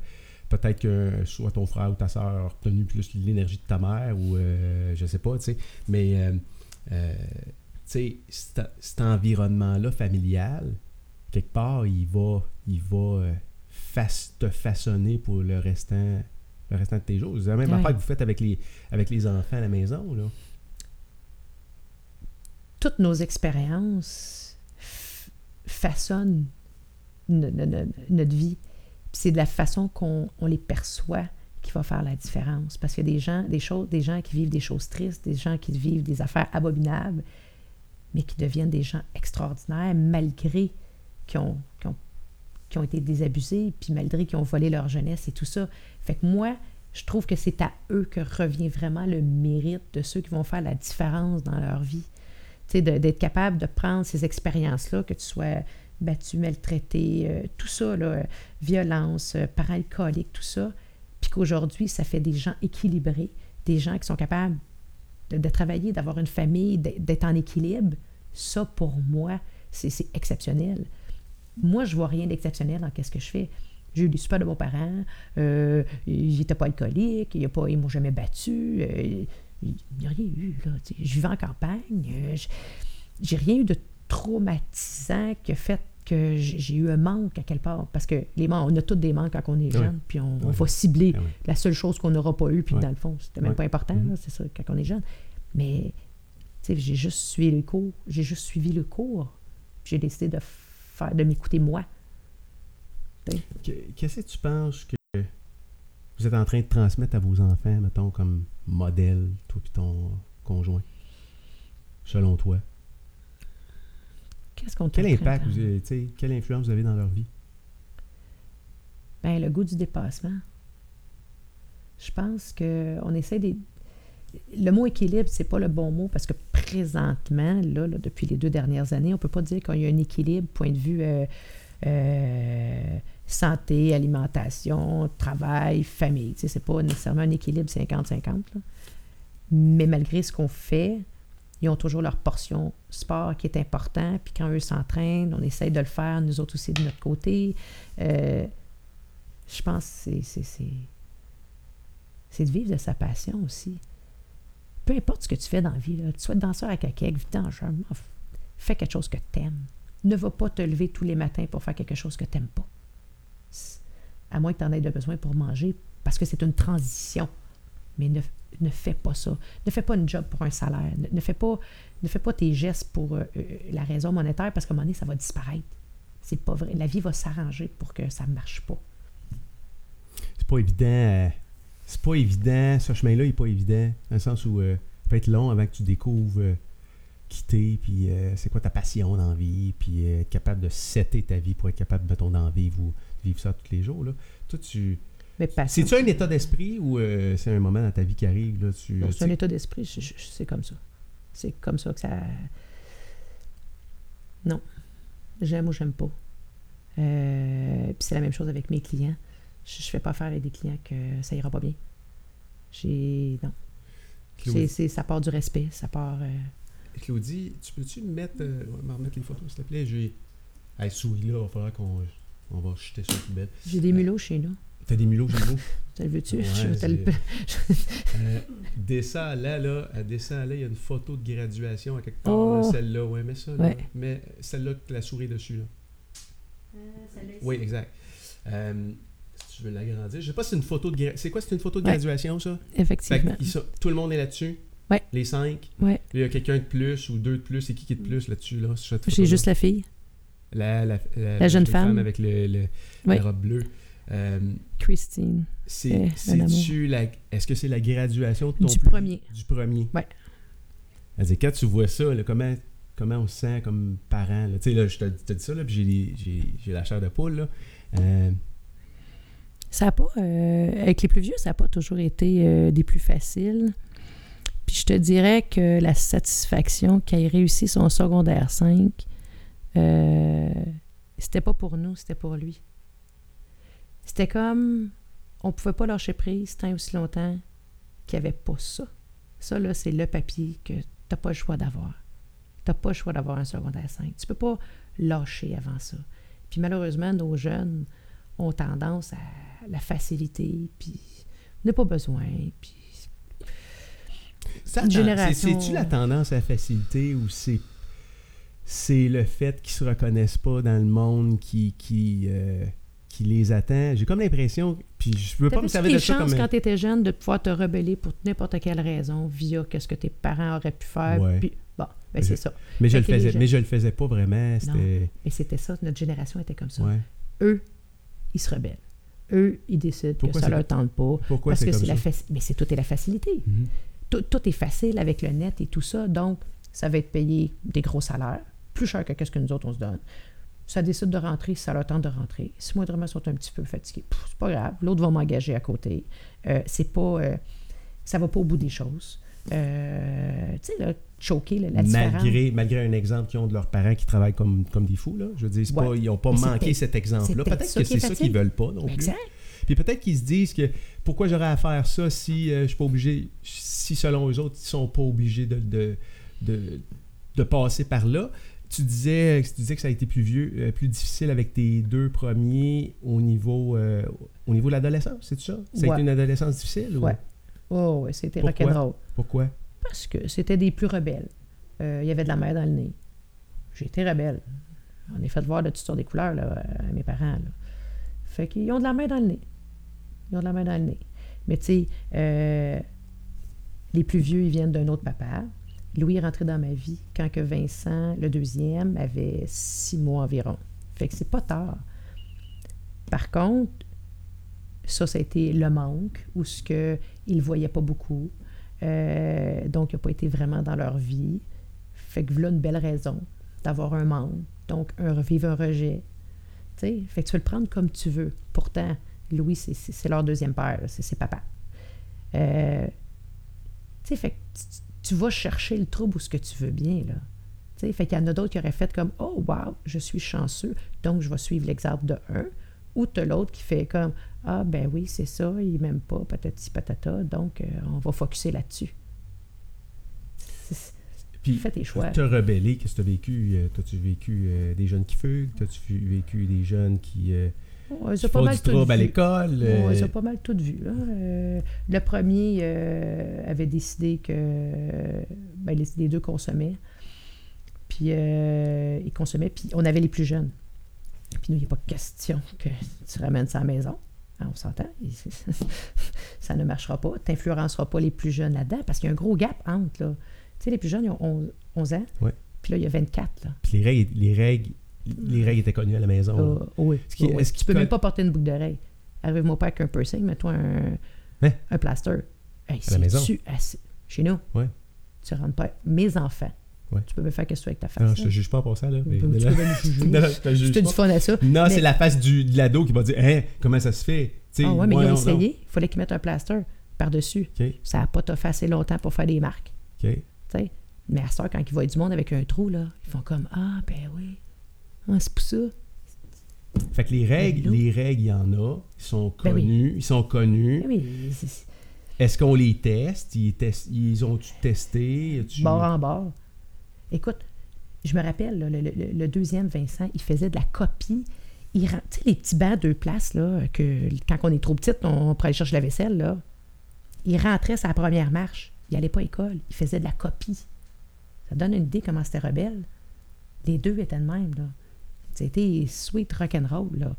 Peut-être que soit ton frère ou ta soeur a retenu plus l'énergie de ta mère ou euh, je sais pas, tu sais. Mais euh, tu sais, cet, environnement-là familial, quelque part, il va, il va euh, te façonner pour le restant, le restant de tes jours. C'est la même Ouais. affaire que vous faites avec les, avec les enfants à la maison. Là. toutes nos expériences façonnent no- no- no- notre vie. C'est de la façon qu'on on les perçoit qui va faire la différence. Parce qu'il y a des gens, des choses, des gens qui vivent des choses tristes, des gens qui vivent des affaires abominables, mais qui deviennent des gens extraordinaires malgré qu'ils ont, ont, ont été désabusés, puis malgré qu'ils ont volé leur jeunesse et tout ça. Fait que moi, je trouve que c'est à eux que revient vraiment le mérite de ceux qui vont faire la différence dans leur vie. D'être capable de prendre ces expériences-là, que tu sois battu, maltraité, euh, tout ça, là, euh, violence, euh, parents alcooliques, tout ça, qu'aujourd'hui, ça fait des gens équilibrés, des gens qui sont capables de, travailler, d'avoir une famille, d'être en équilibre. Ça, pour moi, c'est exceptionnel. Moi, je vois rien d'exceptionnel dans ce que je fais. J'ai eu des super de bons parents, euh, ils n'étaient pas alcooliques, ils ne m'ont jamais battu, euh, il n'y a rien eu. Là, je vivais en campagne, euh, j'ai rien eu de traumatisant qui a fait que j'ai eu un manque à quelque part. Parce que les manques, on a tous des manques quand on est jeune, puis on, on va cibler ouais. la seule chose qu'on n'aura pas eue, puis dans le fond, c'était même pas important, Mhm. là, c'est ça, quand on est jeune. Mais, tu sais, j'ai juste suivi le cours, j'ai juste suivi le cours, puis j'ai décidé de faire, de m'écouter moi. Que- Qu'est-ce que tu penses que vous êtes en train de transmettre à vos enfants, mettons, comme modèle, toi et ton conjoint, selon toi? Qu'est-ce qu'on Quel impact, vous avez- quelle influence vous avez dans leur vie? Ben, le goût du dépassement. Je pense qu'on essaie des. Le mot équilibre, c'est pas le bon mot parce que présentement, là, là, depuis les deux dernières années, on peut pas dire qu'il y a un équilibre, point de vue euh, euh, santé, alimentation, travail, famille. Tu sais, c'est pas nécessairement un équilibre 50-50. là. Mais malgré ce qu'on fait, ils ont toujours leur portion sport qui est important. Puis quand eux s'entraînent, on essaye de le faire, nous autres aussi de notre côté. Euh, je pense que c'est- c'est- de vivre de sa passion aussi. Peu importe ce que tu fais dans la vie, là, tu sois danseur à caquette, vidange, fais quelque chose que tu aimes. Ne va pas te lever tous les matins pour faire quelque chose que tu n'aimes pas. À moins que tu en aies de besoin pour manger, parce que c'est une transition. Mais ne, ne fais pas ça. Ne fais pas une job pour un salaire. Ne, fais, pas, ne fais pas tes gestes pour euh, euh, la raison monétaire, parce qu'à un moment donné, ça va disparaître. C'est pas vrai. La vie va s'arranger pour que ça ne marche pas. C'est pas évident. euh, c'est pas évident. Ce chemin-là, il est pas évident. Dans le sens où euh, ça peut être long avant que tu découvres quitter, puis c'est quoi ta passion dans la puis être capable de setter ta vie pour être capable, mettons, d'en vivre ou vivre ça tous les jours. Là. Toi, tu. Mais. C'est-tu un état d'esprit ou euh, c'est un moment dans ta vie qui arrive? Là, tu, c'est un état d'esprit, je- je- c'est comme ça. C'est comme ça que ça. Non. J'aime ou j'aime pas. Euh, puis c'est la même chose avec mes clients. Je ne fais pas faire avec des clients que ça ira pas bien. J'ai. Non. C'est, ça part du respect, ça part. euh, Claudie, tu peux-tu me mettre, euh, me remettre les photos, s'il te plaît? J'ai. Hey, souris là, il va falloir qu'on on va jeter sur la poubelle. J'ai des mulots chez nous. T'as des mulots, j'ai beau. Tu le veux-tu? Ouais, Je vais te le- Euh, descends là, là, à descends là, il y a une photo de graduation à quelque part, Oh! là, celle-là, ouais, mets ça, là. Ouais. Mais celle-là, que la souris dessus, là. Oui, exact. Euh, si tu veux l'agrandir, je sais pas si c'est une photo de gra- C'est quoi, c'est une photo de Ouais. graduation, ça? Effectivement. sont- tout le monde est là-dessus? Ouais. Les cinq? Ouais. Il y a quelqu'un de plus ou deux de plus, c'est qui qui est de plus là-dessus, là? sur cette J'ai juste la fille, La, la, la, La jeune femme. avec le, le- Ouais. la robe bleue. Euh, Christine. c'est, Eh, la, est-ce que c'est la graduation de ton Du plus- premier. Du premier? Ouais. Elle quand tu vois ça, là, comment, comment on se sent comme parent? Tu sais, là, je te, te dis ça, là, puis j'ai, la chair de poule. Là. Euh, Ça pas, euh, avec les plus vieux, ça n'a pas toujours été des plus faciles. Puis je te dirais que la satisfaction qu'il ait réussi son secondaire 5, euh, c'était pas pour nous, c'était pour lui. C'était comme, on pouvait pas lâcher prise tant et aussi longtemps qu'il n'y avait pas ça. Ça, là, c'est le papier que t'as pas le choix d'avoir. T'as pas le choix d'avoir un secondaire 5. Tu peux pas lâcher avant ça. Puis malheureusement, nos jeunes ont tendance à la facilité, puis on n'a pas besoin, puis ça, génération- C'est, tu la tendance à la facilité ou c'est, c'est le fait qu'ils se reconnaissent pas dans le monde qui, qui, euh, qui les attend? J'ai comme l'impression, puis je veux pas me servir de ça chances comme... quand tu étais jeune de pouvoir te rebeller pour n'importe quelle raison via qu'est-ce que tes parents auraient pu faire. Ouais. Puis, bon, ben c'est ça. Mais je, le faisais, jeunes- mais je le faisais pas vraiment. Et c'était ça, notre génération était comme ça. Ouais. Eux, ils se rebellent. Eux, ils décident Pourquoi que ça leur tente pas. Pourquoi parce que c'est la faci- Mais c'est tout est la facilité. Mhm. Tout, tout est facile avec le net et tout ça. Donc, ça va être payé des gros salaires, plus cher que ce que nous autres, on se donne. Ça décide de rentrer ça leur tente de rentrer. Si moindrement ils sont un petit peu fatigués, c'est pas grave. L'autre va m'engager à côté. Euh, c'est pas... euh, ça va pas au bout des choses. Euh, tu sais, là, choquer, là, la différence. Malgré, malgré un exemple qu'ils ont de leurs parents qui travaillent comme, comme des fous. Là. Je veux dire, c'est Ouais. pas, ils n'ont pas Mais manqué cet exemple-là. peut-être que c'est ça qu'ils veulent pas non plus. Exact. Puis peut-être qu'ils se disent que pourquoi j'aurais à faire ça si euh, je suis pas obligé, si selon eux autres, ils sont pas obligés de, de, de, de passer par là? Tu disais, tu disais que ça a été plus vieux, euh, plus difficile avec tes deux premiers au niveau, euh, au niveau de l'adolescence, c'est ça? Ça a Ouais. été une adolescence difficile? ou- Ouais. Oh, ouais, c'était rock'n'roll. Pourquoi? Parce que c'était des plus rebelles. Euh, Il y avait de la mer dans le nez. J'ai été rebelle. On est fait voir de toutes sortes de couleurs là, à mes parents. Là. Fait qu'ils ont de la main dans le nez. Ils ont de la main dans le nez. Mais tu sais, euh, les plus vieux, ils viennent d'un autre papa. Louis est rentré dans ma vie quand que Vincent, le deuxième, avait six mois environ. Fait que c'est pas tard. Par contre, ça, ça a été le manque, ou ce qu'il ne voyait pas beaucoup. Euh, donc, il n'a pas été vraiment dans leur vie. Fait que voilà une belle raison d'avoir un manque. Donc, un revivre un rejet. sais, fait que tu peux le prendre comme tu veux. Pourtant, Louis, c'est leur deuxième père, c'est ses papas. Euh, fait que vas chercher le trouble où ce que tu veux bien, là. sais, fait qu'il y en a d'autres qui auraient fait comme Oh, wow, je suis chanceux, donc je vais suivre l'exemple de un. Ou tu l'autre qui fait comme Ah, ben oui, c'est ça, il m'aime pas, patati patata, donc euh, on va focuser là-dessus. Puis, fais tes choix. Tu as rebellé, qu'est-ce que tu as vécu? Euh, As-tu vécu euh, des jeunes qui fuguent? As-tu vécu des jeunes qui. Ouais, ils ont pas mal du trouble à l'école. Ouais, ils ont pas mal tout vu. Là. le premier avait décidé que ben, les, deux consommaient. Puis ils consommaient. Puis on avait les plus jeunes. Puis nous, il n'y a pas question que tu ramènes ça à la maison. Hein, on s'entend. ça ne marchera pas. Tu n'influenceras pas les plus jeunes là-dedans parce qu'il y a un gros gap entre. Là. Tu sais, les plus jeunes, ils ont 11, ans. Puis là, il y a 24. Là. Puis les règles, les règles, les règles étaient connues à la maison. Uh, oui. Est-ce tu peux même pas porter une boucle d'oreille. Arrive-moi pas avec un piercing, mets-toi un, hein? un plaster. à la maison. chez nous. Ouais. Tu rentres pas. Mes enfants tu peux me faire qu'est-ce que tu avec ta face. Non, je te juge pas pour ça. Là, mais, tu peux me juger. tu du fun à ça. Non, c'est la face du, de l'ado qui va dire hein, comment ça se fait? ah ouais, mais ils ont essayé. Il fallait qu'ils mettent un plaster par-dessus. Ça n'a pas fait assez longtemps pour faire des marques. Okay. Mais à ce quand ils voient du monde avec un trou, là, ils font comme Ah, ben oui. Ah, c'est pour ça. Fait que les règles, les règles, il y en a. Ils sont ben connus. Ils sont connus. Ben oui. Est-ce qu'on les teste? Ils, ils ont-tu testé? Bord en bord. Écoute, je me rappelle, le, deuxième Vincent, il faisait de la copie. Il tu sais, les petits bancs deux places, là, que quand on est trop petite, on, pourrait aller chercher la vaisselle, là. Il rentrait sa première marche. Il n'allait pas à l'école. Il faisait de la copie. Ça donne une idée comment c'était rebelle. Les deux étaient de même, là. C'était sweet rock'n'roll, là.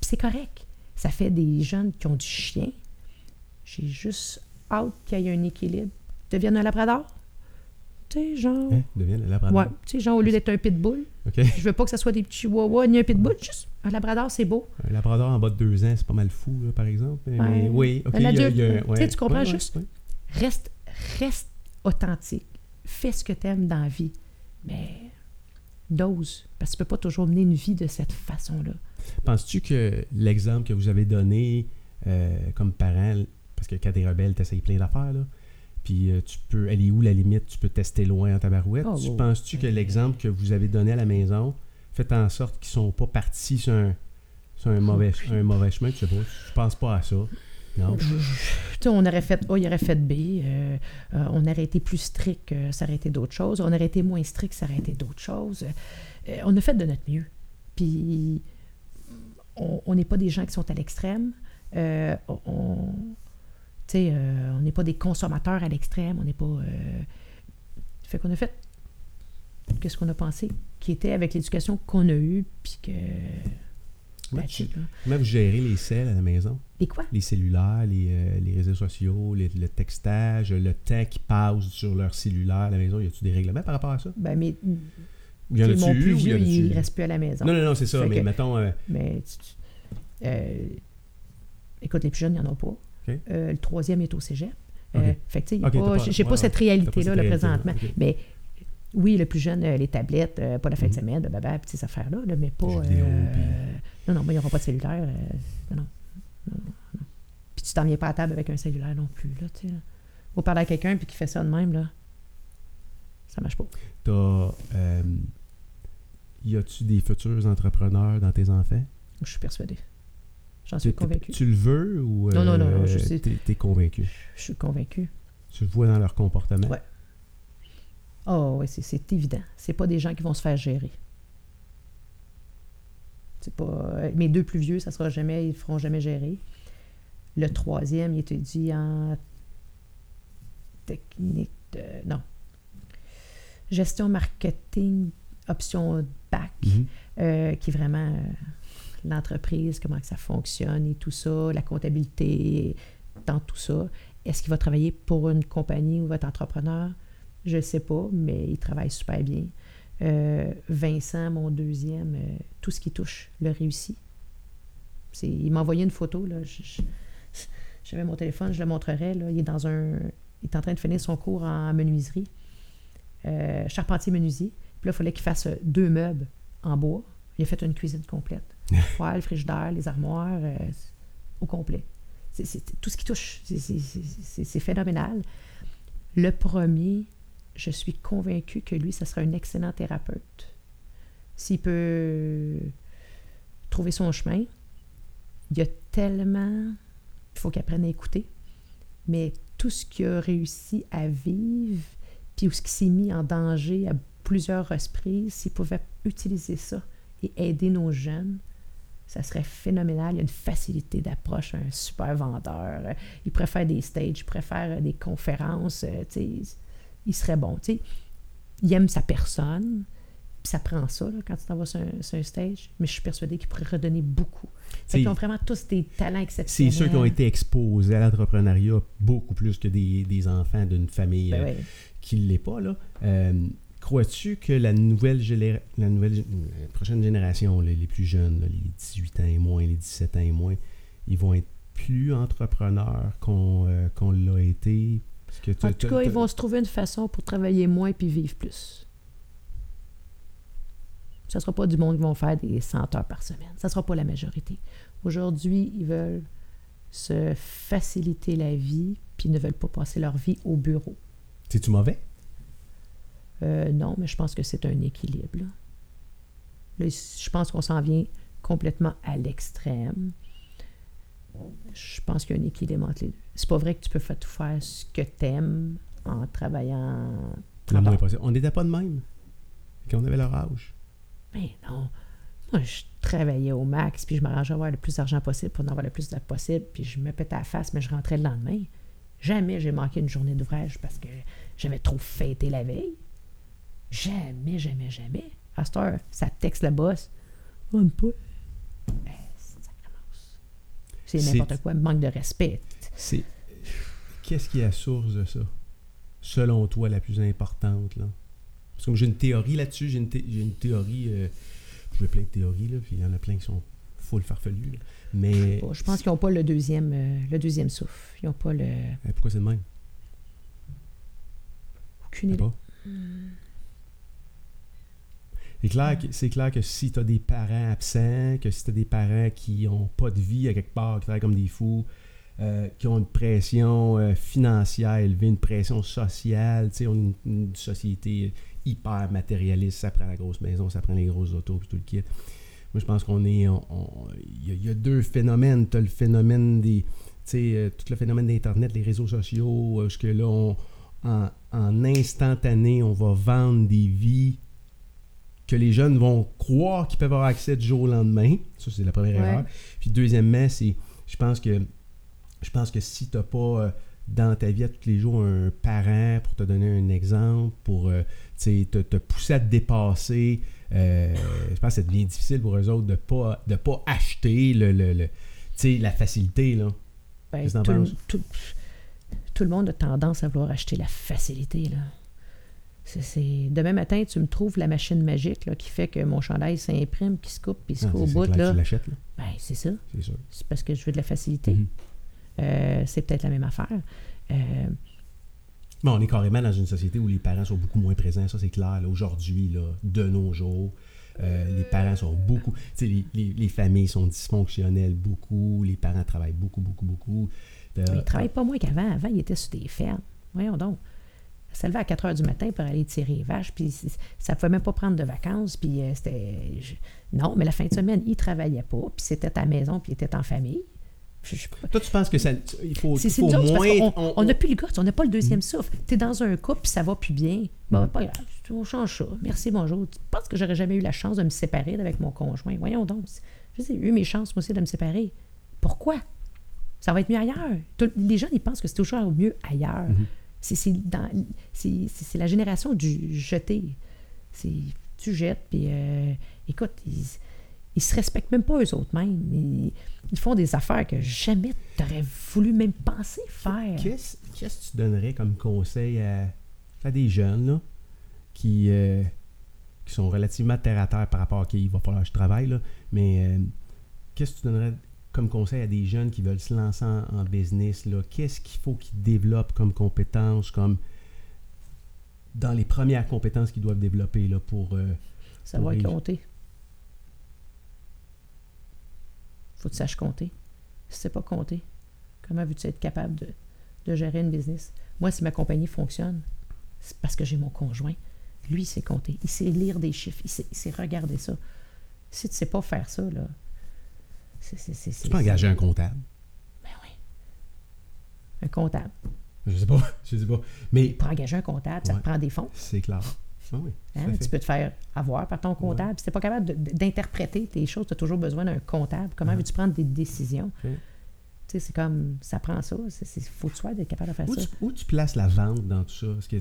Puis c'est correct. Ça fait des jeunes qui ont du chien. J'ai juste hâte qu'il y ait un équilibre. Deviennent un labrador? Tu sais, genre. Hein? Devienne un labrador. Ouais, tu sais, genre, au lieu d'être un pitbull. OK. Je veux pas que ça soit des petits chihuahuas ni un pitbull, juste un labrador, c'est beau. Un labrador en bas de deux ans, c'est pas mal fou, là, par exemple. Mais, oui, OK. Un adulte, tu comprends juste? Reste, reste authentique. Fais ce que tu aimes dans la vie. Mais dose, parce que tu peux pas toujours mener une vie de cette façon-là. Penses-tu que l'exemple que vous avez donné euh, comme parent, parce que quand t'es rebelle, t'essayes plein d'affaires, là, puis euh, tu peux, est où la limite? Tu peux tester loin en tabarouette. Oh, tu penses-tu que l'exemple que vous avez donné à la maison fait en sorte qu'ils sont pas partis sur un, un, mauvais, un mauvais chemin? Je sais pas. Je pense pas à ça. Non. on aurait fait A, il aurait fait B. Euh, euh, on aurait été plus strict, ça aurait été d'autres choses. On aurait été moins strict, ça aurait été d'autres choses. on a fait de notre mieux. Puis, on n'est pas des gens qui sont à l'extrême. on, euh, n'est pas des consommateurs à l'extrême, on n'est pas. Euh, fait qu'on a fait qu'est-ce qu'on a pensé, qui était avec l'éducation qu'on a eue, puis que. Comment, vous gérez les selles à la maison? Les quoi? Les cellulaires, les, euh, les réseaux sociaux, le textage, le temps qui passe sur leur cellulaire à la maison. Y a-t-il des règlements par rapport à ça? Ben, mais. Y en vieux, il ne reste plus à la maison. Non, non, non, c'est ça, mais mettons. Mais. écoute, les plus jeunes, il n'y en a pas. Euh, le troisième est au cégep. Euh, fait que, j'ai pas, pas cette réalité-là, présentement. Mais oui, le plus jeune, euh, les tablettes, pas la fin de mhm. semaine, blablabla, ces affaires-là, mais pas. Non, non, moi, il n'y aura pas de cellulaire. non, non, non, Puis tu t'en viens pas à table avec un cellulaire non plus. Là, tu Faut parler à quelqu'un puis qui fait ça de même, là. Ça marche pas. T'as. y a-tu des futurs entrepreneurs dans tes enfants? Je suis persuadé. J'en suis convaincu. Tu le veux ou non, non, non, non je sais. T'es es convaincu? Je suis convaincu. Tu le vois dans leur comportement? Oui. Oh, oui, c'est évident. C'est pas des gens qui vont se faire gérer. C'est pas. Euh, mes deux plus vieux, ça sera jamais, ils feront jamais gérer. Le troisième, il étudie en technique de. Non. Gestion marketing option bac, Mhm. euh, qui est vraiment euh, l'entreprise, comment que ça fonctionne et tout ça, la comptabilité, dans tout ça. Est-ce qu'il va travailler pour une compagnie ou va être entrepreneur? Je ne sais pas, mais il travaille super bien. Euh, Vincent, mon deuxième, euh, tout ce qui touche le réussit. C'est- Il m'a envoyé une photo. Là. J'avais mon téléphone, je le montrerai. Là. Il est dans un. Il est en train de finir son cours en menuiserie. Euh, charpentier menuisier. Puis là, il fallait qu'il fasse deux meubles en bois. Il a fait une cuisine complète. Poêle, frigidaire, les armoires, au complet. C'est tout ce qui touche. C'est phénoménal. Le premier, je suis convaincue que lui, ce sera un excellent thérapeute. S'il peut trouver son chemin, il y a tellement. Il faut qu'il apprenne à écouter. Mais tout ce qu'il a réussi à vivre, puis ce qui s'est mis en danger à plusieurs reprises, s'il pouvait utiliser ça et aider nos jeunes, ça serait phénoménal. Il y a une facilité d'approche, un super vendeur. Il faire des stages, il euh, des conférences. euh, tu sais, il serait bon. tu sais. Il aime sa personne, puis ça prend ça là, quand tu t'en vas sur un, sur un stage. Mais je suis persuadée qu'il pourrait redonner beaucoup. C'est- qu'ils ont vraiment tous des talents C'est exceptionnels. ceux qui ont été exposés à l'entrepreneuriat beaucoup plus que des, des enfants d'une famille Ben euh, qui ne l'est pas. Là. Euh, Crois-tu que la nouvelle, géné- la nouvelle la prochaine génération, les plus jeunes, là, les 18 ans et moins, les 17 ans et moins, ils vont être plus entrepreneurs qu'on euh, qu'on l'a été? En tout cas, ils vont se trouver une façon pour travailler moins puis vivre plus. Ce ne sera pas du monde qui vont faire des 100 heures par semaine. Ça ne sera pas la majorité. Aujourd'hui, ils veulent se faciliter la vie puis ne veulent pas passer leur vie au bureau. C'est-tu mauvais? Euh, non, mais je pense que c'est un équilibre. Là. Là, je pense qu'on s'en vient complètement à l'extrême. Je pense qu'il y a un équilibre entre les deux. C'est pas vrai que tu peux faire tout faire ce que t'aimes en travaillant Le 30 moins heures. possible. On n'était pas de même quand on avait leur âge. Mais non. Moi, je travaillais au max, puis je m'arrangeais à avoir le plus d'argent possible pour en avoir le plus d'argent possible, puis je me pétais à la face, mais je rentrais le lendemain. Jamais j'ai manqué une journée d'ouvrage parce que j'avais trop fêté la veille. Jamais, jamais, jamais. À cette heure, ça texte le boss. On pas. Ben, C'est- n'importe quoi, manque de respect. C'est. Qu'est-ce qui est la source de ça? Selon toi, la plus importante, là? Parce que j'ai une théorie là-dessus. J'ai une, thé- j'ai une théorie. euh, j'ai plein de théories, là. Puis il y en a plein qui sont full farfelues, là. Mais. Je pense qu'ils n'ont pas le deuxième, euh, le deuxième souffle. Ils n'ont pas le. Euh, Pourquoi c'est de même? Aucune idée. pas? C'est clair, que, c'est clair que si tu as des parents absents, que si tu as des parents qui n'ont pas de vie à quelque part, qui travaillent comme des fous, euh, qui ont une pression euh, financière élevée, une pression sociale, tu sais, on est une, une société hyper matérialiste, ça prend la grosse maison, ça prend les grosses autos, puis tout le kit. Moi, je pense qu'on est. Il y, a- il y a deux phénomènes. Tu as le phénomène des. Tu sais, euh, tout le phénomène d'Internet, les réseaux sociaux, euh, que là, on- en, en instantané, on va vendre des vies que les jeunes vont croire qu'ils peuvent avoir accès du jour au lendemain. Ça, c'est la première Ouais. erreur. Puis deuxièmement, c'est. Je pense que. Je pense que si tu n'as pas euh, dans ta vie à tous les jours un parent pour te donner un exemple, pour euh, te, te pousser à te dépasser, euh, je pense que ça devient difficile pour eux autres de pas de pas acheter le, le, le- la facilité. Là. Ben, tout, le- tout- tout le monde a tendance à vouloir acheter la facilité. Là. C'est, Demain matin, tu me trouves la machine magique là, qui fait que mon chandail s'imprime, qui se coupe, puis se Ah, coupe au bout. Là. Tu l'achètes, là, Ben, c'est ça. C'est parce que je veux de la facilité. Mhm. Euh, c'est peut-être la même affaire. Euh, Bon, on est carrément dans une société où les parents sont beaucoup moins présents, ça c'est clair. Aujourd'hui, de nos jours, euh, les parents sont beaucoup. Les, les- les familles sont dysfonctionnelles beaucoup, les parents travaillent beaucoup, beaucoup, beaucoup. Euh, il ne travaille pas moins qu'avant. Avant, il était sur des fermes. Voyons donc. Se levait à 4 heures du matin pour aller tirer les vaches, puis ça ne pouvait même pas prendre de vacances, puis euh, c'était... je- Non, mais la fin de semaine, il ne travaillait pas, puis c'était à la maison, puis il était en famille. Je- Toi, tu penses que ça. Il faut, C'est faut parce moins. qu'on- on n'a plus le goût, on n'a pas le deuxième souffle. Tu es dans un couple, ça va plus bien. Bon, pas grave, on change ça. Merci, bonjour. Tu penses que j'aurais jamais eu la chance de me séparer avec mon conjoint? Voyons donc. J'ai eu mes chances, moi aussi, de me séparer. Pourquoi? Ça va être mieux ailleurs. Tout- les gens, ils pensent que c'est toujours mieux ailleurs. C'est- C'est dans- c'est- c'est- c'est la génération du jeter. C'est- tu jettes, puis euh, écoute, ils, ils se respectent même pas eux autres mêmes. Ils, ils font des affaires que jamais t'aurais voulu même penser faire. Qu'est-ce qu'est-ce que tu donnerais comme conseil à, à des jeunes là, qui, euh, qui sont relativement terre à terre par rapport à qui il va falloir que je travaille, là, mais euh, qu'est-ce que tu donnerais comme conseil à des jeunes qui veulent se lancer en, en business? là? Qu'est-ce qu'il faut qu'ils développent comme compétences, comme dans les premières compétences qu'ils doivent développer là, pour... euh, Savoir compter. Faut que tu saches compter. Si tu sais pas compter, comment veux-tu être capable de, de gérer une business? Moi, si ma compagnie fonctionne, c'est parce que j'ai mon conjoint. Lui, il sait compter. Il sait lire des chiffres. Il sait, il sait regarder ça. Si tu sais pas faire ça, là, c'est... c'est- c'est- tu peux engager un comptable. Ben oui. Un comptable. Je sais pas, je sais pas. Mais Pour engager un comptable, ça te prend des fonds. c'est clair. Ah oui, Hein, tu peux te faire avoir par ton comptable. Si tu n'es pas capable d'interpréter tes choses, tu as toujours besoin d'un comptable. Comment Ouais. veux-tu prendre des décisions? Tu sais, c'est comme, ça prend ça. Il faut que tu sois d'être capable de faire Où ça. tu, où tu places la vente dans tout ça? Parce que,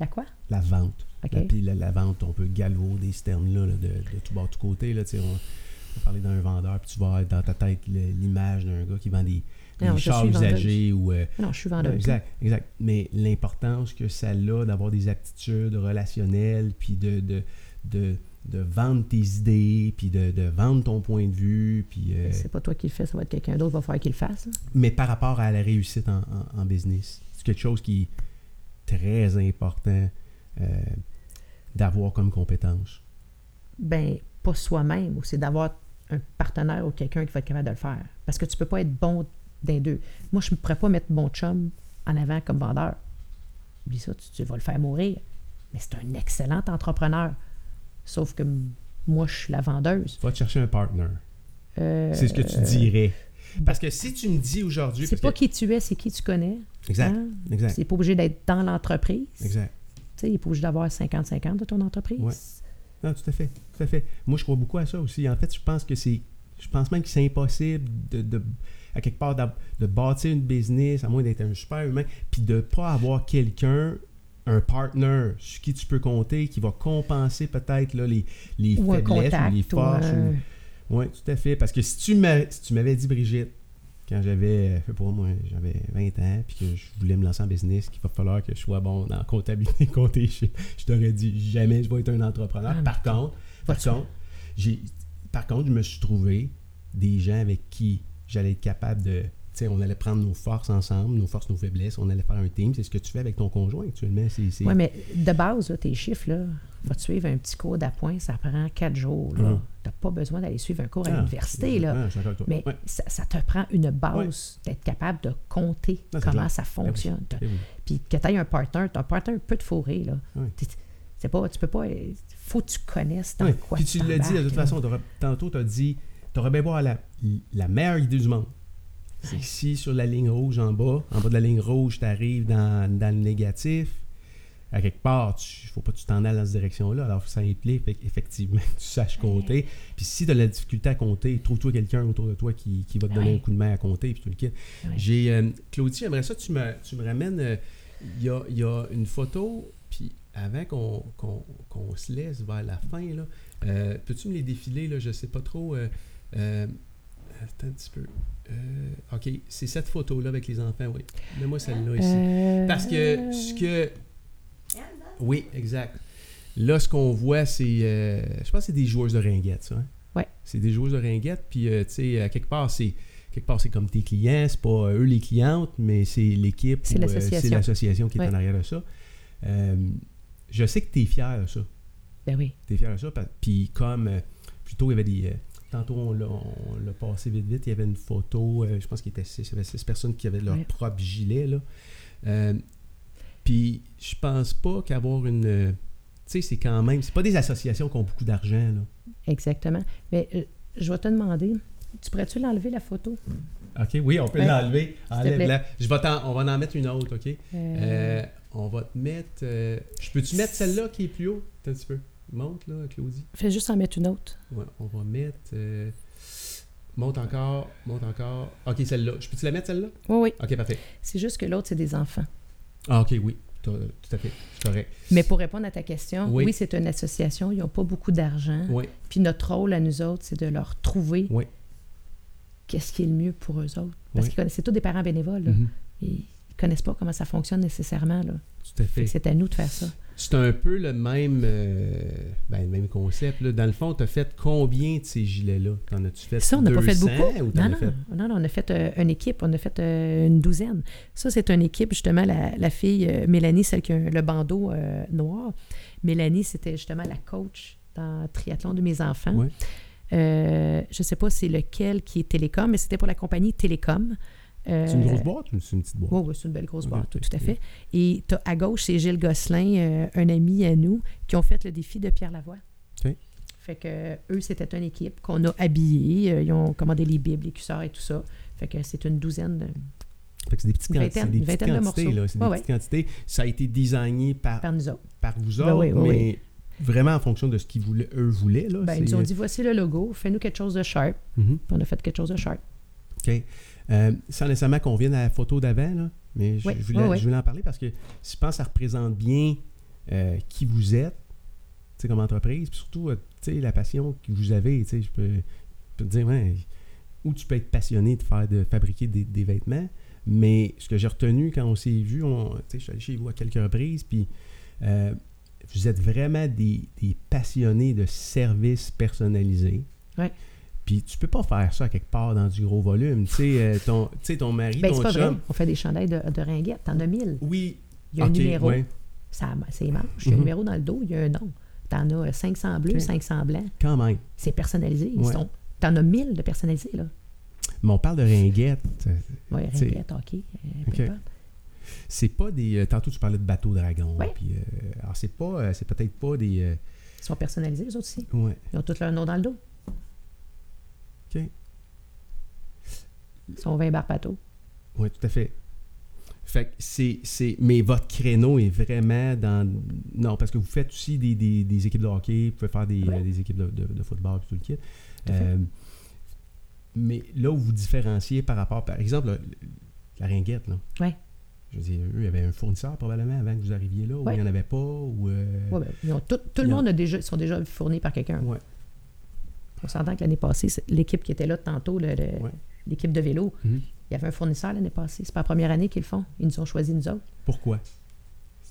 La quoi? la vente. OK. La- Puis la, la vente, on peut galvauder ce terme-là là, de, de tout bord, de tout côté. Là, on, on va parler d'un vendeur, puis tu vas avoir dans ta tête l'image d'un gars qui vend des Non, chars usagés ou. euh, Non, je suis vendeuse. exact, exact. Mais l'importance que ça a d'avoir des aptitudes relationnelles, puis de, de, de, de vendre tes idées, puis de, de vendre ton point de vue, puis. euh, C'est pas toi qui le fais, ça va être quelqu'un d'autre va faire qu'il le fasse. là. mais par rapport à la réussite en, en- en business, c'est quelque chose qui est très important euh, d'avoir comme compétence. Ben, pas soi-même, c'est d'avoir un partenaire ou quelqu'un qui va être capable de le faire. Parce que tu peux pas être bon d'un deux. Moi, je ne pourrais pas mettre mon chum en avant comme vendeur. Oublie ça, tu, tu vas le faire mourir. Mais c'est un excellent entrepreneur. Sauf que moi, je suis la vendeuse. Va te chercher un partner. Euh, C'est ce que tu dirais. Parce que si tu me dis aujourd'hui. C'est pas que- qui tu es, c'est qui tu connais. Exact. hein? Exact. C'est pas obligé d'être dans l'entreprise. Exact. Tu sais, il n'est pas obligé d'avoir 50-50 de ton entreprise. Ouais. Non, tout à fait. Tout à fait. Moi, je crois beaucoup à ça aussi. En fait, je pense que c'est. Je pense même que c'est impossible de, de- à quelque part de bâtir une business, à moins d'être un super humain, puis de ne pas avoir quelqu'un, un partner sur qui tu peux compter, qui va compenser peut-être les, les Ou faiblesses ou les forces. un- ou- Oui, tout à fait. Parce que si tu si m'avais dit, Brigitte, quand j'avais, pas moi, j'avais 20 ans, puis que je voulais me lancer en business, qu'il va falloir que je sois bon dans la comptabilité, compter, je, je t'aurais dit jamais je vais être un entrepreneur. Ah, par contre, par contre, j'ai, par contre, je me suis trouvé des gens avec qui j'allais être capable de. Tu sais, on allait prendre nos forces ensemble, nos forces, nos faiblesses, on allait faire un team. C'est ce que tu fais avec ton conjoint actuellement. Oui, mais de base, là, tes chiffres, là, va te suivre un petit cours d'appoint, ça prend quatre jours. Tu Mhm. n'as pas besoin d'aller suivre un cours à Ah, l'université. Là. ah. Mais Ouais. ça, ça te prend une base d'être capable de compter Ah, comment clair. ça Ben oui. fonctionne. T'as- oui. Puis que tu aies un partner, ton partner peut te fourrer. Là. Ouais. T'es- C'est pas, tu peux pas. faut que tu connaisses dans quoi Puis tu l'as dit, de toute là. façon, tantôt, tu as dit, tu aurais bien voir la, la meilleure idée du monde. C'est que si sur la ligne rouge en bas, en bas de la ligne rouge, tu arrives dans, dans le négatif, à quelque part, il ne faut pas que tu t'en ailles dans cette direction-là. Alors, ça implique effectivement que tu saches compter. Puis si tu as la difficulté à compter, trouve-toi quelqu'un autour de toi qui, qui va te donner Ouais. un coup de main à compter, puis tu le. Ouais. J'ai, euh, Claudie, j'aimerais ça que tu me, tu me ramènes. euh, Il y, a, y a une photo, puis avant qu'on, qu'on- qu'on se laisse vers la fin, là, euh, peux-tu me les défiler, là, je sais pas trop. Euh, attends un petit peu. Euh, ok, c'est cette photo-là avec les enfants, oui. Mets-moi celle-là ici. Euh, Parce que ce que. Oui, exact. Là, ce qu'on voit, c'est. euh, je pense que c'est des joueuses de ringuettes, ça. hein? Ouais. C'est des joueuses de ringuettes, puis, euh, tu sais, à quelque part, c'est. Quelque part, c'est comme tes clients, c'est pas eux les clientes, mais c'est l'équipe. C'est ou, l'association. c'est l'association qui est Ouais. en arrière de ça. Je sais que tu es fier de ça. Ben oui. Tu es fier de ça. Puis comme. plutôt, il y avait des. Tantôt, on l'a, passé vite, vite. Il y avait une photo. euh, je pense qu'il y, était six, il y avait six personnes qui avaient leur Ouais. propre gilet. Là. Euh, puis je pense pas qu'avoir une. euh, tu sais, c'est quand même. C'est pas des associations qui ont beaucoup d'argent. Là. Exactement. Mais euh, je vais te demander, tu pourrais-tu l'enlever la photo? OK, oui, on peut Ouais. l'enlever. Enlève-la. Je vais t'en- on va en mettre une autre, OK? On va te mettre. je peux-tu mettre celle-là qui est plus haut? Attends un petit peu? Monte, là, Claudie. Fais juste en mettre une autre. Ouais, on va mettre. euh, monte encore, monte encore. OK, celle-là. Je peux-tu la mettre, celle-là? Oui, oui. OK, parfait. C'est juste que l'autre, c'est des enfants. Ah, OK, oui. tout à fait. Correct. Mais pour répondre à ta question, Oui. oui, c'est une association, ils n'ont pas beaucoup d'argent. Oui, Puis notre rôle à nous autres, c'est de leur trouver oui. qu'est-ce qui est le mieux pour eux autres. Parce connaissent, c'est tous des parents bénévoles. là. Mhm. Et ils connaissent pas comment ça fonctionne nécessairement. Là. Tout à Fait que c'est à nous de faire ça. C'est un peu le même, euh, ben, le même concept. Là. Dans le fond, tu as fait combien de ces gilets-là? T'en as-tu fait Ça, on n'a pas fait 200 beaucoup. ou Non non, fait... non, non, on a fait euh, une équipe, on a fait euh, une douzaine. Ça, c'est une équipe, justement, la, la fille Mélanie, celle qui a le bandeau noir. Mélanie, c'était justement la coach dans le triathlon de mes enfants. Ouais. Je ne sais pas c'est lequel qui est Télécom, mais c'était pour la compagnie Télécom. Euh, C'est une grosse boîte ou c'est une petite boîte? Oui, oui, c'est une belle grosse boîte, tout à fait. Et à gauche, c'est Gilles Gosselin, euh, un ami à nous, qui ont fait le défi de Pierre Lavoie. Ok. Fait que euh, eux, c'était une équipe qu'on a habillée. euh, ils ont commandé les bibles, les cuissards et tout ça. Fait que c'est une douzaine. de- Fait que c'est des petites, quanti- des petites de quantités. morceaux. là. C'est des Ouais, petites quantités. Ça a été designé par, par nous autres. par vous Ben autres, oui, oui, mais vraiment en fonction de ce qu'ils voulaient, eux voulaient. Là. Ben, ils nous ont dit voici le logo, fais-nous quelque chose de sharp. Mhm. On a fait quelque chose de sharp. OK. Euh, sans nécessairement qu'on vienne à la photo d'avant, là, mais je, Oui, je voulais, oui, oui. je voulais en parler parce que je pense que ça représente bien euh, qui vous êtes comme entreprise, puis surtout euh, la passion que vous avez. Je peux, je peux te dire, ouais, où tu peux être passionné de faire de fabriquer des, des vêtements, mais ce que j'ai retenu quand on s'est vu, on, je suis allé chez vous à quelques reprises, puis euh, vous êtes vraiment des, des passionnés de services personnalisés. Ouais. Puis tu peux pas faire ça quelque part dans du gros volume. Tu sais, euh, ton, ton mari, Ben, ton c'est pas chum. vrai. On fait des chandails de, de ringuettes. T'en as mille. Oui. Il y a un numéro. ouais, Ça, c'est manche. Il y a un Mhm. numéro dans le dos, il y a un nom. T'en as 500 bleus, Ok. 500 blancs. quand même. C'est personnalisé. Ils Ouais. sont- T'en as 1000 de personnalisés, là. Mais on parle de ringuettes. Oui, C'est- ringuettes, OK. euh, peu Ok. importe. C'est pas des. euh, tantôt, tu parlais de bateau dragon. Ouais. Puis, euh, alors, c'est pas. euh, c'est peut-être pas des. Ils sont personnalisés, eux autres aussi. ouais. Ils ont tous leur nom dans le dos. OK. Ils sont 20 bar bateau. Oui, tout à fait. Fait que c'est, c'est. Mais votre créneau est vraiment dans. Non, parce que vous faites aussi des, des- des équipes de hockey, vous pouvez faire des, Ouais. euh, des équipes de, de- de football et tout le kit. Tout. Euh, mais là où vous différenciez par rapport, par exemple, le- la ringuette, là. Ouais. Je veux dire, eux, il y avait un fournisseur probablement avant que vous arriviez là, ou Ouais. il n'y en avait pas, ou. euh, Ouais, ben, ils ont tout, tout le ont- monde a déjà, sont déjà fournis par quelqu'un. ouais. On s'entend que l'année passée, l'équipe qui était là tantôt, le- le-. L'équipe de vélo, Mhm. il y avait un fournisseur l'année passée. C'est pas la première année qu'ils le font. Ils nous ont choisi nous autres. Pourquoi?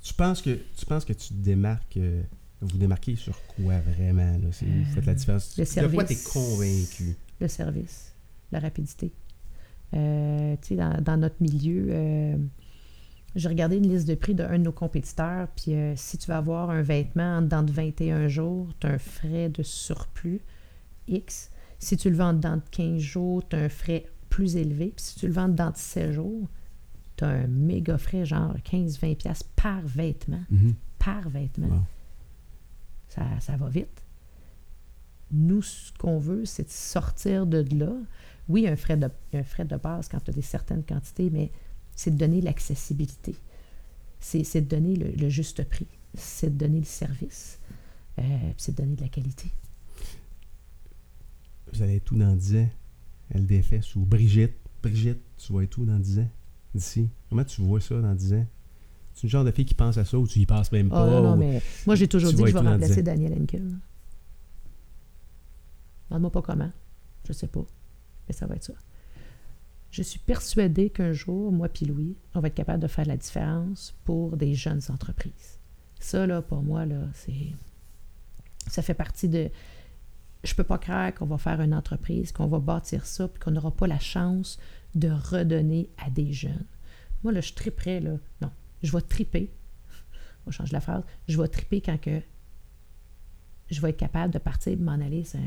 Tu penses que tu penses que tu te démarques, euh, vous démarquez sur quoi vraiment? Là? C'est, vous faites la différence? le de quoi tu es service. convaincu? Le service, la rapidité. Euh, dans, dans notre milieu, euh, j'ai regardé une liste de prix d'un de nos compétiteurs, puis euh, si tu vas avoir un vêtement en dedans de 21 jours, tu as un frais de surplus X. Si tu le vends de 15 jours, tu as un frais plus élevé. Puis si tu le vends de 16 jours, tu as un méga frais, genre 15-20$ piastres par vêtement. Mhm. Par vêtement. Wow. Ça, ça va vite. Nous, ce qu'on veut, c'est de sortir de là. Oui, un frais de, un frais de base quand tu as des certaines quantités, mais c'est de donner l'accessibilité. C'est c'est de donner le, le juste prix. C'est de donner le service. Euh, puis c'est de donner de la qualité. Vous allez être tout dans 10 ans. LDFS ou Brigitte. Brigitte, tu vas être tout dans 10 ans d'ici. Comment tu vois ça dans 10 ans? C'est une genre de fille qui pense à ça ou tu y penses même Oh, pas? non, non, ou- mais moi, j'ai toujours tu dit que je vais remplacer 10 ans? Daniel Henkel. Demande-moi pas comment. Je sais pas. Mais ça va être ça. Je suis persuadée qu'un jour, moi puis Louis, on va être capable de faire la différence pour des jeunes entreprises. Ça, là, pour moi, là, c'est. Ça fait partie de. Je peux pas croire qu'on va faire une entreprise, qu'on va bâtir ça, puis qu'on n'aura pas la chance de redonner à des jeunes. Moi, là, je triperais, là. Non, je vais triper. On change la phrase. Je vais triper quand que je vais être capable de partir et m'en aller. C'est un,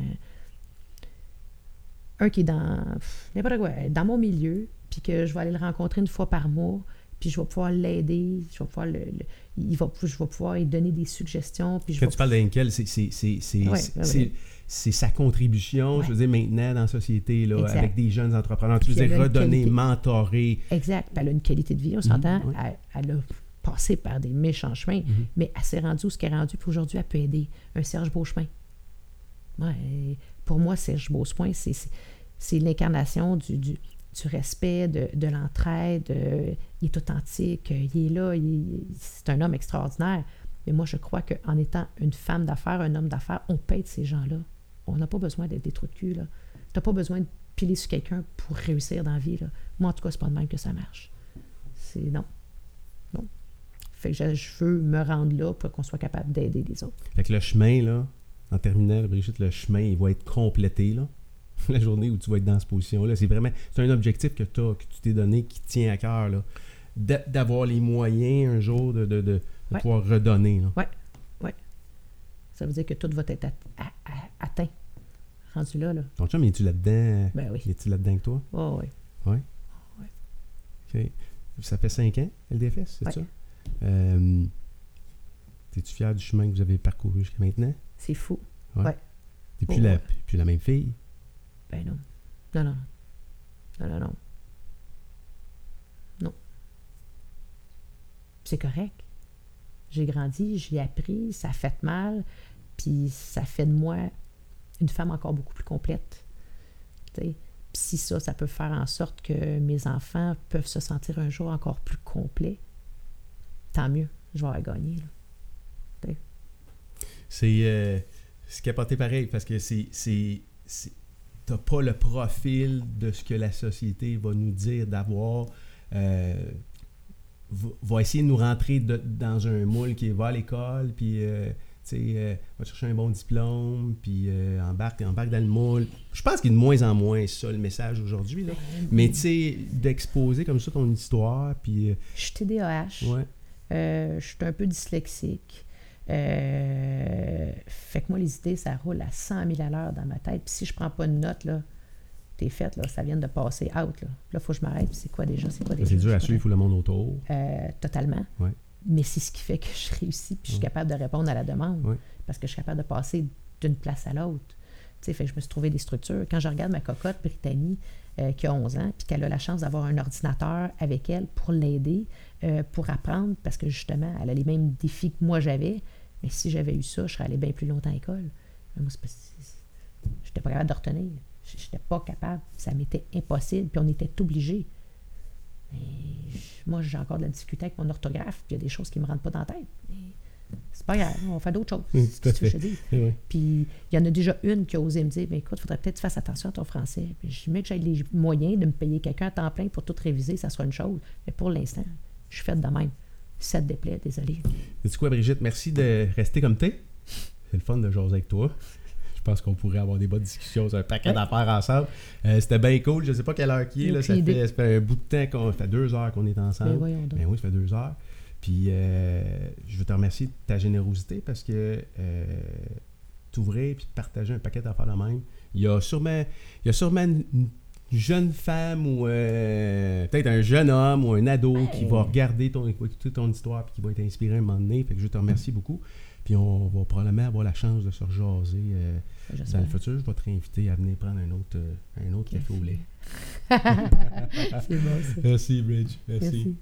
un qui est dans n'importe quoi, dans mon milieu, puis que je vais aller le rencontrer une fois par mois, puis je vais pouvoir l'aider, je vais pouvoir le, le- il va, je vais pouvoir lui donner des suggestions, puis je Quand vais tu parles c'est, c'est, sa contribution, Ouais. je veux dire, maintenant dans la société, là, Exact. avec des jeunes entrepreneurs. Tu veux dire, redonner, mentorer. Exact. Puis elle a une qualité de vie, on s'entend. ouais. Elle, elle a passé par des méchants chemins, Mhm. mais elle s'est rendue où ce qu'elle est rendue. Puis aujourd'hui, elle peut aider un Serge Beauchemin. Ouais, pour moi, Serge Beauchemin, c'est, l'incarnation du, du- du respect, de, de l'entraide, euh, il est authentique, euh, il est là, il- c'est un homme extraordinaire. Mais moi, je crois qu'en étant une femme d'affaires, un homme d'affaires, on peut être ces gens-là. On n'a pas besoin d'être des trous de cul. Tu n'as pas besoin de piler sur quelqu'un pour réussir dans la vie. Là. Moi, en tout cas, c'est pas de même que ça marche. C'est non. Non. Fait que je, veux me rendre là pour qu'on soit capable d'aider les autres. Fait que le chemin, là, en terminant, Brigitte, le chemin, il va être complété, là. La journée où tu vas être dans cette position-là. C'est vraiment, c'est un objectif que, t'as, que tu t'es donné, qui tient à cœur, là. D'avoir les moyens un jour de, de, de- de Ouais. pouvoir redonner, là. Ça veut dire que tout va être at- atteint. Rendu là, là. Ton chum, es-tu là-dedans? Ben oui. Es-tu là-dedans avec toi? Oh, oui. OK. Ça fait cinq ans, LDFS, c'est Ouais. ça? Euh, T'es-tu fier du chemin que vous avez parcouru jusqu'à maintenant? C'est fou. T'es plus, Oh, la, ouais. plus la même fille? Ben non. Non, non. Non, non, non. Non. C'est correct. J'ai grandi, j'ai appris, ça a fait mal, puis ça fait de moi une femme encore beaucoup plus complète. Si ça, ça peut faire en sorte que mes enfants peuvent se sentir un jour encore plus complets, tant mieux. Je vais avoir gagné. C'est euh, capoté pareil parce que c'est. T'as pas le profil de ce que la société va nous dire d'avoir. euh, va, essayer de nous rentrer dans un moule qui va à l'école, puis euh, euh, va chercher un bon diplôme, puis euh, embarque, embarque dans le moule. Je pense qu'il est de moins en moins ça le message aujourd'hui. là. Mais tu sais, d'exposer comme ça ton histoire, puis. euh, Je suis TDAH. ouais. Euh, je suis un peu dyslexique. Fait que moi, les idées, ça roule à 100 000 à l'heure dans ma tête. Puis si je prends pas de notes, là, t'es faite, là, ça vient de passer out. Là, il faut que je m'arrête. Puis c'est quoi déjà? C'est quoi déjà? C'est dur à suivre, il faut le monde autour. totalement. Ouais. Mais c'est ce qui fait que je réussis. Puis je suis Ouais. capable de répondre à la demande. Parce que je suis capable de passer d'une place à l'autre. Tu sais, fait que je me suis trouvé des structures. Quand je regarde ma cocotte, Brittany, euh, qui a 11 ans, puis qu'elle a la chance d'avoir un ordinateur avec elle pour l'aider, euh, pour apprendre, parce que justement, elle a les mêmes défis que moi j'avais. Mais si j'avais eu ça, je serais allée bien plus longtemps à l'école. Mais moi, je n'étais pas capable de retenir. Je n'étais pas capable. Ça m'était impossible. Puis on était obligés. Moi, j'ai encore de la difficulté avec mon orthographe. Puis il y a des choses qui ne me rentrent pas dans la tête. C'est pas grave. On fait d'autres choses. Oui, C'est à ce que je te dis. Oui. Puis il y en a déjà une qui a osé me dire ben écoute, il faudrait peut-être que tu fasses attention à ton français. Puis je mets que j'ai les moyens de me payer quelqu'un à temps plein pour tout réviser, ça sera une chose. Mais pour l'instant, je suis faite de même. Ça te déplaît, désolé. Sais-tu quoi, Brigitte? Merci de rester comme t'es. C'est le fun de jaser avec toi. Je pense qu'on pourrait avoir des bonnes discussions sur un paquet Ouais. d'affaires ensemble. Euh, C'était bien cool. Je sais pas quelle heure qui est. Là, ça, fait, idée. ça fait un bout de temps qu'on ça fait deux heures qu'on est Mais ensemble. voyons donc. Ben oui, ça fait deux heures. Puis euh, je veux te remercier de ta générosité parce que euh, t'ouvrir puis de partager un paquet d'affaires de même. Il y a sûrement, il y a sûrement une, une jeune femme ou euh, peut-être un jeune homme ou un ado qui va regarder ton, écouter ton histoire puis qui va être inspiré à un moment donné. Fait que je te remercie beaucoup. Puis on va probablement avoir la chance de se rejaser euh, dans le futur. Je vais te réinviter à venir prendre un autre, euh, un autre café au lait. C'est bon, ça. Merci, Bridge. Merci.